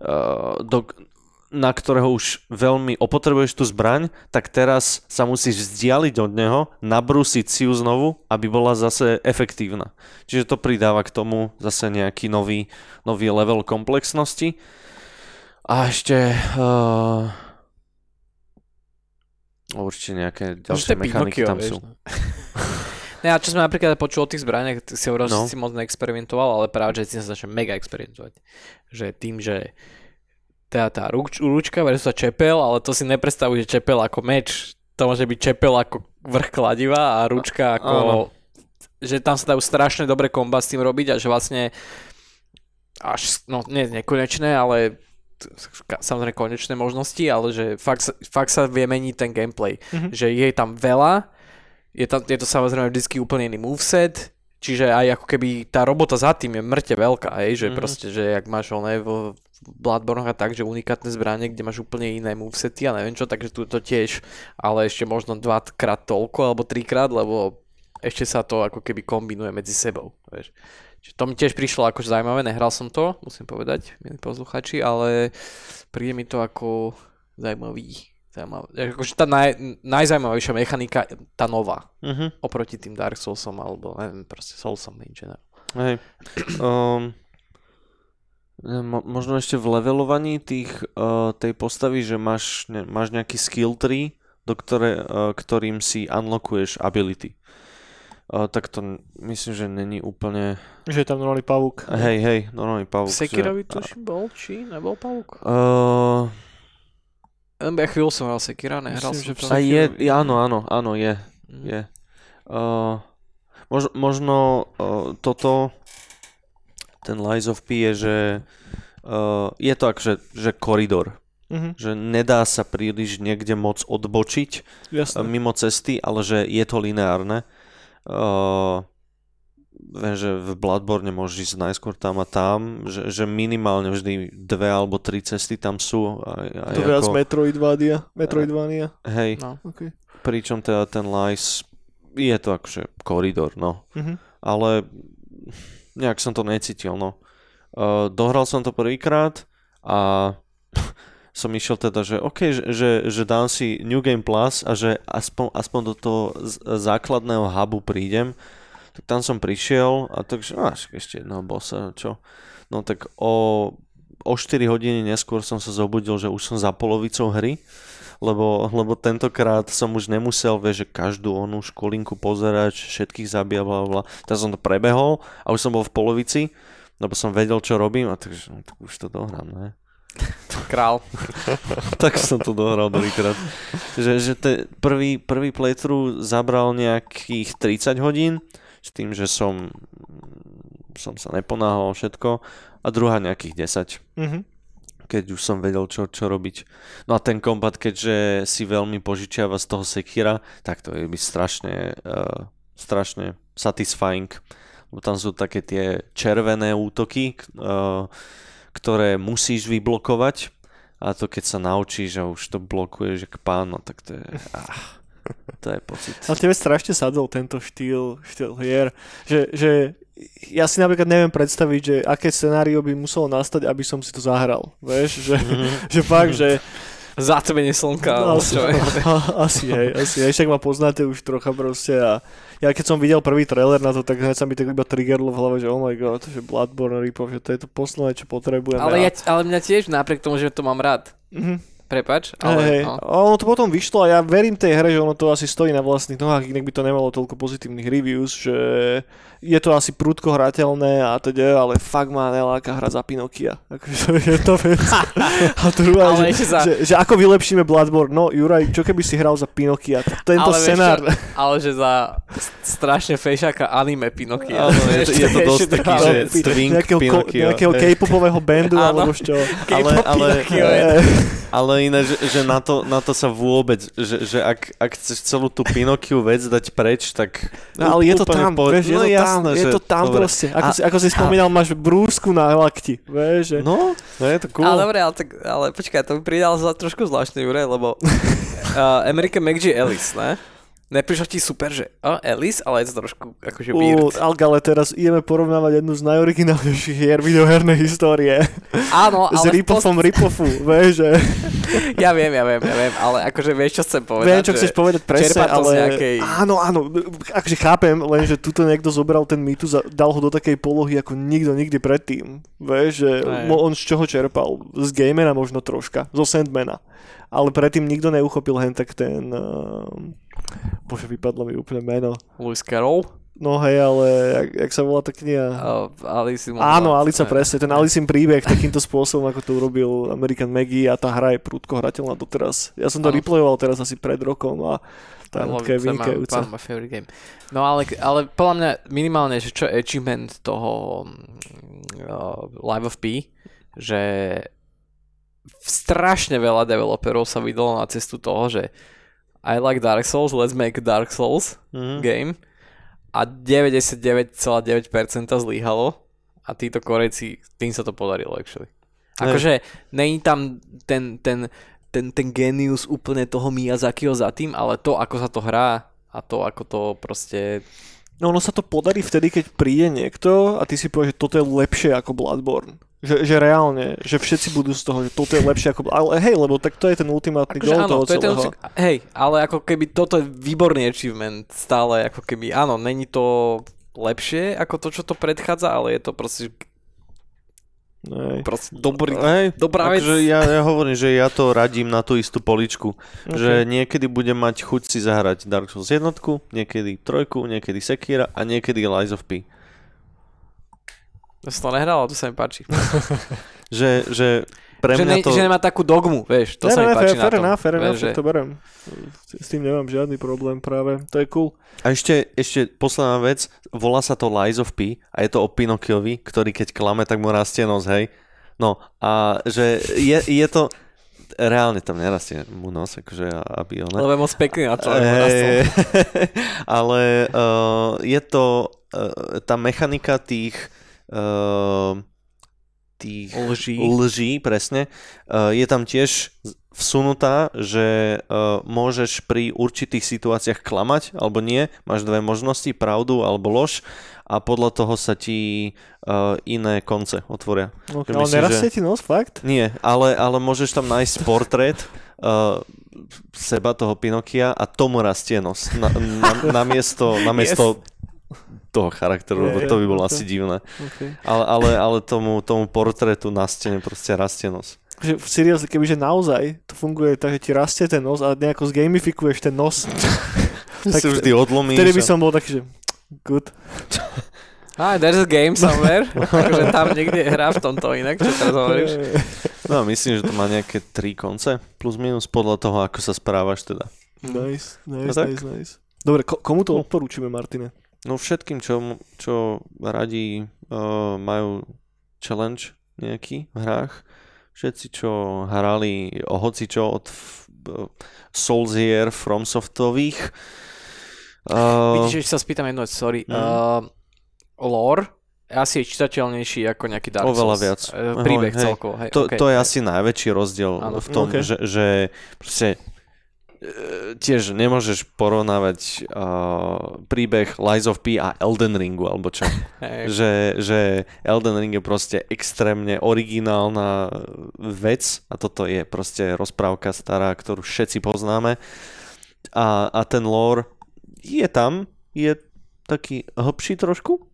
Speaker 3: uh, do, na ktorého už veľmi opotrebuješ tú zbraň, tak teraz sa musíš vzdialiť od neho, nabrúsiť si ju znovu, aby bola zase efektívna. Čiže to pridáva k tomu zase nejaký nový, nový level komplexnosti. A ešte... Uh, určite nejaké ďalšie mechaniky tam
Speaker 2: vieš,
Speaker 3: sú. *laughs*
Speaker 2: Ne, a čo sme napríklad počul o tých zbraniach, ty si hovoril,
Speaker 3: No.
Speaker 2: že si moc neexperimentoval, ale práve, že si sa začal mega experimentovať. Že tým, že tá, tá ruč, ručka versus čepel, ale to si nepredstavuj, že čepel ako meč, to môže byť čepel ako vrch kladiva a ručka ako...
Speaker 3: Áno.
Speaker 2: Že tam sa dajú strašne dobre komba s tým robiť a že vlastne až, no nie nekonečné, ale samozrejme konečné možnosti, ale že fakt, fakt sa vie meniť ten gameplay.
Speaker 1: Mhm.
Speaker 2: Že je tam veľa, je, tam, je to samozrejme vždycky úplne iný moveset, čiže aj ako keby tá robota za tým je mŕte veľká, hej, že
Speaker 3: Mhm.
Speaker 2: proste, že jak máš oné v v Bloodborne a tak, že unikátne zbranie, kde máš úplne iné movesety a neviem čo, takže tu to tiež, ale ešte možno dvakrát toľko alebo trikrát, lebo ešte sa to ako keby kombinuje medzi sebou, vieš. Čiže to mi tiež prišlo akože zaujímavé, nehral som to, musím povedať, milí posluchači, ale príde mi to ako zaujímavý, zaujímavý. Akože tá naj, najzaujímavejšia mechanika, tá nová,
Speaker 3: Mhm.
Speaker 2: oproti tým Dark Soulsom, alebo neviem, proste Soulsom in general.
Speaker 3: Hej. Um, mo- možno ešte v levelovaní tých, uh, tej postavy, že máš, ne, máš nejaký skill tree, do ktoré, uh, ktorým si unlockuješ ability. Uh, tak to myslím, že není úplne...
Speaker 1: Že je tam normálny pavúk.
Speaker 3: Hej, hej, normálny pavúk.
Speaker 2: Sekirovi
Speaker 3: že-
Speaker 2: tuším bol, či nebol pavúk?
Speaker 3: Uh,
Speaker 2: Ja chvíľu som hral Sekira, nehral
Speaker 1: Myslím, že
Speaker 2: som to.
Speaker 1: v
Speaker 3: a je, je, áno, áno, áno, je.
Speaker 2: Mhm.
Speaker 3: je. Uh, mož, možno uh, toto, ten Lies of P je, že uh, je to akože že koridor.
Speaker 1: Mhm,
Speaker 3: Že nedá sa príliš niekde moc odbočiť
Speaker 1: jasné.
Speaker 3: mimo cesty, ale že je to lineárne. Uh, viem, že v Bloodborne môžeš ísť najskôr tam a tam, že, že minimálne vždy dve alebo tri cesty tam sú. Aj, aj
Speaker 1: To viac
Speaker 3: ako,
Speaker 1: Metroidvania. Metroidvania.
Speaker 3: hej,
Speaker 2: No.
Speaker 1: Okay.
Speaker 3: pričom teda ten Lies je to akože koridor, no.
Speaker 1: Mhm.
Speaker 3: Ale nejak som to necítil, no. Uh, dohral som to prvýkrát a *laughs* som išiel teda, že OK, že, že, že dám si New Game Plus a že aspoň, aspoň do toho základného hubu prídem Tak tam som prišiel a takže, no, až ešte jedného bossa, čo? No tak o, o 4 hodiny neskôr som sa zobudil, že už som za polovicou hry, lebo, lebo tentokrát som už nemusel, vieš, že každú onú školinku pozerať, všetkých zabíja, bla, bla. Tak som to prebehol a už som bol v polovici, lebo som vedel, čo robím a takže no, tak už to dohrám, ne?
Speaker 2: Král. *laughs*
Speaker 3: tak som to dohral druhýkrát. Že, že te prvý, prvý playthrough zabral nejakých 30 hodín, s tým, že som, som sa neponáhal všetko a druhá nejakých 10.
Speaker 1: Mhm.
Speaker 3: Keď už som vedel, čo, čo robiť. No a ten kombat, keďže si veľmi požičiava z toho Sekira, tak to je byť strašne, uh, strašne satisfying. Lebo tam sú také tie červené útoky, uh, ktoré musíš vyblokovať a to keď sa naučíš a už to blokuješ jak pán, no tak to je... Ah, to je pocit.
Speaker 1: Ale tebe strašne sadol tento štýl, štýl hier, že, že ja si napríklad neviem predstaviť, že aké scenário by muselo nastať, aby som si to zahral. Vieš, že, mm-hmm. že fakt, že
Speaker 2: Zatmenie slnka.
Speaker 1: No, asi, asi, hej, asi, hej, však ma poznáte už trocha proste a ja keď som videl prvý trailer na to, tak hneď sa mi tak iba triggerlo v hlave, že oh my god, že Bloodborne Ripov, že to je to posledné, čo potrebujem.
Speaker 2: Ale, ja, ale mňa tiež napriek tomu, že to mám rád.
Speaker 1: Mm-hmm.
Speaker 2: Prepač, ale...
Speaker 1: Hej,
Speaker 2: no.
Speaker 1: ono to potom vyšlo a ja verím tej hre, že ono to asi stojí na vlastných nohách, inak by to nemalo toľko pozitívnych reviews, že je to asi prúdko hrateľné a teda, ale fakt ma neláka hra za Pinokia. Akože to je to vec. *laughs* a druhá,
Speaker 2: Ale
Speaker 1: že,
Speaker 2: za-
Speaker 1: že, že, ako vylepšíme Bloodborne? No, Juraj, čo keby si hral za Pinokia? Tento
Speaker 2: ale
Speaker 1: scenár.
Speaker 2: čo, ale že za st- strašne fejšaka anime Pinokia.
Speaker 3: Áno, je to, je to dosť taký, že string
Speaker 1: nejakého, ko,
Speaker 3: Pinocchio.
Speaker 1: nejakého. K-popového bandu, alebo čo.
Speaker 3: Ale, ale,
Speaker 2: je- *laughs*
Speaker 3: ale iné, že, že na, to, na to sa vôbec, že, že ak, ak chceš celú tú Pinokiu vec dať preč, tak
Speaker 1: No, ale je to tam,
Speaker 3: pohode.
Speaker 1: vieš, je
Speaker 3: no,
Speaker 1: to tam,
Speaker 3: jasné,
Speaker 1: je
Speaker 3: že-
Speaker 1: to tam
Speaker 3: dobre.
Speaker 1: proste. Ako,
Speaker 3: A-
Speaker 1: si, ako si spomínal, máš brúsku na lakti, vieš, že...
Speaker 3: No, no je to cool.
Speaker 2: Ale dobre, ale, tak, ale počkaj, to mi pridal za trošku zvláštne, Jure, lebo uh, *laughs* American McG Ellis, ne? Neprišlo ti super, že oh, Ellis, ale je to trošku akože weird.
Speaker 1: Alga, ale teraz ideme porovnávať jednu z najoriginálnejších hier videohernej histórie.
Speaker 2: Áno, *laughs*
Speaker 1: s
Speaker 2: ale v
Speaker 1: Ripoffom Ripofu, *laughs* vieš, že... *laughs*
Speaker 2: Ja viem, ja viem, ja viem, ale akože vieš, čo chcem povedať.
Speaker 1: Viem, čo chceš povedať presne, ale...
Speaker 2: nejakej...
Speaker 1: Áno, áno, akože chápem, len že tuto niekto zobral ten mýtus a dal ho do takej polohy ako nikto nikdy predtým. Vieš, že mo- on z čoho čerpal? Z Gamera možno troška, zo Sandmana. Ale predtým nikto neuchopil hen tak ten... Uh... Bože, vypadlo mi úplne meno.
Speaker 2: Lewis Carroll.
Speaker 1: No hej, ale jak, jak sa volá tá kniha?
Speaker 2: Uh, Alice
Speaker 1: Áno. Alica presne, ten Alicin príbeh takýmto spôsobom, ako to urobil American Maggie a tá hra je prúdko hrateľná doteraz. Ja som to
Speaker 2: Áno.
Speaker 1: replayoval teraz asi pred rokom a tá je vynikajúca.
Speaker 2: No ale, ale podľa mňa minimálne, že čo je achievement toho uh, Live of P, že strašne veľa developerov sa vydalo na cestu toho, že I like Dark Souls, let's make Dark Souls
Speaker 3: Mhm.
Speaker 2: game a 99,9% zlyhalo a títo Korejci, tým sa to podarilo actually. Akože není tam ten, ten, ten, ten genius úplne toho Miyazakiho za tým, ale to, ako sa to hrá a to, ako to proste...
Speaker 1: No ono sa to podarí vtedy, keď príde niekto a ty si povieš, že toto je lepšie ako Bloodborne. Že, že reálne, že všetci budú z toho, že toto je lepšie ako. Ale hej, lebo tak to je ten ultimátny
Speaker 2: Akože
Speaker 1: goal
Speaker 2: áno,
Speaker 1: toho
Speaker 2: to je ten,
Speaker 1: celého.
Speaker 2: hej, ale ako keby toto je výborný achievement stále, ako keby, áno, není to lepšie ako to, čo to predchádza, ale je to proste,
Speaker 1: Hej.
Speaker 2: proste dobrý,
Speaker 3: Hej,
Speaker 2: dobrá vec.
Speaker 3: akože ja, ja hovorím, že ja to radím na tú istú poličku.
Speaker 1: Okay.
Speaker 3: Že niekedy budem mať chuť si zahrať Dark Souls jednotku, niekedy trojku, niekedy Sekira a niekedy Lies of P.
Speaker 2: Ja som to nehral, ale to sa mi páči. *laughs*
Speaker 3: Že, že pre
Speaker 2: že,
Speaker 3: mňa to...
Speaker 2: že nemá takú dogmu, vieš, to
Speaker 1: Ne,
Speaker 2: sa mi
Speaker 1: ne,
Speaker 2: páči
Speaker 1: fair,
Speaker 2: na tom.
Speaker 1: fair enough,
Speaker 2: že-
Speaker 1: to berem. S tým nemám žiadny problém práve, to je cool.
Speaker 3: A ešte, ešte posledná vec, volá sa to Lies of P a je to o Pinokiovi, ktorý keď klame, tak mu rastie nos, hej. No a že je, je to... Reálne tam nerastie mu nos, akože aby ona...
Speaker 2: Lebo je moc pekný na človek.
Speaker 3: Hej, *laughs* ale uh, je to uh, tá mechanika tých uh, tých
Speaker 2: Lží.
Speaker 3: lží presne, uh, je tam tiež vsunutá, že uh, môžeš pri určitých situáciách klamať alebo nie, máš dve možnosti, pravdu alebo lož a podľa toho sa ti uh, iné konce otvoria.
Speaker 1: Okay,
Speaker 3: Že
Speaker 1: ale nerastie ti nos, fakt?
Speaker 3: Nie, ale, ale môžeš tam nájsť portrét uh, seba, toho Pinokia a tomu rastie nos. Na, na, namiesto, namiesto toho charakteru, lebo to by bolo
Speaker 1: ok.
Speaker 3: asi divné.
Speaker 1: Okay.
Speaker 3: Ale, ale, ale tomu, tomu portrétu na stene proste rastie nos.
Speaker 1: Že v serióze, kebyže naozaj to funguje tak, že ti rastie ten nos a nejako zgamifikuješ ten nos, *laughs*
Speaker 3: Tak si vždy odlomíš.
Speaker 1: vtedy by som bol taký, že good. *laughs*
Speaker 2: Ah, there's a game somewhere. *laughs* akože tam niekde je hra v tomto inak, čo teraz hovoríš.
Speaker 3: No myslím, že to má nejaké tri konce, plus minus podľa toho, ako sa správaš teda.
Speaker 1: Nice,
Speaker 3: No
Speaker 1: nice,
Speaker 3: tak.
Speaker 1: nice, nice. Dobre, ko- komu to odporúčime, Martine?
Speaker 3: No všetkým, čo, čo radi uh, majú challenge nejaký v hrách, všetci, čo hrali o hocičo od uh, Soulsier, FromSoftových, uh,
Speaker 2: Vidíš, ešte sa spýtam jednu vec, sorry.
Speaker 3: Mm.
Speaker 2: Uh, lore asi je čitateľnejší ako nejaký Dark
Speaker 3: Oveľa
Speaker 2: Souls.
Speaker 3: viac.
Speaker 2: Eh, príbeh
Speaker 3: Hej.
Speaker 2: celkovo. Hej,
Speaker 3: to,
Speaker 2: okay,
Speaker 3: to je
Speaker 2: hej.
Speaker 3: asi najväčší rozdiel
Speaker 2: Áno.
Speaker 3: v tom,
Speaker 1: Ok.
Speaker 3: že, že proste e, tiež nemôžeš porovnávať uh, príbeh Lies of P a Elden Ringu, alebo čo. *laughs* Že, že Elden Ring je proste extrémne originálna vec a toto je proste rozprávka stará, ktorú všetci poznáme a, a ten lore je tam, je taký hlbší trošku,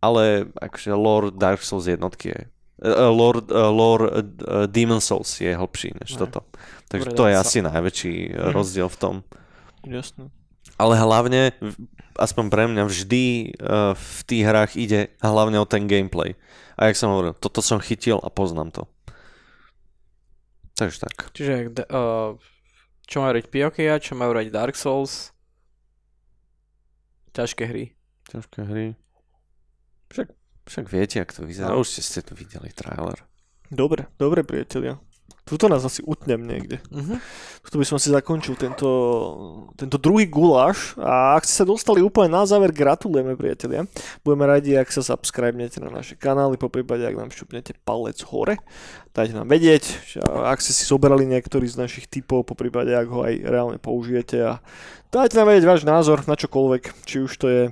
Speaker 3: ale akože lore Dark Souls jednotky je uh, lore, uh, lore uh, Demon Souls je hlbší než
Speaker 1: Hej.
Speaker 3: toto. Takže
Speaker 2: Dobre,
Speaker 3: to je
Speaker 2: sa.
Speaker 3: asi najväčší
Speaker 1: Mhm.
Speaker 3: rozdiel v tom.
Speaker 1: Jasné.
Speaker 3: Ale hlavne, aspoň pre mňa, vždy v tých hrách ide hlavne o ten gameplay. A jak som hovoril, toto som chytil a poznám to. Takže tak.
Speaker 2: Čiže uh, čo majú rať Piokia, čo majú rať Dark Souls. Ťažké hry.
Speaker 3: Ťažké hry. Však, však viete, ak to vyzerá.
Speaker 2: No.
Speaker 3: Už ste tu videli trailer.
Speaker 1: Dobre, dobre, priatelia. Tuto nás asi utnem niekde.
Speaker 2: Uh-huh.
Speaker 1: Tuto by som si zakončil tento, tento druhý guláš a ak ste sa dostali úplne na záver, gratulujeme priatelia. Budeme radi, ak sa subscribnete na naše kanály, po prípade, ak nám šťupnete palec hore. Dajte nám vedieť, ak ste si zoberali niektorý z našich typov, po prípade, ak ho aj reálne použijete a dajte nám vedieť váš názor na čokoľvek, či už to je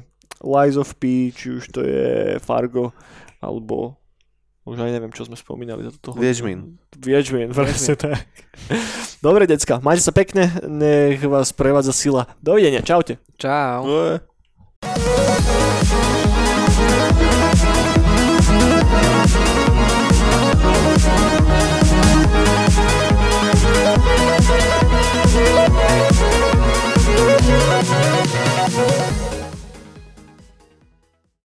Speaker 1: Lies of P, či už to je Fargo, alebo už aj neviem, čo sme spomínali za toto.
Speaker 3: Viečmín.
Speaker 1: Viečmín, presne tak. Dobre, decka, majte sa pekne, nech vás prevádza sila. Dovidenia, čaute.
Speaker 2: Čau.
Speaker 1: Ue.